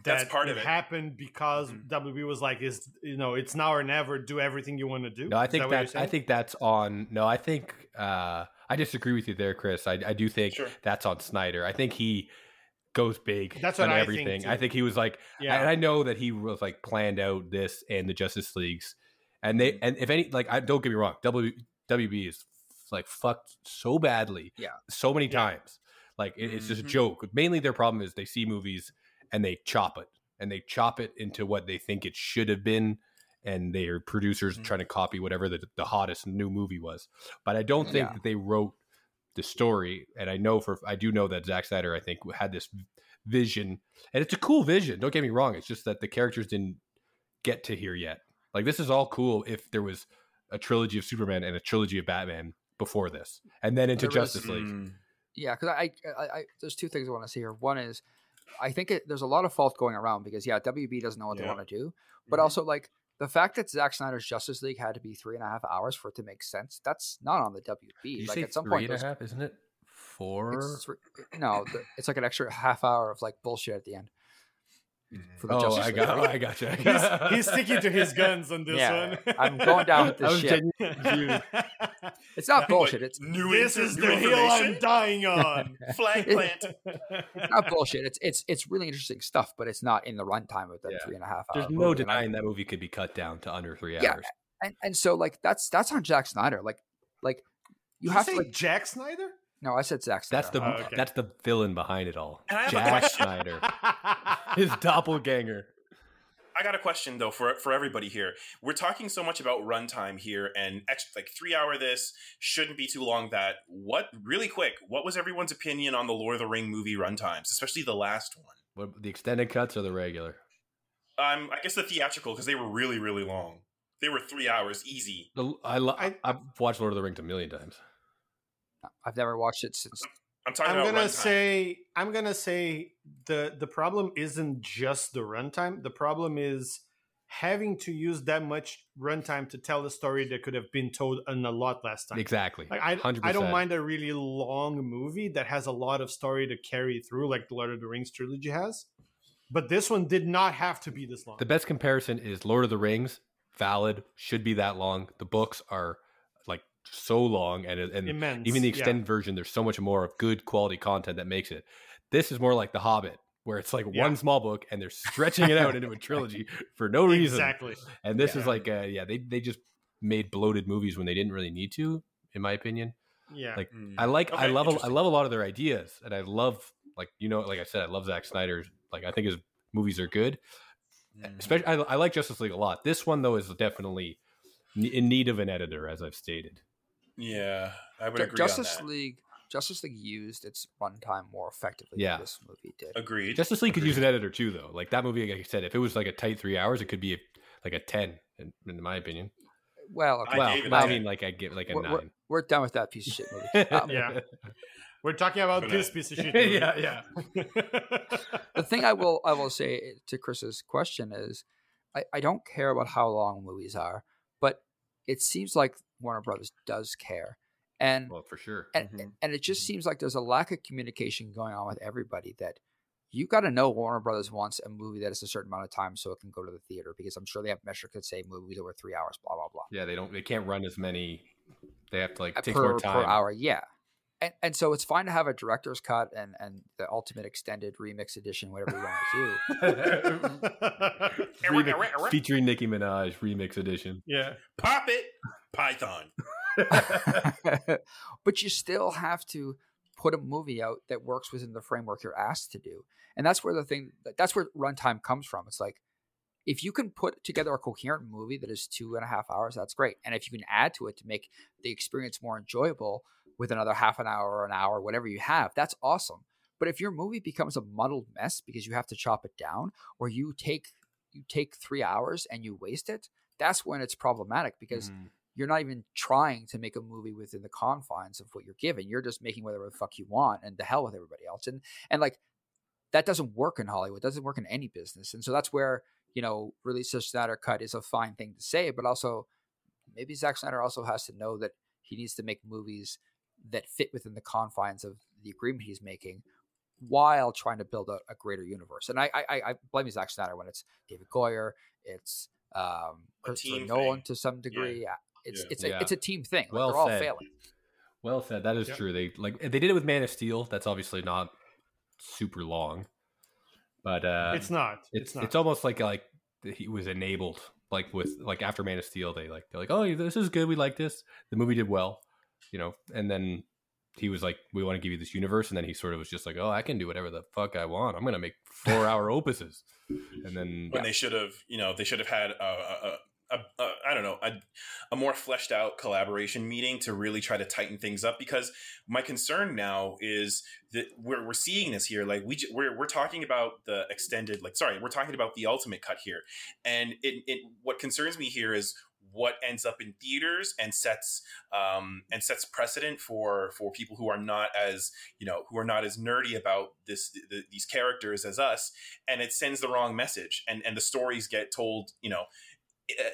[SPEAKER 4] That's
[SPEAKER 1] that
[SPEAKER 4] part of it.
[SPEAKER 1] happened because
[SPEAKER 4] Mhm.
[SPEAKER 1] WB was like, "Is you know, it's now or never. Do everything you want to do."
[SPEAKER 3] No, I
[SPEAKER 1] Is
[SPEAKER 3] think
[SPEAKER 1] that what
[SPEAKER 3] I think that's on. No, I think uh, I disagree with you there, Chris. I, I do think
[SPEAKER 4] Sure.
[SPEAKER 3] that's on Snyder. I think he goes big.
[SPEAKER 1] That's what
[SPEAKER 3] on
[SPEAKER 1] I think,
[SPEAKER 3] everything. I think he was like,
[SPEAKER 1] yeah.
[SPEAKER 3] and I know that he was like planned out this and the Justice Leagues, and they and if any like I don't get me wrong, W WB is like fucked so badly,
[SPEAKER 2] Yeah.
[SPEAKER 3] so many
[SPEAKER 1] Yeah.
[SPEAKER 3] times. Like it, it's just a
[SPEAKER 4] Mhm.
[SPEAKER 3] joke. Mainly their problem is they see movies and they chop it and they chop it into what they think it should have been. And their producers
[SPEAKER 4] Mhm.
[SPEAKER 3] trying to copy whatever the, the hottest new movie was. But I don't think
[SPEAKER 2] Yeah.
[SPEAKER 3] that they wrote the story. And I know for I do know that Zack Snyder I think had this vision, and it's a cool vision. Don't get me wrong. It's just that the characters didn't get to here yet. Like this is all cool if there was a trilogy of Superman and a trilogy of Batman before this, and then into
[SPEAKER 2] is-
[SPEAKER 3] Justice League.
[SPEAKER 4] Mm.
[SPEAKER 2] Yeah, because I, I, I, there's two things I want to see here. One is, I think it, there's a lot of fault going around because yeah, WB doesn't know what they
[SPEAKER 4] Yeah.
[SPEAKER 2] want to do, but
[SPEAKER 4] Mhm.
[SPEAKER 2] also like the fact that Zack Snyder's Justice League had to be three and a half hours for it to make sense. That's not on the WB.
[SPEAKER 3] You
[SPEAKER 2] like at some
[SPEAKER 3] three
[SPEAKER 2] point,
[SPEAKER 3] and a half, isn't it? Four.
[SPEAKER 2] it's no, the, it's like an extra half hour of like bullshit at the end Mm-hmm. for the
[SPEAKER 3] oh,
[SPEAKER 2] Justice
[SPEAKER 3] I
[SPEAKER 2] League.
[SPEAKER 3] got. I gotcha.
[SPEAKER 1] he's, he's sticking to his guns on this
[SPEAKER 2] Yeah,
[SPEAKER 1] one.
[SPEAKER 2] I'm going down with
[SPEAKER 3] I
[SPEAKER 2] this shit.
[SPEAKER 3] genuinely
[SPEAKER 2] It's not bullshit. It's
[SPEAKER 4] New
[SPEAKER 1] this is
[SPEAKER 4] new
[SPEAKER 1] the hill I'm dying on.
[SPEAKER 4] Flag plant.
[SPEAKER 2] It's not bullshit. It's it's it's really interesting stuff, but it's not in the runtime of the
[SPEAKER 3] Yeah.
[SPEAKER 2] three and a half hour.
[SPEAKER 3] There's no
[SPEAKER 2] movie,
[SPEAKER 3] denying that movie could be cut down to under three
[SPEAKER 2] Yeah,
[SPEAKER 3] hours.
[SPEAKER 2] and and so like that's that's on Jack Snyder. Like like you
[SPEAKER 1] Did
[SPEAKER 2] have
[SPEAKER 1] say
[SPEAKER 2] to like
[SPEAKER 1] Jack Snyder?
[SPEAKER 2] No, I said Zack Snyder.
[SPEAKER 3] That's the
[SPEAKER 1] Oh, okay.
[SPEAKER 3] that's the villain behind it all.
[SPEAKER 4] And I have a
[SPEAKER 3] Jack. Snyder, his doppelganger.
[SPEAKER 4] I got a question though for for everybody here. We're talking so much about runtime here and extra, like three hour this shouldn't be too long. That what really quick? What was everyone's opinion on the Lord of the Ring movie runtimes, especially the last one?
[SPEAKER 3] What the extended cuts or the regular?
[SPEAKER 4] Um, I guess the theatrical because they were really really long. They were three hours easy.
[SPEAKER 3] The, I, lo-
[SPEAKER 1] I-
[SPEAKER 3] I've watched Lord of the Rings a million times.
[SPEAKER 2] I've never watched it since.
[SPEAKER 4] I'm talking
[SPEAKER 1] I'm
[SPEAKER 4] about
[SPEAKER 1] gonna
[SPEAKER 4] runtime.
[SPEAKER 1] say I'm gonna say the the problem isn't just the runtime. The problem is having to use that much runtime to tell a story that could have been told in a lot less time.
[SPEAKER 3] Exactly.
[SPEAKER 1] Like I,
[SPEAKER 3] 100%.
[SPEAKER 1] I don't mind a really long movie that has a lot of story to carry through, like the Lord of the Rings trilogy has. But this one did not have to be this long.
[SPEAKER 3] The best comparison is Lord of the Rings. Valid, should be that long. The books are like so long, and and
[SPEAKER 1] Immense.
[SPEAKER 3] even the
[SPEAKER 1] yeah.
[SPEAKER 3] extended version, there's so much more of good quality content that makes it. This is more like The Hobbit, where it's like
[SPEAKER 1] Yeah.
[SPEAKER 3] one small book and they're stretching it out into a trilogy for no reason.
[SPEAKER 1] Exactly.
[SPEAKER 3] And this
[SPEAKER 1] Yeah.
[SPEAKER 3] is like, uh, yeah, they they just made bloated movies when they didn't really need to, in my opinion.
[SPEAKER 1] Yeah.
[SPEAKER 3] Like,
[SPEAKER 4] Mm.
[SPEAKER 3] I like, I love, a, I love a lot of their ideas, and I love, like you know, like I said, I love Zack Snyder's. Like I think his movies are good.
[SPEAKER 4] Mm.
[SPEAKER 3] Especially, I, I like Justice League a lot. This one though is definitely in need of an editor, as I've stated.
[SPEAKER 4] Yeah, I would
[SPEAKER 2] Ju-
[SPEAKER 4] agree
[SPEAKER 2] Justice
[SPEAKER 4] on that.
[SPEAKER 2] League. Justice League used its runtime more effectively
[SPEAKER 3] Yeah.
[SPEAKER 2] than this movie did.
[SPEAKER 4] Agreed.
[SPEAKER 3] Justice League could use an editor too, though. Like that movie, like I said, if it was like a tight three hours, it could be a, like a ten, in, in my opinion.
[SPEAKER 2] Well,
[SPEAKER 4] I
[SPEAKER 3] well,
[SPEAKER 4] gave it
[SPEAKER 3] I
[SPEAKER 4] a
[SPEAKER 3] mean, like I give like a
[SPEAKER 2] we're, we're,
[SPEAKER 3] 9
[SPEAKER 2] we're done with that piece of shit movie. Um,
[SPEAKER 1] Yeah. We're talking about
[SPEAKER 4] But,
[SPEAKER 1] this
[SPEAKER 4] uh,
[SPEAKER 1] piece of shit. movie.
[SPEAKER 3] yeah, yeah.
[SPEAKER 2] the thing I will I will say to Chris's question is, I, I don't care about how long movies are, but it seems like Warner Brothers does care, and
[SPEAKER 3] Well, for sure.
[SPEAKER 2] and,
[SPEAKER 4] Mhm.
[SPEAKER 2] and it just seems like there's a lack of communication going on with everybody that you got to know Warner Brothers wants a movie that is a certain amount of time so it can go to the theater because I'm sure they have metrics that say movies over three hours, blah blah blah.
[SPEAKER 3] Yeah, they don't. They can't run as many. They have to like
[SPEAKER 2] Uh,
[SPEAKER 3] take
[SPEAKER 2] per,
[SPEAKER 3] more time.
[SPEAKER 2] per hour, yeah. And, and so it's fine to have a director's cut and, and the ultimate extended remix edition, whatever you want to do.
[SPEAKER 3] Remix- featuring Nicki Minaj remix edition.
[SPEAKER 1] yeah.
[SPEAKER 4] Pop it, Python.
[SPEAKER 2] but you still have to put a movie out that works within the framework you're asked to do. And that's where the thing that's where runtime comes from. It's like if you can put together a coherent movie that is two and a half hours, that's great. And if you can add to it to make the experience more enjoyable with another half an hour or an hour, whatever you have, that's awesome. But if your movie becomes a muddled mess because you have to chop it down, or you take you take three hours and you waste it, that's when it's problematic because
[SPEAKER 3] Mhm.
[SPEAKER 2] you're not even trying to make a movie within the confines of what you're given. You're just making whatever the fuck you want and the hell with everybody else. And and like that doesn't work in Hollywood. Doesn't work in any business. And so that's where you know release a Snyder cut is a fine thing to say, but also maybe Zack Snyder also has to know that he needs to make movies that fit within the confines of the agreement he's making while trying to build a, a greater universe. And I, I I blame Zack Snyder when it's David Goyer, it's um, Christopher Nolan
[SPEAKER 4] thing.
[SPEAKER 2] to some degree. Yeah. It's
[SPEAKER 4] Yeah.
[SPEAKER 2] it's a
[SPEAKER 3] Yeah.
[SPEAKER 2] it's a team thing. Like,
[SPEAKER 3] Well
[SPEAKER 2] they're all
[SPEAKER 3] said.
[SPEAKER 2] failing.
[SPEAKER 3] Well said. That is
[SPEAKER 1] Yep.
[SPEAKER 3] true. They like they did it with Man of Steel. That's obviously not super long, but uh,
[SPEAKER 1] It's not.
[SPEAKER 3] it's
[SPEAKER 1] It's, not.
[SPEAKER 3] it's almost like like he was enabled. Like with like after Man of Steel, they like they're like, oh, this is good. We like this. The movie did well, you know. And then he was like, we want to give you this universe. And then he sort of was just like, oh, I can do whatever the fuck I want. I'm gonna make four hour opuses. And then
[SPEAKER 4] when they should have, you know, they should have had a, a, a, a I don't know, a, a more fleshed out collaboration meeting to really try to tighten things up. Because my concern now is that we're, we're seeing this here. Like we j- we're we're talking about the extended, like sorry, we're talking about the ultimate cut here, and it, it what concerns me here is what ends up in theaters and sets um, and sets precedent for for people who are not as you know who are not as nerdy about this the, these characters as us and it sends the wrong message and and the stories get told you know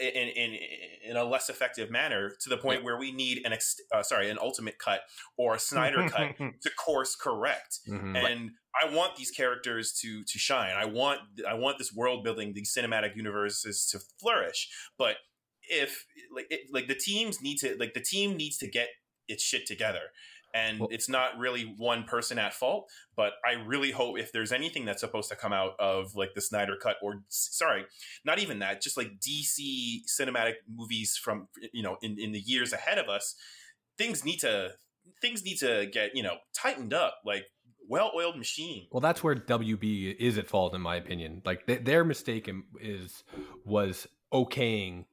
[SPEAKER 4] in in in a less effective manner to the point where we need an ex, uh, sorry an ultimate cut or a Snyder cut to course correct. Mm-hmm. And I want these characters to to shine. I want I want this world building, these cinematic universes to flourish. But if like it, like the teams need to like the team needs to get its shit together. And well, it's not really one person at fault but i really hope if there's anything that's supposed to come out of like the snyder cut or sorry not even that just like dc cinematic movies from you know in, in the years ahead of us things need to things need to get you know tightened up like well-oiled machine.
[SPEAKER 3] Well that's where wb is at fault in my opinion. Like th- their mistake is was okaying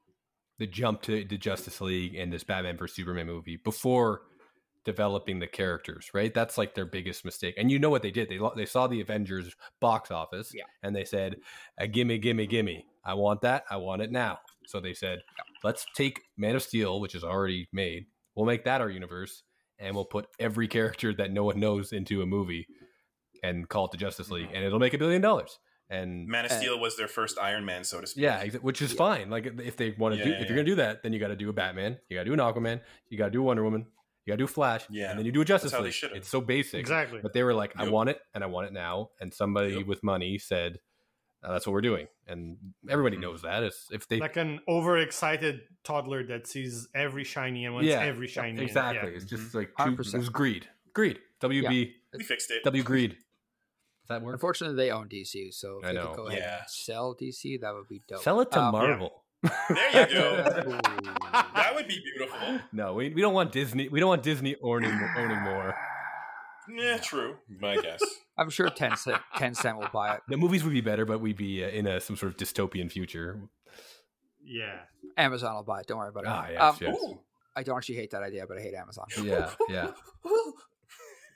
[SPEAKER 3] the jump to the justice league and this batman vs superman movie before developing the characters, right? That's like their biggest mistake. And you know what they did? They they saw the Avengers box office,
[SPEAKER 2] yeah.
[SPEAKER 3] and they said, uh, "Gimme, gimme, gimme! I want that. I want it now." So they said, "Let's take Man of Steel, which is already made. We'll make that our universe, and we'll put every character that no one knows into a movie, and call it the Justice League, mm-hmm. and it'll make a billion dollars." And
[SPEAKER 4] Man of Steel was their first Iron Man, so to speak.
[SPEAKER 3] Yeah, which is
[SPEAKER 2] yeah.
[SPEAKER 3] fine. Like if they want to yeah, do, if you're gonna do that, then you got to do a Batman, you got to do an Aquaman, you got to do Wonder Woman, you gotta do Flash,
[SPEAKER 4] yeah,
[SPEAKER 3] and then you do a Justice League. It's so basic,
[SPEAKER 1] exactly.
[SPEAKER 3] But they were like, "I want it, and I want it now." And somebody
[SPEAKER 4] yep.
[SPEAKER 3] with money said, uh, "That's what we're doing," and everybody mm-hmm. knows that. It's if they
[SPEAKER 1] like an overexcited toddler that sees every shiny and wants yeah, every shiny.
[SPEAKER 3] Exactly.
[SPEAKER 1] Yeah.
[SPEAKER 3] It's just like too, it was greed. Greed. WB.
[SPEAKER 4] Yeah. We fixed it.
[SPEAKER 3] W greed. Does that work?
[SPEAKER 2] Unfortunately, they own DC, so if
[SPEAKER 3] I
[SPEAKER 2] they
[SPEAKER 3] know.
[SPEAKER 2] could go ahead and sell DC, that would be dope.
[SPEAKER 3] Sell it to um, Marvel.
[SPEAKER 4] There you go. that would be beautiful.
[SPEAKER 3] No, we, we don't want Disney. We don't want Disney owning owning more.
[SPEAKER 4] Yeah, true. My guess.
[SPEAKER 2] I'm sure Tencent Tencent will buy it.
[SPEAKER 3] The movies would be better, but we'd be uh, in a some sort of dystopian future.
[SPEAKER 1] Yeah.
[SPEAKER 2] Amazon will buy it. Don't worry about it.
[SPEAKER 3] Ah, yes, um, yes.
[SPEAKER 2] I don't actually hate that idea, but I hate Amazon.
[SPEAKER 3] Yeah, yeah.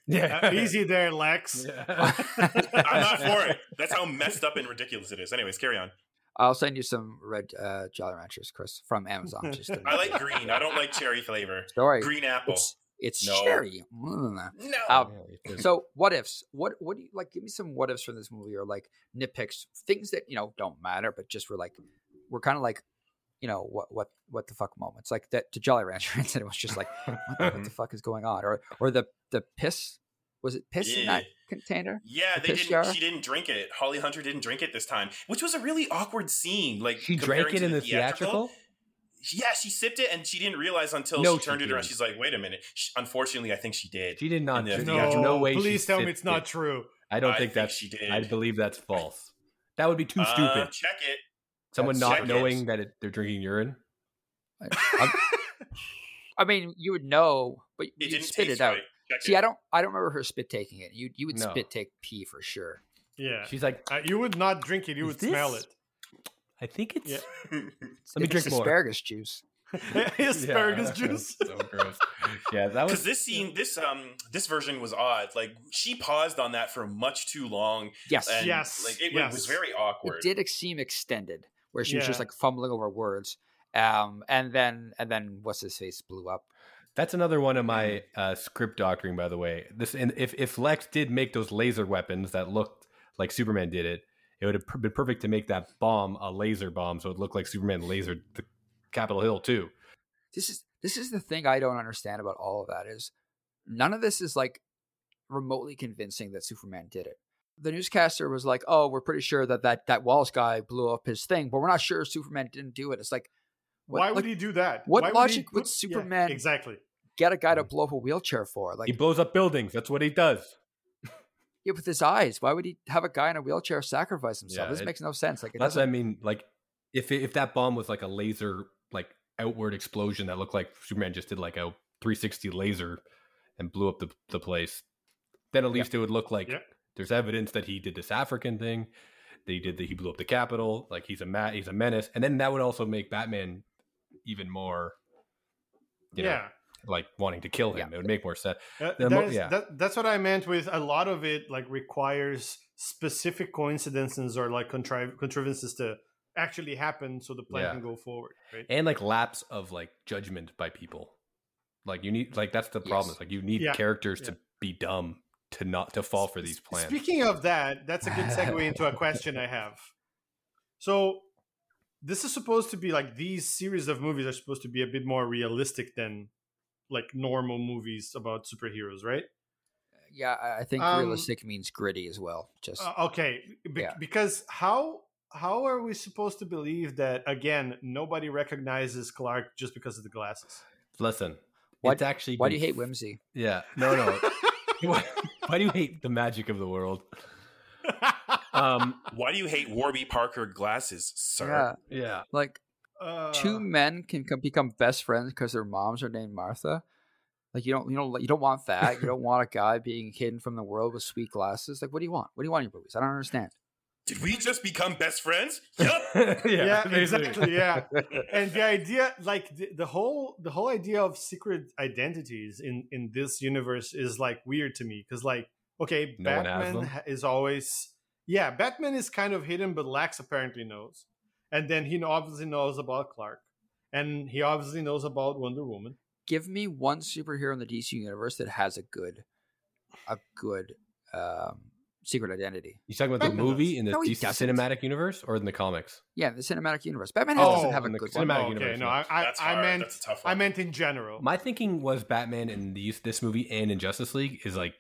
[SPEAKER 1] Yeah, uh, easy there, Lex.
[SPEAKER 4] Yeah. I'm not for it. That's how messed up and ridiculous it is. Anyways, carry on.
[SPEAKER 2] I'll send you some red uh, Jolly Ranchers, Chris, from Amazon.
[SPEAKER 4] Just I like green. I don't like cherry flavor.
[SPEAKER 2] Sorry,
[SPEAKER 4] green apple.
[SPEAKER 2] It's, it's no. cherry.
[SPEAKER 4] No.
[SPEAKER 2] Um, so what ifs? What what do you like? Give me some what ifs from this movie, or like nitpicks, things that you know don't matter, but just were like we're kind of like you know what what what the fuck moments like that to Jolly Rancher incident was just like what the, what the fuck is going on, or or the the piss was it piss yeah. in that container?
[SPEAKER 4] Yeah, the they didn't. Jar? She didn't drink it. Holly Hunter didn't drink it this time, which was a really awkward scene. Like
[SPEAKER 3] she drank it in the, the theatrical. theatrical?
[SPEAKER 4] Yeah, she sipped it and she didn't realize until no, she turned she it around. She's like, "Wait a minute." She, unfortunately, I think she did.
[SPEAKER 3] She did not.
[SPEAKER 1] No, no way. Please tell me it's not it. true.
[SPEAKER 3] I don't I think, think that she did. I believe that's false. That would be too uh, stupid.
[SPEAKER 4] Check it.
[SPEAKER 3] Someone that's not knowing it. that it, they're drinking urine.
[SPEAKER 2] I mean, you would know, but
[SPEAKER 4] it
[SPEAKER 2] you spit it out. Right.
[SPEAKER 4] Check
[SPEAKER 2] See,
[SPEAKER 4] it.
[SPEAKER 2] I don't, I don't remember her spit taking it. You, you would
[SPEAKER 3] No.
[SPEAKER 2] spit take pee for sure.
[SPEAKER 1] Yeah.
[SPEAKER 3] She's like,
[SPEAKER 1] Uh, you would not drink it. You would
[SPEAKER 3] this-
[SPEAKER 1] smell it.
[SPEAKER 3] I think it's.
[SPEAKER 1] Yeah.
[SPEAKER 3] Let me
[SPEAKER 2] It's
[SPEAKER 3] drink more.
[SPEAKER 2] asparagus juice.
[SPEAKER 1] Asparagus
[SPEAKER 3] Yeah.
[SPEAKER 1] juice.
[SPEAKER 3] so gross. Yeah, that was
[SPEAKER 4] because
[SPEAKER 3] was.
[SPEAKER 4] this scene, this um, this version was odd. Like she paused on that for much too long.
[SPEAKER 2] Yes,
[SPEAKER 4] and,
[SPEAKER 1] Yes,
[SPEAKER 4] like it
[SPEAKER 1] yes.
[SPEAKER 4] was very awkward.
[SPEAKER 2] it did seem extended, where she was just like fumbling over words. Um, and then, and then, what's his face blew up.
[SPEAKER 3] That's another one of my uh, script doctoring, by the way. This, and if if Lex did make those laser weapons that looked like Superman did it, it would have been perfect to make that bomb a laser bomb, so it looked like Superman lasered the Capitol Hill too.
[SPEAKER 2] This is this is the thing I don't understand about all of that is none of this is like remotely convincing that Superman did it. The newscaster was like, "Oh, we're pretty sure that that that Wallace guy blew up his thing, but we're not sure Superman didn't do it." It's like, what,
[SPEAKER 1] Why
[SPEAKER 2] like,
[SPEAKER 1] would he do that?
[SPEAKER 2] what
[SPEAKER 1] Why
[SPEAKER 2] logic
[SPEAKER 1] would,
[SPEAKER 2] would
[SPEAKER 1] he-
[SPEAKER 2] Superman-
[SPEAKER 1] Yeah, exactly.
[SPEAKER 2] get a guy to mm. blow up a wheelchair for? Like,
[SPEAKER 3] He blows up buildings. That's what he does.
[SPEAKER 2] yeah, with his eyes. Why would he have a guy in a wheelchair sacrifice himself?
[SPEAKER 3] Yeah,
[SPEAKER 2] this
[SPEAKER 3] it-
[SPEAKER 2] makes no sense. Like,
[SPEAKER 3] That's what I mean. Like, if if that bomb was like a laser, like outward explosion that looked like Superman just did like a 360 laser and blew up the the place, then at least it would look like
[SPEAKER 1] Yeah.
[SPEAKER 3] There's evidence that he did this African thing. That he did that. He blew up the Capitol. Like he's a ma- he's a menace, and then that would also make Batman even more, you know,
[SPEAKER 1] yeah.
[SPEAKER 3] like wanting to kill him.
[SPEAKER 2] Yeah.
[SPEAKER 3] It would make more sense.
[SPEAKER 1] Uh,
[SPEAKER 3] mo-
[SPEAKER 1] is-
[SPEAKER 3] yeah.
[SPEAKER 1] that, that's what I meant with a lot of it. Like requires specific coincidences or like contri- contrivances to actually happen so the plan
[SPEAKER 3] Yeah.
[SPEAKER 1] can go forward, right?
[SPEAKER 3] and like lapse of like judgment by people. Like you need like that's the problem.
[SPEAKER 2] Yes.
[SPEAKER 3] Like you need
[SPEAKER 1] Yeah.
[SPEAKER 3] characters
[SPEAKER 1] Yeah.
[SPEAKER 3] to be dumb to not to fall for these plans.
[SPEAKER 1] Speaking of that, that's a good segue into a question I have. So, this is supposed to be like these series of movies are supposed to be a bit more realistic than like normal movies about superheroes, right?
[SPEAKER 2] Yeah, I I think
[SPEAKER 1] Um,
[SPEAKER 2] realistic means gritty as well. Just
[SPEAKER 1] Uh, okay, be-
[SPEAKER 2] Yeah.
[SPEAKER 1] because how how are we supposed to believe that again nobody recognizes Clark just because of the glasses?
[SPEAKER 3] Listen,
[SPEAKER 2] Why-
[SPEAKER 3] it's actually
[SPEAKER 2] why do you hate whimsy?
[SPEAKER 3] Yeah, no, no. why, why do you hate the magic of the world? Um,
[SPEAKER 4] Why do you hate Warby Parker glasses, sir?
[SPEAKER 2] Yeah,
[SPEAKER 3] yeah,
[SPEAKER 2] like
[SPEAKER 1] Uh,
[SPEAKER 2] two men can come become best friends because their moms are named Martha. Like you don't, you don't, you don't want that. You don't want a guy being hidden from the world with sweet glasses. Like, what do you want? What do you want in your movies? I don't understand.
[SPEAKER 4] Did we just become best friends? Yup.
[SPEAKER 1] yeah,
[SPEAKER 3] basically.
[SPEAKER 1] exactly. Yeah, and the idea, like the, the whole the whole idea of secret identities in in this universe is like weird to me because like okay,
[SPEAKER 3] No
[SPEAKER 1] Batman is always yeah, Batman is kind of hidden, but Lex apparently knows, and then he obviously knows about Clark, and he obviously knows about Wonder Woman.
[SPEAKER 2] Give me one superhero in the DC universe that has a good, a good um, secret identity.
[SPEAKER 3] You talking about the movie
[SPEAKER 1] does.
[SPEAKER 3] in the
[SPEAKER 2] No,
[SPEAKER 3] DC
[SPEAKER 2] doesn't.
[SPEAKER 3] cinematic universe or in the comics?
[SPEAKER 2] Yeah, the cinematic universe. Batman
[SPEAKER 3] Oh,
[SPEAKER 2] doesn't have a
[SPEAKER 3] the
[SPEAKER 2] good
[SPEAKER 3] cinematic
[SPEAKER 2] one.
[SPEAKER 1] Oh, okay,
[SPEAKER 3] universe,
[SPEAKER 1] no. I I,
[SPEAKER 4] That's
[SPEAKER 1] I
[SPEAKER 4] hard.
[SPEAKER 1] meant
[SPEAKER 4] That's a tough
[SPEAKER 1] I meant in general.
[SPEAKER 3] My thinking was Batman in these this movie and in Justice League is like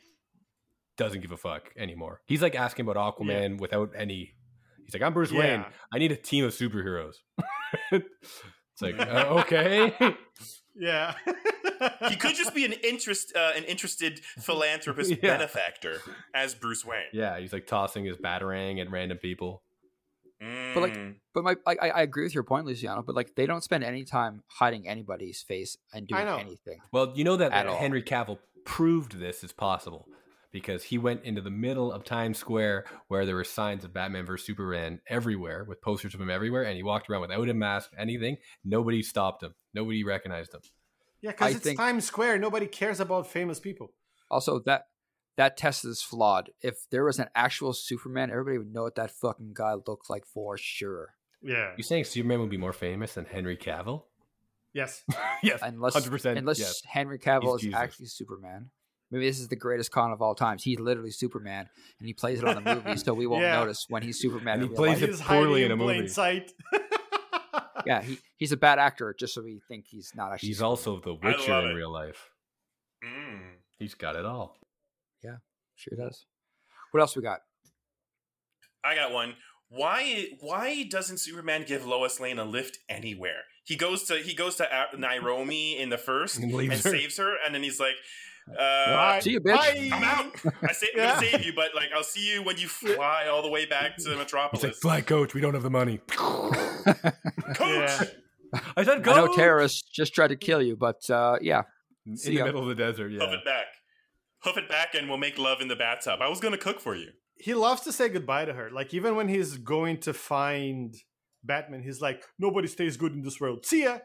[SPEAKER 3] doesn't give a fuck anymore. He's like asking about Aquaman without any. He's like, I'm Bruce Wayne. I need a team of superheroes. it's like uh, okay.
[SPEAKER 1] Yeah,
[SPEAKER 4] he could just be an interest, uh, an interested philanthropist
[SPEAKER 3] Yeah.
[SPEAKER 4] benefactor as Bruce Wayne.
[SPEAKER 3] yeah, he's like tossing his batarang at random people.
[SPEAKER 2] But, like,
[SPEAKER 4] Mm.
[SPEAKER 2] But my, I, I I agree with your point, Luciano. But like, they don't spend any time hiding anybody's face and doing anything.
[SPEAKER 3] Well, you know that
[SPEAKER 2] At all.
[SPEAKER 3] Henry Cavill proved this is possible because he went into the middle of Times Square where there were signs of Batman vs Superman everywhere with posters of him everywhere, and he walked around without a mask, anything. Nobody stopped him. Nobody recognized him.
[SPEAKER 1] yeah, because it's
[SPEAKER 2] think-
[SPEAKER 1] Times Square. Nobody cares about famous people.
[SPEAKER 2] Also, that that test is flawed. If there was an actual Superman, everybody would know what that fucking guy looked like for sure.
[SPEAKER 1] Yeah.
[SPEAKER 3] You saying Superman would be more famous than Henry Cavill?
[SPEAKER 1] Yes.
[SPEAKER 3] yes,
[SPEAKER 2] Unless,
[SPEAKER 3] hundred percent.
[SPEAKER 2] unless
[SPEAKER 3] Yes.
[SPEAKER 2] Henry Cavill
[SPEAKER 3] He's
[SPEAKER 2] is
[SPEAKER 3] Jesus.
[SPEAKER 2] actually Superman. Maybe this is the greatest con of all times. He's literally Superman, and he plays it on the movie, so we won't
[SPEAKER 1] Yeah.
[SPEAKER 2] notice when he's Superman.
[SPEAKER 3] And he plays
[SPEAKER 2] life.
[SPEAKER 3] it
[SPEAKER 1] He's
[SPEAKER 3] poorly in a
[SPEAKER 1] plain
[SPEAKER 3] movie.
[SPEAKER 1] sight.
[SPEAKER 2] Yeah, he, he's a bad actor, just so we think he's not actually.
[SPEAKER 3] He's
[SPEAKER 2] Superman.
[SPEAKER 3] also the Witcher in real life.
[SPEAKER 4] Mm.
[SPEAKER 3] He's got it all.
[SPEAKER 2] Yeah, sure does. What else we got?
[SPEAKER 4] I got one. Why? Why doesn't Superman give Lois Lane a lift anywhere? He goes to he goes to A- Nairobi in the first
[SPEAKER 3] And
[SPEAKER 4] and,
[SPEAKER 3] her.
[SPEAKER 4] saves her, and then he's like, uh,
[SPEAKER 1] Bye.
[SPEAKER 2] See you, bitch.
[SPEAKER 1] Bye.
[SPEAKER 4] "I'm out. I say, I'm
[SPEAKER 1] Yeah.
[SPEAKER 4] gonna save you, but like I'll see you when you fly all the way back to
[SPEAKER 3] He's
[SPEAKER 4] Metropolis."
[SPEAKER 3] like, fly coach, we don't have the money.
[SPEAKER 4] Coach.
[SPEAKER 1] Yeah.
[SPEAKER 3] I said
[SPEAKER 2] I know terrorists just tried to kill you, but uh, yeah,
[SPEAKER 3] in
[SPEAKER 2] See
[SPEAKER 3] the
[SPEAKER 2] ya.
[SPEAKER 3] middle of the desert.
[SPEAKER 4] Yeah, Hoof
[SPEAKER 3] Yeah,
[SPEAKER 4] it back. Hoof it back, and we'll make love in the bathtub. I was gonna cook for you.
[SPEAKER 1] he loves to say goodbye to her. Like even when he's going to find Batman, he's like, "Nobody stays good in this world. See ya."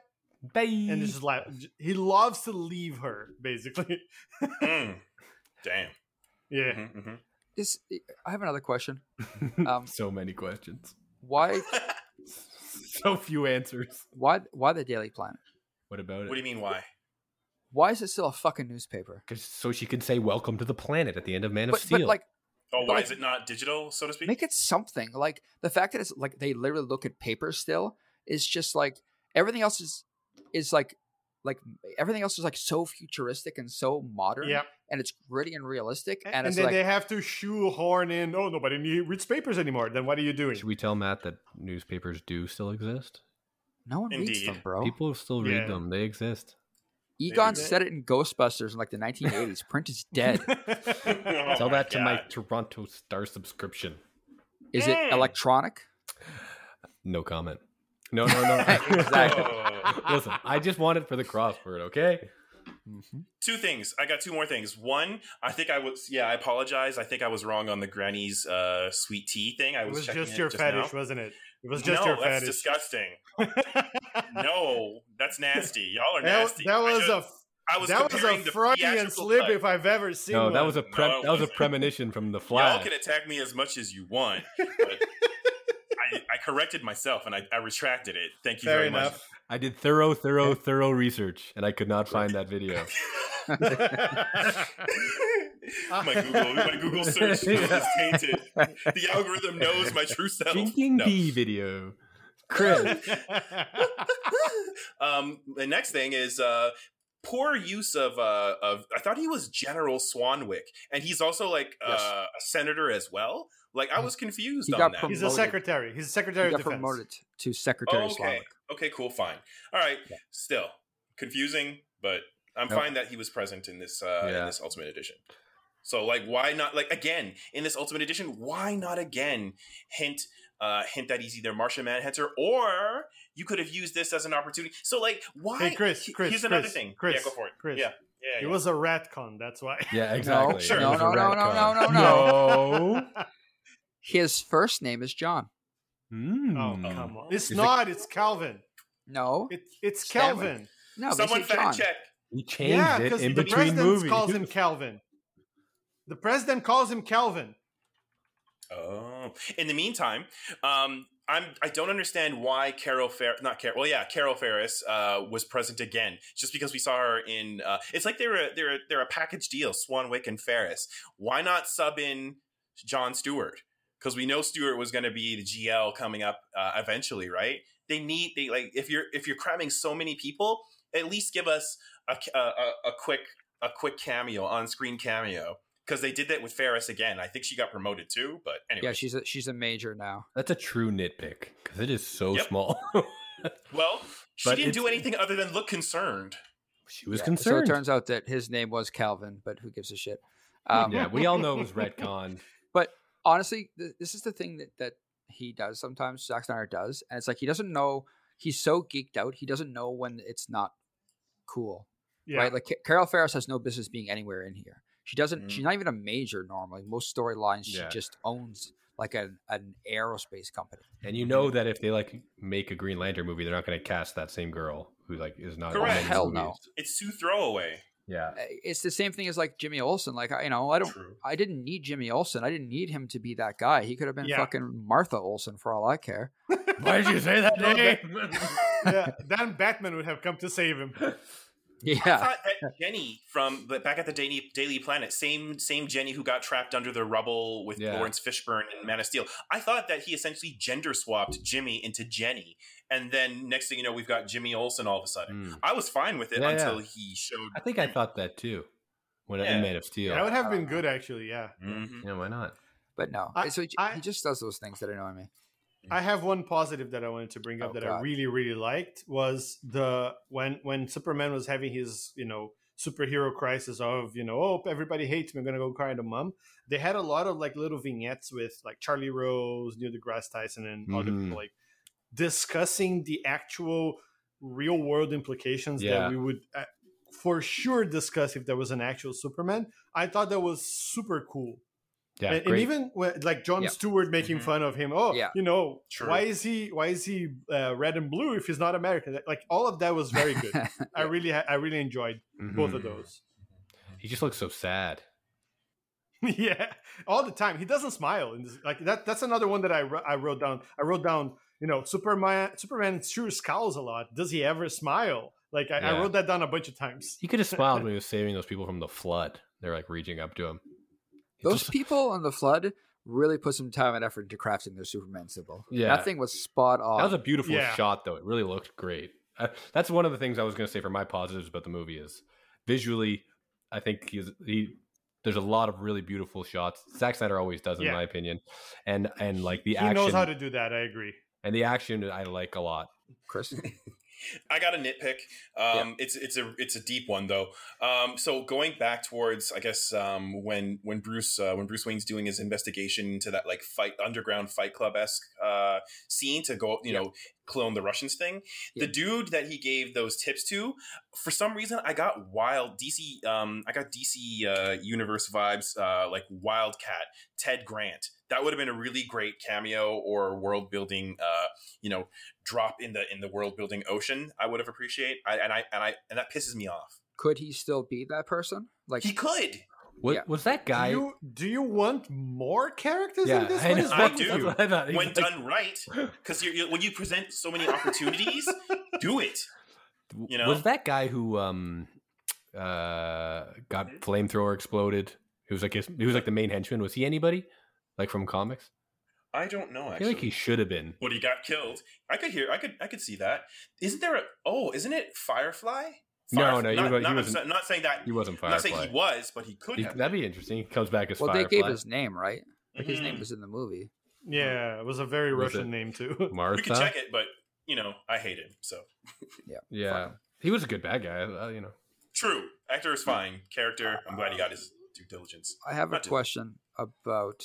[SPEAKER 3] Bye.
[SPEAKER 1] And it's just like he loves to leave her, basically.
[SPEAKER 4] Mm. Damn.
[SPEAKER 1] Yeah.
[SPEAKER 4] Mhm, mhm.
[SPEAKER 2] is I have another question. Um,
[SPEAKER 3] so many questions,
[SPEAKER 2] why
[SPEAKER 3] so few answers.
[SPEAKER 2] why why the Daily Planet?
[SPEAKER 3] What about it?
[SPEAKER 4] What do you mean? Why?
[SPEAKER 2] Why is it still a fucking newspaper?
[SPEAKER 3] 'Cause- so she can say "Welcome to the planet" at the end of Man of Steel.
[SPEAKER 2] but like
[SPEAKER 4] Oh, why
[SPEAKER 2] like-
[SPEAKER 4] is it not digital, so to speak?
[SPEAKER 2] make it something. Like the fact that it's like they literally look at paper still is just like everything else is is like like everything else is like so futuristic and so modern
[SPEAKER 1] Yeah.
[SPEAKER 2] and it's gritty and realistic
[SPEAKER 1] And,
[SPEAKER 2] and, it's
[SPEAKER 1] then
[SPEAKER 2] like
[SPEAKER 1] they have to shoehorn in, oh, nobody need- reads papers anymore. Then what are you doing?
[SPEAKER 3] Should we tell Matt that newspapers do still exist?
[SPEAKER 2] no one reads them, bro.
[SPEAKER 3] People still read
[SPEAKER 1] Yeah.
[SPEAKER 3] them. They exist.
[SPEAKER 2] Egon
[SPEAKER 4] Maybe.
[SPEAKER 2] said it in Ghostbusters in like the 1980s. Print is dead.
[SPEAKER 4] Oh
[SPEAKER 3] Tell
[SPEAKER 4] my
[SPEAKER 3] that to my Toronto Star subscription.
[SPEAKER 2] Is it
[SPEAKER 4] Mm.
[SPEAKER 2] electronic?
[SPEAKER 3] No comment. No, no, no.
[SPEAKER 2] Exactly.
[SPEAKER 3] Listen, I just want it for the crossword, okay?
[SPEAKER 4] two things. I got two more things. One, I think I was yeah, I apologize. I think I was wrong on the granny's uh, sweet tea thing. I
[SPEAKER 1] it
[SPEAKER 4] was,
[SPEAKER 1] was just your
[SPEAKER 4] just
[SPEAKER 1] fetish,
[SPEAKER 4] now.
[SPEAKER 1] wasn't it? It was just
[SPEAKER 4] no,
[SPEAKER 1] your
[SPEAKER 4] that's
[SPEAKER 1] fetish.
[SPEAKER 4] disgusting. No, that's nasty. Y'all are nasty.
[SPEAKER 1] that
[SPEAKER 4] I
[SPEAKER 1] was
[SPEAKER 4] just-
[SPEAKER 1] a
[SPEAKER 4] I was
[SPEAKER 1] that was a
[SPEAKER 4] the
[SPEAKER 1] Freudian slip
[SPEAKER 4] cut.
[SPEAKER 1] if I've ever seen
[SPEAKER 3] No,
[SPEAKER 1] one.
[SPEAKER 3] that was a pre-
[SPEAKER 4] No.
[SPEAKER 3] that was a premonition from the flash.
[SPEAKER 4] Y'all can attack me as much as you want, but I I, I corrected myself and I, I retracted it. Thank you
[SPEAKER 1] Fair
[SPEAKER 4] very
[SPEAKER 1] enough.
[SPEAKER 3] I did thorough, thorough, thorough research, and I could not find that video.
[SPEAKER 4] my Google, my Google search is tainted. The algorithm knows my true self.
[SPEAKER 3] Drinking
[SPEAKER 4] No.
[SPEAKER 3] pee video. Chris.
[SPEAKER 4] um, the next thing is uh, poor use of uh, of. I thought he was General Swanwick, and he's also like
[SPEAKER 2] Yes.
[SPEAKER 4] uh, a senator as well. Like I was confused
[SPEAKER 2] He
[SPEAKER 4] on
[SPEAKER 2] got
[SPEAKER 4] that.
[SPEAKER 2] prom-
[SPEAKER 1] He's a secretary. He's a
[SPEAKER 2] He
[SPEAKER 1] secretary of
[SPEAKER 2] got
[SPEAKER 1] defense.
[SPEAKER 2] promoted to Secretary
[SPEAKER 4] Oh, okay.
[SPEAKER 2] Slavic.
[SPEAKER 4] Okay, cool, fine. All right.
[SPEAKER 2] Yeah.
[SPEAKER 4] Still confusing, but I'm
[SPEAKER 3] Yep.
[SPEAKER 4] fine that he was present in this uh in this ultimate edition. So like why not like again in this ultimate edition, why not again hint uh hint that he's either Martian Manhunter or you could have used this as an opportunity. So like why
[SPEAKER 1] Hey, Chris, Chris,
[SPEAKER 4] here's another thing.
[SPEAKER 1] Chris,
[SPEAKER 4] yeah, go for it.
[SPEAKER 1] Chris.
[SPEAKER 4] Yeah. Yeah.
[SPEAKER 1] It
[SPEAKER 4] yeah.
[SPEAKER 1] was a retcon. That's why.
[SPEAKER 3] Yeah, exactly.
[SPEAKER 4] sure.
[SPEAKER 3] It
[SPEAKER 4] No,
[SPEAKER 2] no, no, no, no, no,
[SPEAKER 3] No.
[SPEAKER 2] His first name is John.
[SPEAKER 3] Mm.
[SPEAKER 1] Oh come on! It's
[SPEAKER 3] Is it-
[SPEAKER 1] not. It's Calvin.
[SPEAKER 2] No,
[SPEAKER 1] It, it's
[SPEAKER 2] Stanley.
[SPEAKER 1] Calvin.
[SPEAKER 2] no,
[SPEAKER 4] Someone
[SPEAKER 2] say
[SPEAKER 4] fact
[SPEAKER 2] John.
[SPEAKER 4] check.
[SPEAKER 3] He changed
[SPEAKER 1] Yeah,
[SPEAKER 3] it
[SPEAKER 1] because
[SPEAKER 3] in
[SPEAKER 1] the
[SPEAKER 3] between
[SPEAKER 1] president
[SPEAKER 3] movies.
[SPEAKER 1] calls him Calvin. The president calls him Calvin.
[SPEAKER 4] Oh. In the meantime, um, I'm I don't understand why Carol Fer not Carol well yeah Carol Ferris uh, was present again just because we saw her in uh, it's like they're a, they're a, they're a package deal Swanwick and Ferris why not sub in John Stewart because we know Stewart was going to be the GL coming up uh, eventually right they need they like if you're if you're cramming so many people at least give us a a, a, a quick a quick cameo on screen cameo because they did that with Ferris again. I think she got promoted too, but anyway.
[SPEAKER 2] Yeah, she's a she's a major now.
[SPEAKER 3] That's a true nitpick because it is so
[SPEAKER 4] Yep.
[SPEAKER 3] small.
[SPEAKER 4] well, she
[SPEAKER 3] But
[SPEAKER 4] didn't do anything other than look concerned.
[SPEAKER 3] she was
[SPEAKER 2] Yeah,
[SPEAKER 3] concerned.
[SPEAKER 2] So it turns out that his name was Calvin, but who gives a shit? Um,
[SPEAKER 3] yeah, we all know it was retcon.
[SPEAKER 2] Honestly, th- this is the thing that that he does sometimes. Zack Snyder does, and it's like he doesn't know. He's so geeked out, he doesn't know when it's not cool,
[SPEAKER 1] Yeah.
[SPEAKER 2] right? Like Carol Ferris has no business being anywhere in here. She doesn't.
[SPEAKER 4] Mhm.
[SPEAKER 2] She's not even a major normally. Most storylines, she just owns like an an aerospace company.
[SPEAKER 3] And you know that if they like make a Green Lantern movie, they're not going to cast that same girl who like is not.
[SPEAKER 4] Correct.
[SPEAKER 2] Hell
[SPEAKER 3] movies.
[SPEAKER 2] no.
[SPEAKER 4] It's too throwaway.
[SPEAKER 3] Yeah,
[SPEAKER 2] Uh, It's the same thing as like Jimmy Olsen. Like I, you know, I don't.
[SPEAKER 4] True.
[SPEAKER 2] I didn't need Jimmy Olsen. I didn't need him to be that guy. He could have been
[SPEAKER 1] Yeah.
[SPEAKER 2] fucking Martha Olsen for all I care.
[SPEAKER 3] why did you say that
[SPEAKER 1] No,
[SPEAKER 3] name?
[SPEAKER 1] yeah. Then Batman would have come to save him.
[SPEAKER 4] I
[SPEAKER 2] Yeah,
[SPEAKER 4] thought that Jenny from the, back at the Daily, Daily Planet, same same Jenny who got trapped under the rubble with
[SPEAKER 3] Yeah.
[SPEAKER 4] Laurence Fishburne and Man of Steel. I thought that he essentially gender swapped Jimmy into Jenny, and then next thing you know, we've got Jimmy Olsen all of a sudden.
[SPEAKER 3] Hmm.
[SPEAKER 4] I was fine with it
[SPEAKER 3] Yeah,
[SPEAKER 4] until
[SPEAKER 3] yeah.
[SPEAKER 4] he showed.
[SPEAKER 3] I think I thought that too when
[SPEAKER 4] Yeah.
[SPEAKER 3] in Man of Steel.
[SPEAKER 1] That would have been good, actually. Yeah.
[SPEAKER 4] Mhm.
[SPEAKER 3] yeah, why not?
[SPEAKER 2] but no.
[SPEAKER 1] I-
[SPEAKER 2] so he,
[SPEAKER 1] I-
[SPEAKER 2] he just does those things that annoy me.
[SPEAKER 1] I have one positive that I wanted to bring up
[SPEAKER 2] Oh,
[SPEAKER 1] that I really really liked was the when when Superman was having his you know superhero crisis of you know oh everybody hates me I'm gonna go cry to mom. They had a lot of like little vignettes with like Charlie Rose, Neil deGrasse Tyson, and other
[SPEAKER 3] Mhm.
[SPEAKER 1] people like discussing the actual real world implications
[SPEAKER 3] Yeah.
[SPEAKER 1] that we would. Uh, for sure, discuss if there was an actual Superman. I thought that was super cool
[SPEAKER 3] Yeah,
[SPEAKER 1] and, and even like John
[SPEAKER 2] Yeah.
[SPEAKER 1] Stewart making
[SPEAKER 4] Mhm.
[SPEAKER 1] fun of him. Oh,
[SPEAKER 2] Yeah.
[SPEAKER 1] you know,
[SPEAKER 4] True.
[SPEAKER 1] why is he why is he uh, red and blue if he's not American? Like all of that was very good. I really I really enjoyed both
[SPEAKER 3] Mhm.
[SPEAKER 1] of those.
[SPEAKER 3] He just looks so sad.
[SPEAKER 1] yeah, all the time. He doesn't smile. In this, like that. That's another one that I I wrote down. I wrote down. You know, Superman. Superman sure scowls a lot. Does he ever smile? Like I, I wrote that down a bunch of times.
[SPEAKER 3] He could have smiled when he was saving those people from the flood. They're like reaching up to him. He
[SPEAKER 2] Those
[SPEAKER 3] just-
[SPEAKER 2] people on the flood really put some time and effort into crafting their Superman symbol.
[SPEAKER 3] Yeah.
[SPEAKER 2] that thing was spot on.
[SPEAKER 3] That was a beautiful
[SPEAKER 1] Yeah.
[SPEAKER 3] shot, though. It really looked great. Uh, that's one of the things I was going to say for my positives about the movie is visually. I think he's he. There's a lot of really beautiful shots. Zack Snyder always does, in
[SPEAKER 1] Yeah.
[SPEAKER 3] my opinion, and and like the action
[SPEAKER 1] He
[SPEAKER 3] action
[SPEAKER 1] knows how to do that. I agree.
[SPEAKER 3] And the action I like a lot.
[SPEAKER 2] Chris.
[SPEAKER 4] I got a nitpick. Um, It's it's a it's a deep one though. Um, so going back towards, I guess um, when when Bruce uh, when Bruce Wayne's doing his investigation into that like fight underground Fight Club esque uh, scene to go, you know, clone the Russians thing.
[SPEAKER 2] Yeah.
[SPEAKER 4] The dude that he gave those tips to, for some reason, I got wild DC. Um, I got DC uh, universe vibes, uh, like Wildcat, Ted Grant. That would have been a really great cameo or world building. Uh, you know, drop in the in the world building ocean. I would have appreciate. I, and I and I and that pisses me off.
[SPEAKER 2] Could he still be that person? Like
[SPEAKER 4] He could.
[SPEAKER 3] What
[SPEAKER 2] Yeah.
[SPEAKER 3] was that
[SPEAKER 1] Do
[SPEAKER 3] guy?
[SPEAKER 1] you do you want more characters
[SPEAKER 3] Yeah,
[SPEAKER 1] in this?
[SPEAKER 3] I
[SPEAKER 1] What
[SPEAKER 3] know.
[SPEAKER 1] is
[SPEAKER 4] I do.
[SPEAKER 1] you?
[SPEAKER 3] That's what I thought.
[SPEAKER 4] When
[SPEAKER 3] like-
[SPEAKER 4] done right, because you when you present so many opportunities, do it. You know?
[SPEAKER 3] was that guy who um uh got flamethrower exploded? He was like his, he was like the main henchman. Was he anybody like from comics?
[SPEAKER 4] I don't know.
[SPEAKER 3] I feel like he should have been.
[SPEAKER 4] but he got killed. I could hear. I could. I could see that. Isn't there a? Oh, isn't it Firefly?
[SPEAKER 3] No,
[SPEAKER 4] Firef-
[SPEAKER 3] no, he
[SPEAKER 4] not,
[SPEAKER 3] was- he
[SPEAKER 4] not,
[SPEAKER 3] wasn't-
[SPEAKER 4] I'm not saying that.
[SPEAKER 3] He wasn't
[SPEAKER 4] I'm not saying he was, but he could
[SPEAKER 3] He-
[SPEAKER 4] have.
[SPEAKER 3] that'd be interesting. He comes back as
[SPEAKER 2] Well,
[SPEAKER 3] Firefly.
[SPEAKER 2] they gave his name right. Like his
[SPEAKER 4] Mhm.
[SPEAKER 2] name was in the movie.
[SPEAKER 1] Yeah, it was a very
[SPEAKER 3] Was
[SPEAKER 1] Russian name too.
[SPEAKER 3] Martha.
[SPEAKER 4] We could check it, but you know, I hate him. So
[SPEAKER 3] Yeah, Yeah. he was a good bad guy. Uh, you know.
[SPEAKER 4] true. Actor is fine. Character. I'm glad he got his due diligence.
[SPEAKER 2] I have a
[SPEAKER 4] Not to-
[SPEAKER 2] question about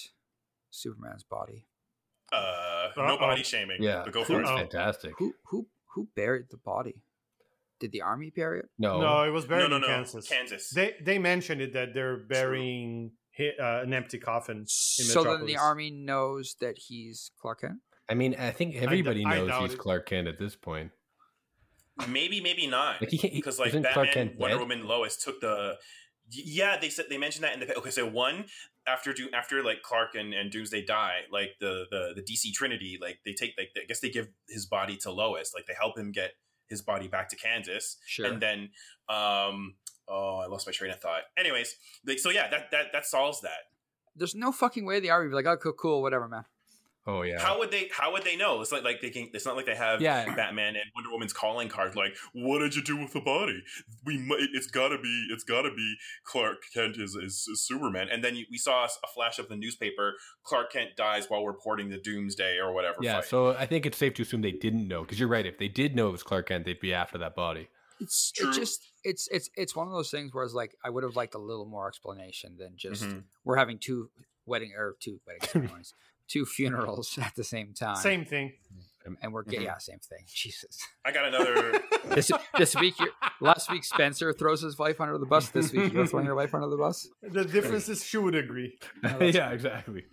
[SPEAKER 2] Superman's body.
[SPEAKER 4] Uh, no
[SPEAKER 1] Uh-oh.
[SPEAKER 4] body shaming.
[SPEAKER 3] Yeah,
[SPEAKER 4] but go
[SPEAKER 3] it
[SPEAKER 4] for it.
[SPEAKER 3] Fantastic.
[SPEAKER 2] Who who who buried the body? Did the army bury it?
[SPEAKER 3] No,
[SPEAKER 1] No, it was buried
[SPEAKER 4] No, no,
[SPEAKER 1] in
[SPEAKER 4] no.
[SPEAKER 1] Kansas.
[SPEAKER 4] Kansas.
[SPEAKER 1] They they mentioned it that they're burying hi- uh, an empty coffin. In
[SPEAKER 2] So then the army knows that he's Clark Kent.
[SPEAKER 3] I mean, I think everybody
[SPEAKER 1] I
[SPEAKER 3] knows
[SPEAKER 1] doubt
[SPEAKER 3] he's
[SPEAKER 1] it.
[SPEAKER 3] Clark Kent at this point.
[SPEAKER 4] Maybe, maybe not.
[SPEAKER 3] Like he can't
[SPEAKER 4] because like
[SPEAKER 3] isn't
[SPEAKER 4] Batman,
[SPEAKER 3] Clark Kent
[SPEAKER 4] Wonder
[SPEAKER 3] dead?
[SPEAKER 4] Woman, Lois took the. Yeah, they said they mentioned that in the okay. So one after do after like Clark and, and Doomsday die, like the, the the DC Trinity, like they take like I guess they give his body to Lois, like they help him get his body back to Kansas,
[SPEAKER 2] Sure.
[SPEAKER 4] and then um oh I lost my train of thought. Anyways, like so yeah, that that that solves that.
[SPEAKER 2] There's no fucking way the army would be like, oh, cool, cool, whatever, man.
[SPEAKER 3] Oh yeah.
[SPEAKER 4] How would they? How would they know? It's like like they can. It's not like they have
[SPEAKER 3] Yeah.
[SPEAKER 4] Batman and Wonder Woman's calling card. Like, what did you do with the body? We might. It's gotta be. It's gotta be Clark Kent is is, is Superman. And then you, we saw a flash of the newspaper. Clark Kent dies while reporting the Doomsday or whatever.
[SPEAKER 3] yeah,
[SPEAKER 4] fight.
[SPEAKER 3] so I think it's safe to assume they didn't know because you're right. If they did know it was Clark Kent, they'd be after that body.
[SPEAKER 2] It's
[SPEAKER 4] True.
[SPEAKER 2] it just it's it's it's one of those things where it's like I would have liked a little more explanation than just
[SPEAKER 4] Mhm.
[SPEAKER 2] we're having two wedding or two wedding ceremonies, two funerals at the same time.
[SPEAKER 1] Same thing.
[SPEAKER 2] and we're getting
[SPEAKER 4] Mhm.
[SPEAKER 2] yeah, same thing. Jesus.
[SPEAKER 4] I got another.
[SPEAKER 2] This this week, you're, last week Spencer throws his wife under the bus. This week you're throwing your wife under the bus.
[SPEAKER 1] The difference is she would agree.
[SPEAKER 3] yeah, exactly.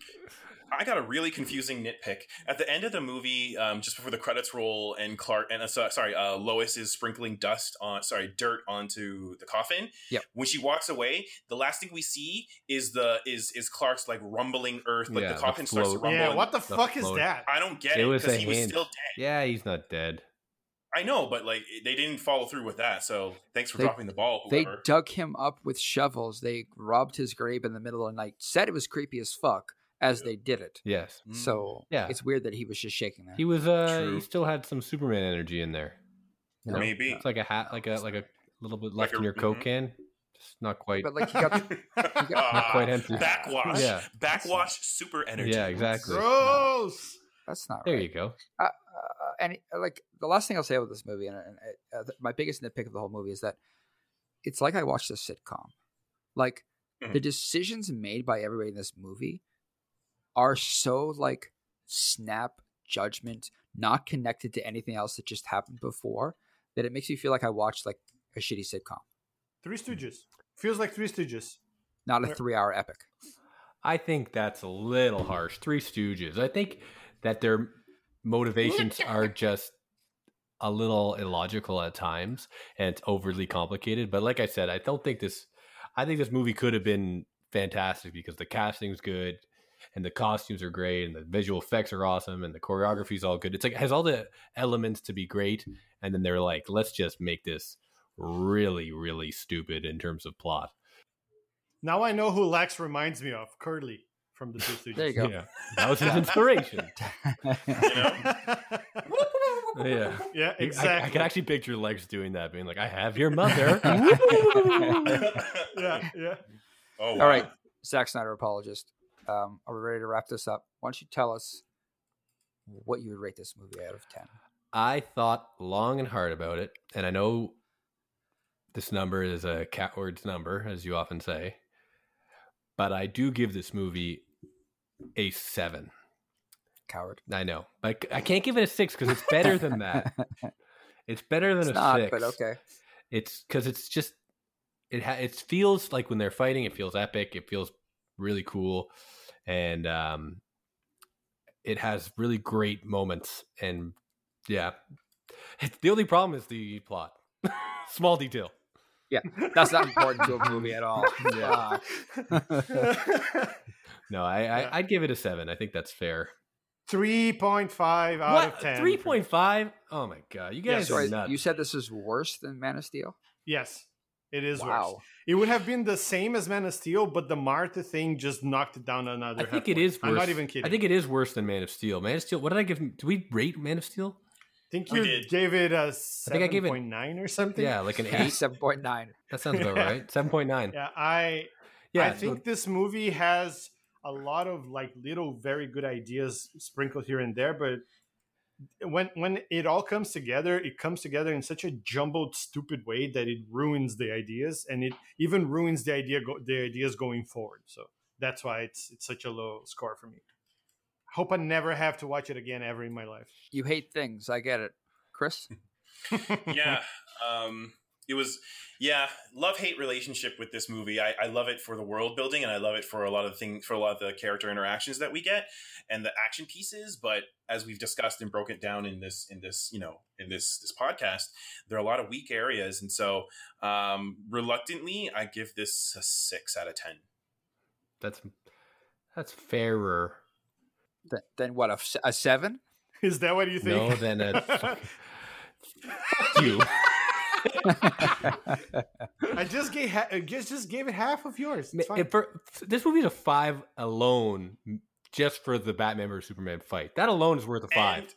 [SPEAKER 4] I got a really confusing nitpick at the end of the movie, um, just before the credits roll, and Clark and uh, sorry, uh, Lois is sprinkling dust on, sorry, dirt onto the coffin.
[SPEAKER 2] Yep.
[SPEAKER 4] When she walks away, the last thing we see is the is is Clark's like rumbling earth, like
[SPEAKER 3] Yeah,
[SPEAKER 4] the
[SPEAKER 3] the
[SPEAKER 4] coffin starts to rumble.
[SPEAKER 1] Yeah, what the
[SPEAKER 3] the
[SPEAKER 1] fuck is that?
[SPEAKER 4] I don't get
[SPEAKER 3] It
[SPEAKER 4] it
[SPEAKER 3] was
[SPEAKER 4] because
[SPEAKER 3] a
[SPEAKER 4] he was still dead.
[SPEAKER 3] Yeah, he's not dead.
[SPEAKER 4] I know, but like they didn't follow through with that. So thanks for
[SPEAKER 2] They-
[SPEAKER 4] dropping the ball.
[SPEAKER 2] They dug him up with shovels. They robbed his grave in the middle of the night. Said it was creepy as fuck as they did it.
[SPEAKER 3] Yes.
[SPEAKER 2] So
[SPEAKER 3] Yeah.
[SPEAKER 2] it's weird that he was just shaking there.
[SPEAKER 3] he was. Uh,
[SPEAKER 4] True.
[SPEAKER 3] he still had some Superman energy in there. You know?
[SPEAKER 4] maybe.
[SPEAKER 3] It's like a hat, like a like a little bit left
[SPEAKER 4] Like a-
[SPEAKER 3] in your Coke
[SPEAKER 4] mhm.
[SPEAKER 3] can. Just not quite.
[SPEAKER 2] but like he got
[SPEAKER 4] Ah,
[SPEAKER 3] quite empty.
[SPEAKER 4] Backwash.
[SPEAKER 3] Yeah.
[SPEAKER 4] Backwash super energy.
[SPEAKER 3] Yeah, exactly.
[SPEAKER 1] Gross.
[SPEAKER 2] that's not
[SPEAKER 3] There
[SPEAKER 2] right.
[SPEAKER 3] you go.
[SPEAKER 2] uh, uh, and uh, like the last thing I'll say about this movie, and, and uh, th- my biggest nitpick of the whole movie is that it's like I watched a sitcom. Like the
[SPEAKER 4] Mhm.
[SPEAKER 2] decisions made by everybody in this movie are so like snap judgment, not connected to anything else that just happened before, that it makes me feel like I watched like a shitty sitcom,
[SPEAKER 1] Three Stooges. Feels like Three Stooges.
[SPEAKER 2] not a three-hour epic.
[SPEAKER 3] I think that's a little harsh. Three Stooges. I think that their motivations are just a little illogical at times and it's overly complicated. But like I said, I don't think this. I think this movie could have been fantastic because the casting's good and the costumes are great and the visual effects are awesome and the choreography is all good. It's like it has all the elements to be great, and then they're like, let's just make this really, really stupid in terms of plot.
[SPEAKER 1] Now I know who Lex reminds me of. Curly from the Two Stooges.
[SPEAKER 2] There you go.
[SPEAKER 3] Yeah, that was his inspiration. Yeah.
[SPEAKER 1] yeah, exactly.
[SPEAKER 3] I, I can actually picture Lex doing that, being like, "I have your mother."
[SPEAKER 1] yeah, yeah.
[SPEAKER 4] Oh, wow.
[SPEAKER 2] All right, Zack Snyder apologist. Um, are we ready to wrap this up? Why don't you tell us what you would rate this movie out of ten?
[SPEAKER 3] I thought long and hard about it, and I know this number is a catword's number, as you often say, but I do give this movie a seven.
[SPEAKER 2] Coward.
[SPEAKER 3] I know, but I can't give it a six because it's better than that. It's better than
[SPEAKER 2] it's
[SPEAKER 3] a
[SPEAKER 2] not,
[SPEAKER 3] six.
[SPEAKER 2] but okay.
[SPEAKER 3] It's because it's just it ha- it feels like when they're fighting, it feels epic. It feels really cool, and um, it has really great moments. And yeah, it's, the only problem is the plot. Small detail.
[SPEAKER 2] Yeah, that's not important to a movie at all.
[SPEAKER 3] Yeah. No, I, I i'd give it a seven. I think that's fair.
[SPEAKER 1] Three point five out of ten.
[SPEAKER 3] Three point five? Oh my god, you
[SPEAKER 1] Yeah,
[SPEAKER 3] guys
[SPEAKER 2] Sorry,
[SPEAKER 3] are nuts.
[SPEAKER 2] you said this is worse than Man of Steel.
[SPEAKER 1] Yes, it is worse. It would have been the same as Man of Steel, but the Martha thing just knocked it down another.
[SPEAKER 3] I think
[SPEAKER 1] half
[SPEAKER 3] it
[SPEAKER 1] point.
[SPEAKER 3] is. Worse.
[SPEAKER 1] I'm not even kidding.
[SPEAKER 3] I think it is worse than Man of Steel. Man of Steel. What did I give? him? Do we rate Man of Steel?
[SPEAKER 1] I think
[SPEAKER 4] We
[SPEAKER 1] you
[SPEAKER 4] did.
[SPEAKER 1] gave it a
[SPEAKER 3] think I gave it-
[SPEAKER 1] seven point nine or something.
[SPEAKER 3] Yeah, like an
[SPEAKER 2] Yeah,
[SPEAKER 3] eight.
[SPEAKER 2] seven point nine.
[SPEAKER 3] That sounds about right. Seven point nine.
[SPEAKER 1] yeah. I
[SPEAKER 3] Yeah,
[SPEAKER 1] I think this movie has a lot of like little very good ideas sprinkled here and there, but when when it all comes together, it comes together in such a jumbled, stupid way that it ruins the ideas, and it even ruins the idea go, the ideas going forward. So that's why it's it's such a low score for me. Hope I never have to watch it again ever in my life.
[SPEAKER 2] You hate things. I get it, Chris.
[SPEAKER 4] yeah um it was yeah love hate relationship with this movie I, I love it for the world building and i love it for a lot of the things for a lot of the character interactions that we get and the action pieces but as we've discussed and broken it down in this in this you know in this this podcast there are a lot of weak areas and so um reluctantly i give this a six out of ten
[SPEAKER 3] that's that's fairer.
[SPEAKER 2] Th- then what? a, a seven?
[SPEAKER 1] Is that what you think?
[SPEAKER 3] No, then a fuck you.
[SPEAKER 1] I just gave ha- just just gave it half of yours. It's fine.
[SPEAKER 3] If for, this movie's a five alone, just for the Batman vs Superman fight. That alone is worth a five.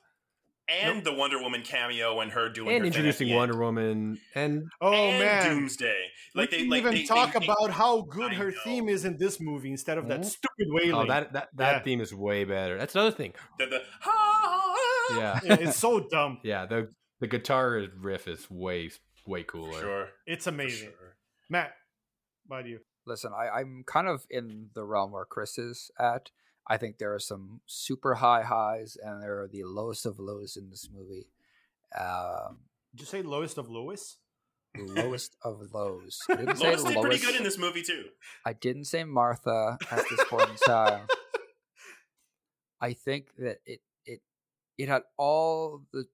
[SPEAKER 4] and, and the wonder woman cameo and her doing
[SPEAKER 3] And,
[SPEAKER 4] her thing at
[SPEAKER 3] introducing
[SPEAKER 4] the end.
[SPEAKER 3] Wonder Woman, and
[SPEAKER 1] oh
[SPEAKER 4] and
[SPEAKER 1] man,
[SPEAKER 4] doomsday like
[SPEAKER 1] we
[SPEAKER 4] they like
[SPEAKER 1] even
[SPEAKER 4] they,
[SPEAKER 1] talk
[SPEAKER 4] they- they-
[SPEAKER 1] about how good
[SPEAKER 4] I
[SPEAKER 1] her
[SPEAKER 4] know.
[SPEAKER 1] theme is in this movie instead of that
[SPEAKER 3] Mhm.
[SPEAKER 1] stupid wailing.
[SPEAKER 3] oh, that that that
[SPEAKER 1] Yeah.
[SPEAKER 3] theme is way better. That's another thing.
[SPEAKER 4] the, the, ha,
[SPEAKER 3] Yeah,
[SPEAKER 1] Yeah, it's so dumb.
[SPEAKER 3] yeah. The the guitar riff is way way cooler.
[SPEAKER 4] sure
[SPEAKER 1] It's amazing.
[SPEAKER 4] sure.
[SPEAKER 1] Matt, why do you?
[SPEAKER 2] Listen, I, I'm kind of in the realm where Chris is at. I think there are some super high highs and there are the lowest of lows in this movie. Um,
[SPEAKER 1] Did you say lowest of lowest?
[SPEAKER 2] lowest of lows. I didn't say
[SPEAKER 4] Lois did pretty good in this movie too.
[SPEAKER 2] I didn't say Martha at this point in time. I think that it it it had all the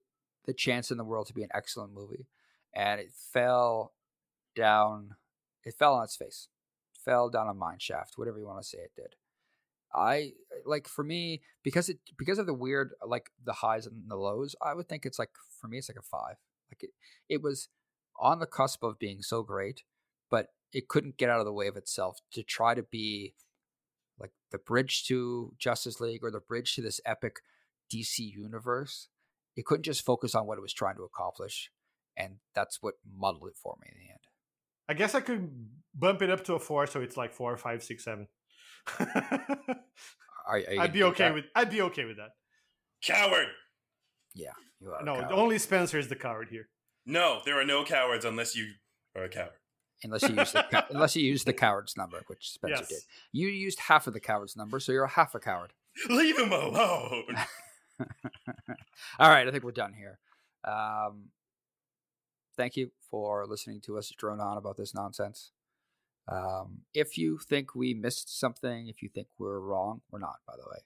[SPEAKER 2] the chance in the world to be an excellent movie, and it fell down. It fell on its face, fell down a mine shaft, whatever you want to say it did. I like for me because it because of the weird like the highs and the lows. I would think it's like for me it's like a five. Like it it was on the cusp of being so great, but it couldn't get out of the way of itself to try to be like the bridge to Justice League or the bridge to this epic DC universe. It couldn't just focus on what it was trying to accomplish, and that's what muddled it for me in the end.
[SPEAKER 1] I guess I could bump it up to a four, so it's like four, five, six, seven.
[SPEAKER 2] Are, are
[SPEAKER 1] I'd be okay
[SPEAKER 2] that?
[SPEAKER 1] with. I'd be okay with that.
[SPEAKER 4] Coward.
[SPEAKER 2] Yeah, you are. a
[SPEAKER 1] No,
[SPEAKER 2] coward.
[SPEAKER 1] only Spencer is the coward here.
[SPEAKER 4] No, there are no cowards unless you are a coward.
[SPEAKER 2] unless you use the unless you use the coward's number, which Spencer
[SPEAKER 1] Yes.
[SPEAKER 2] did. You used half of the coward's number, so you're a half a coward.
[SPEAKER 4] Leave him alone.
[SPEAKER 2] All right, I think we're done here. Um, thank you for listening to us drone on about this nonsense. Um, if you think we missed something, if you think we're wrong, we're not, by the way.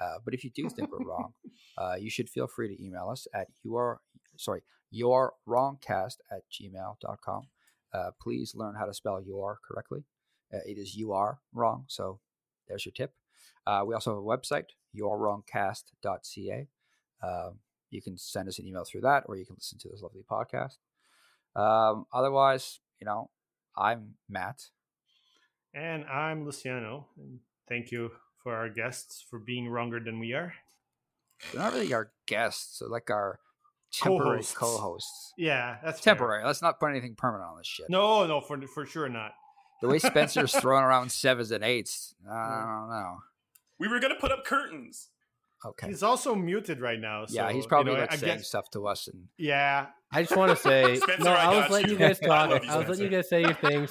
[SPEAKER 2] Uh, but if you do think we're wrong, uh, you should feel free to email us at your sorry your wrongcast at gmail.com. Uh, please learn how to spell your correctly. Uh, it is you are wrong, so there's your tip. Uh, we also have a website, yourwrongcast.ca. Um, you can send us an email through that, or you can listen to this lovely podcast. Um, otherwise, you know, I'm Matt.
[SPEAKER 1] And I'm Luciano. And thank you for our guests for being wronger than we are.
[SPEAKER 2] They're not really our guests, they're like our temporary
[SPEAKER 1] Co-hosts.
[SPEAKER 2] co-hosts.
[SPEAKER 1] Yeah, that's fair.
[SPEAKER 2] Temporary. Let's not put anything permanent on this shit.
[SPEAKER 1] No, no, for for sure not.
[SPEAKER 2] The way Spencer's throwing around sevens and eights, I don't know.
[SPEAKER 4] we were gonna put up curtains.
[SPEAKER 2] Okay.
[SPEAKER 1] He's also muted right now. So,
[SPEAKER 2] yeah, he's
[SPEAKER 1] you
[SPEAKER 2] probably
[SPEAKER 1] know,
[SPEAKER 2] like saying
[SPEAKER 1] guess,
[SPEAKER 2] stuff to us, and
[SPEAKER 1] Yeah,
[SPEAKER 3] I just want to say,
[SPEAKER 4] Spencer,
[SPEAKER 3] no,
[SPEAKER 4] I
[SPEAKER 3] I, was letting
[SPEAKER 4] you.
[SPEAKER 3] you guys talk.
[SPEAKER 4] love you,
[SPEAKER 3] I was letting you guys say your things.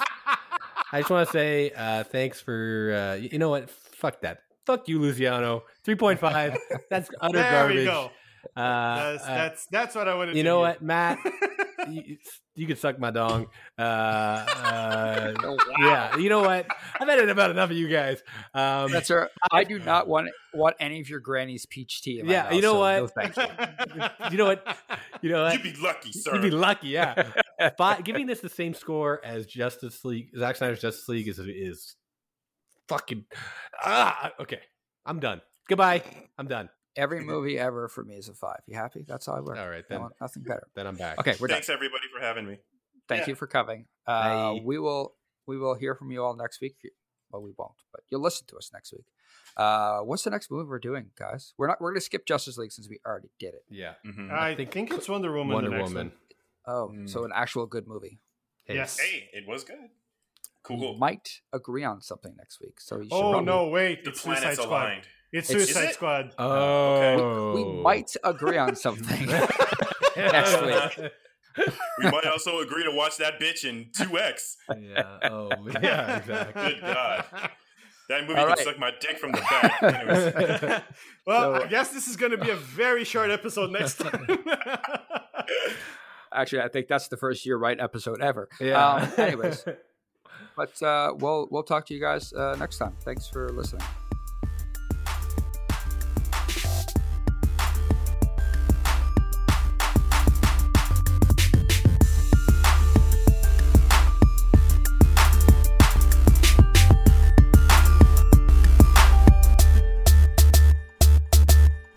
[SPEAKER 3] I just want to say uh, thanks for uh, you know what? Fuck that. Fuck you, Luciano. Three point five. That's utter
[SPEAKER 1] there
[SPEAKER 3] garbage.
[SPEAKER 1] we go.
[SPEAKER 3] Uh,
[SPEAKER 1] That's,
[SPEAKER 3] uh,
[SPEAKER 1] that's that's what I wanted. To
[SPEAKER 3] You
[SPEAKER 1] know
[SPEAKER 3] what, Matt? You, you can suck my dong. Uh, uh,
[SPEAKER 2] Oh,
[SPEAKER 3] yeah, you know what? I've had it about enough of you guys. Um,
[SPEAKER 2] Spencer, I do not want want any of your granny's peach tea. In my
[SPEAKER 3] Yeah,
[SPEAKER 2] mouth,
[SPEAKER 3] you know
[SPEAKER 2] so
[SPEAKER 3] what?
[SPEAKER 2] No, thank you.
[SPEAKER 3] you know what? You know what?
[SPEAKER 4] You'd be lucky, sir.
[SPEAKER 3] You'd be lucky, yeah. Fi- giving this the same score as Justice League, Zack Snyder's Justice League is is fucking ah. Okay, I'm done. Goodbye. I'm done.
[SPEAKER 2] Every movie ever for me is a five. You happy? That's all I work.
[SPEAKER 3] All right, then.
[SPEAKER 2] want nothing better.
[SPEAKER 3] Then I'm back.
[SPEAKER 2] Okay, we're done.
[SPEAKER 4] Thanks everybody for having me.
[SPEAKER 2] Thank
[SPEAKER 4] Yeah.
[SPEAKER 2] you for coming. Uh, we will we will hear from you all next week. Well, we won't, but you'll listen to us next week. Uh, what's the next movie we're doing, guys? We're not. We're gonna skip Justice League since we already did it.
[SPEAKER 3] Yeah.
[SPEAKER 4] Mhm.
[SPEAKER 1] I,
[SPEAKER 3] think
[SPEAKER 1] think, it's Wonder Woman.
[SPEAKER 3] Wonder
[SPEAKER 1] the next
[SPEAKER 3] Woman.
[SPEAKER 1] One.
[SPEAKER 2] Oh,
[SPEAKER 3] Mm.
[SPEAKER 2] so an actual good movie.
[SPEAKER 3] Hey,
[SPEAKER 1] Yes.
[SPEAKER 4] Hey, it was good. Cool.
[SPEAKER 2] We might agree on something next week. So you should
[SPEAKER 1] Oh
[SPEAKER 2] probably-
[SPEAKER 1] no! Wait,
[SPEAKER 4] The
[SPEAKER 1] it's Suicide
[SPEAKER 4] planets
[SPEAKER 1] Squad.
[SPEAKER 4] aligned.
[SPEAKER 1] It's
[SPEAKER 2] It's-
[SPEAKER 1] Suicide
[SPEAKER 4] it?
[SPEAKER 1] Squad.
[SPEAKER 3] Oh,
[SPEAKER 2] we might agree on something. Next week.
[SPEAKER 4] We might also agree to watch that bitch in 2X.
[SPEAKER 3] yeah. Oh, yeah. Exactly.
[SPEAKER 4] Good God. That movie
[SPEAKER 2] All
[SPEAKER 4] can suck my dick from the back. Anyways.
[SPEAKER 1] well,
[SPEAKER 2] So-
[SPEAKER 1] I guess this is going to be a very short episode next time.
[SPEAKER 2] Actually, I think that's the first year right episode ever.
[SPEAKER 3] Yeah.
[SPEAKER 2] Um, anyways, but uh, we'll we'll talk to you guys uh, next time. Thanks for listening.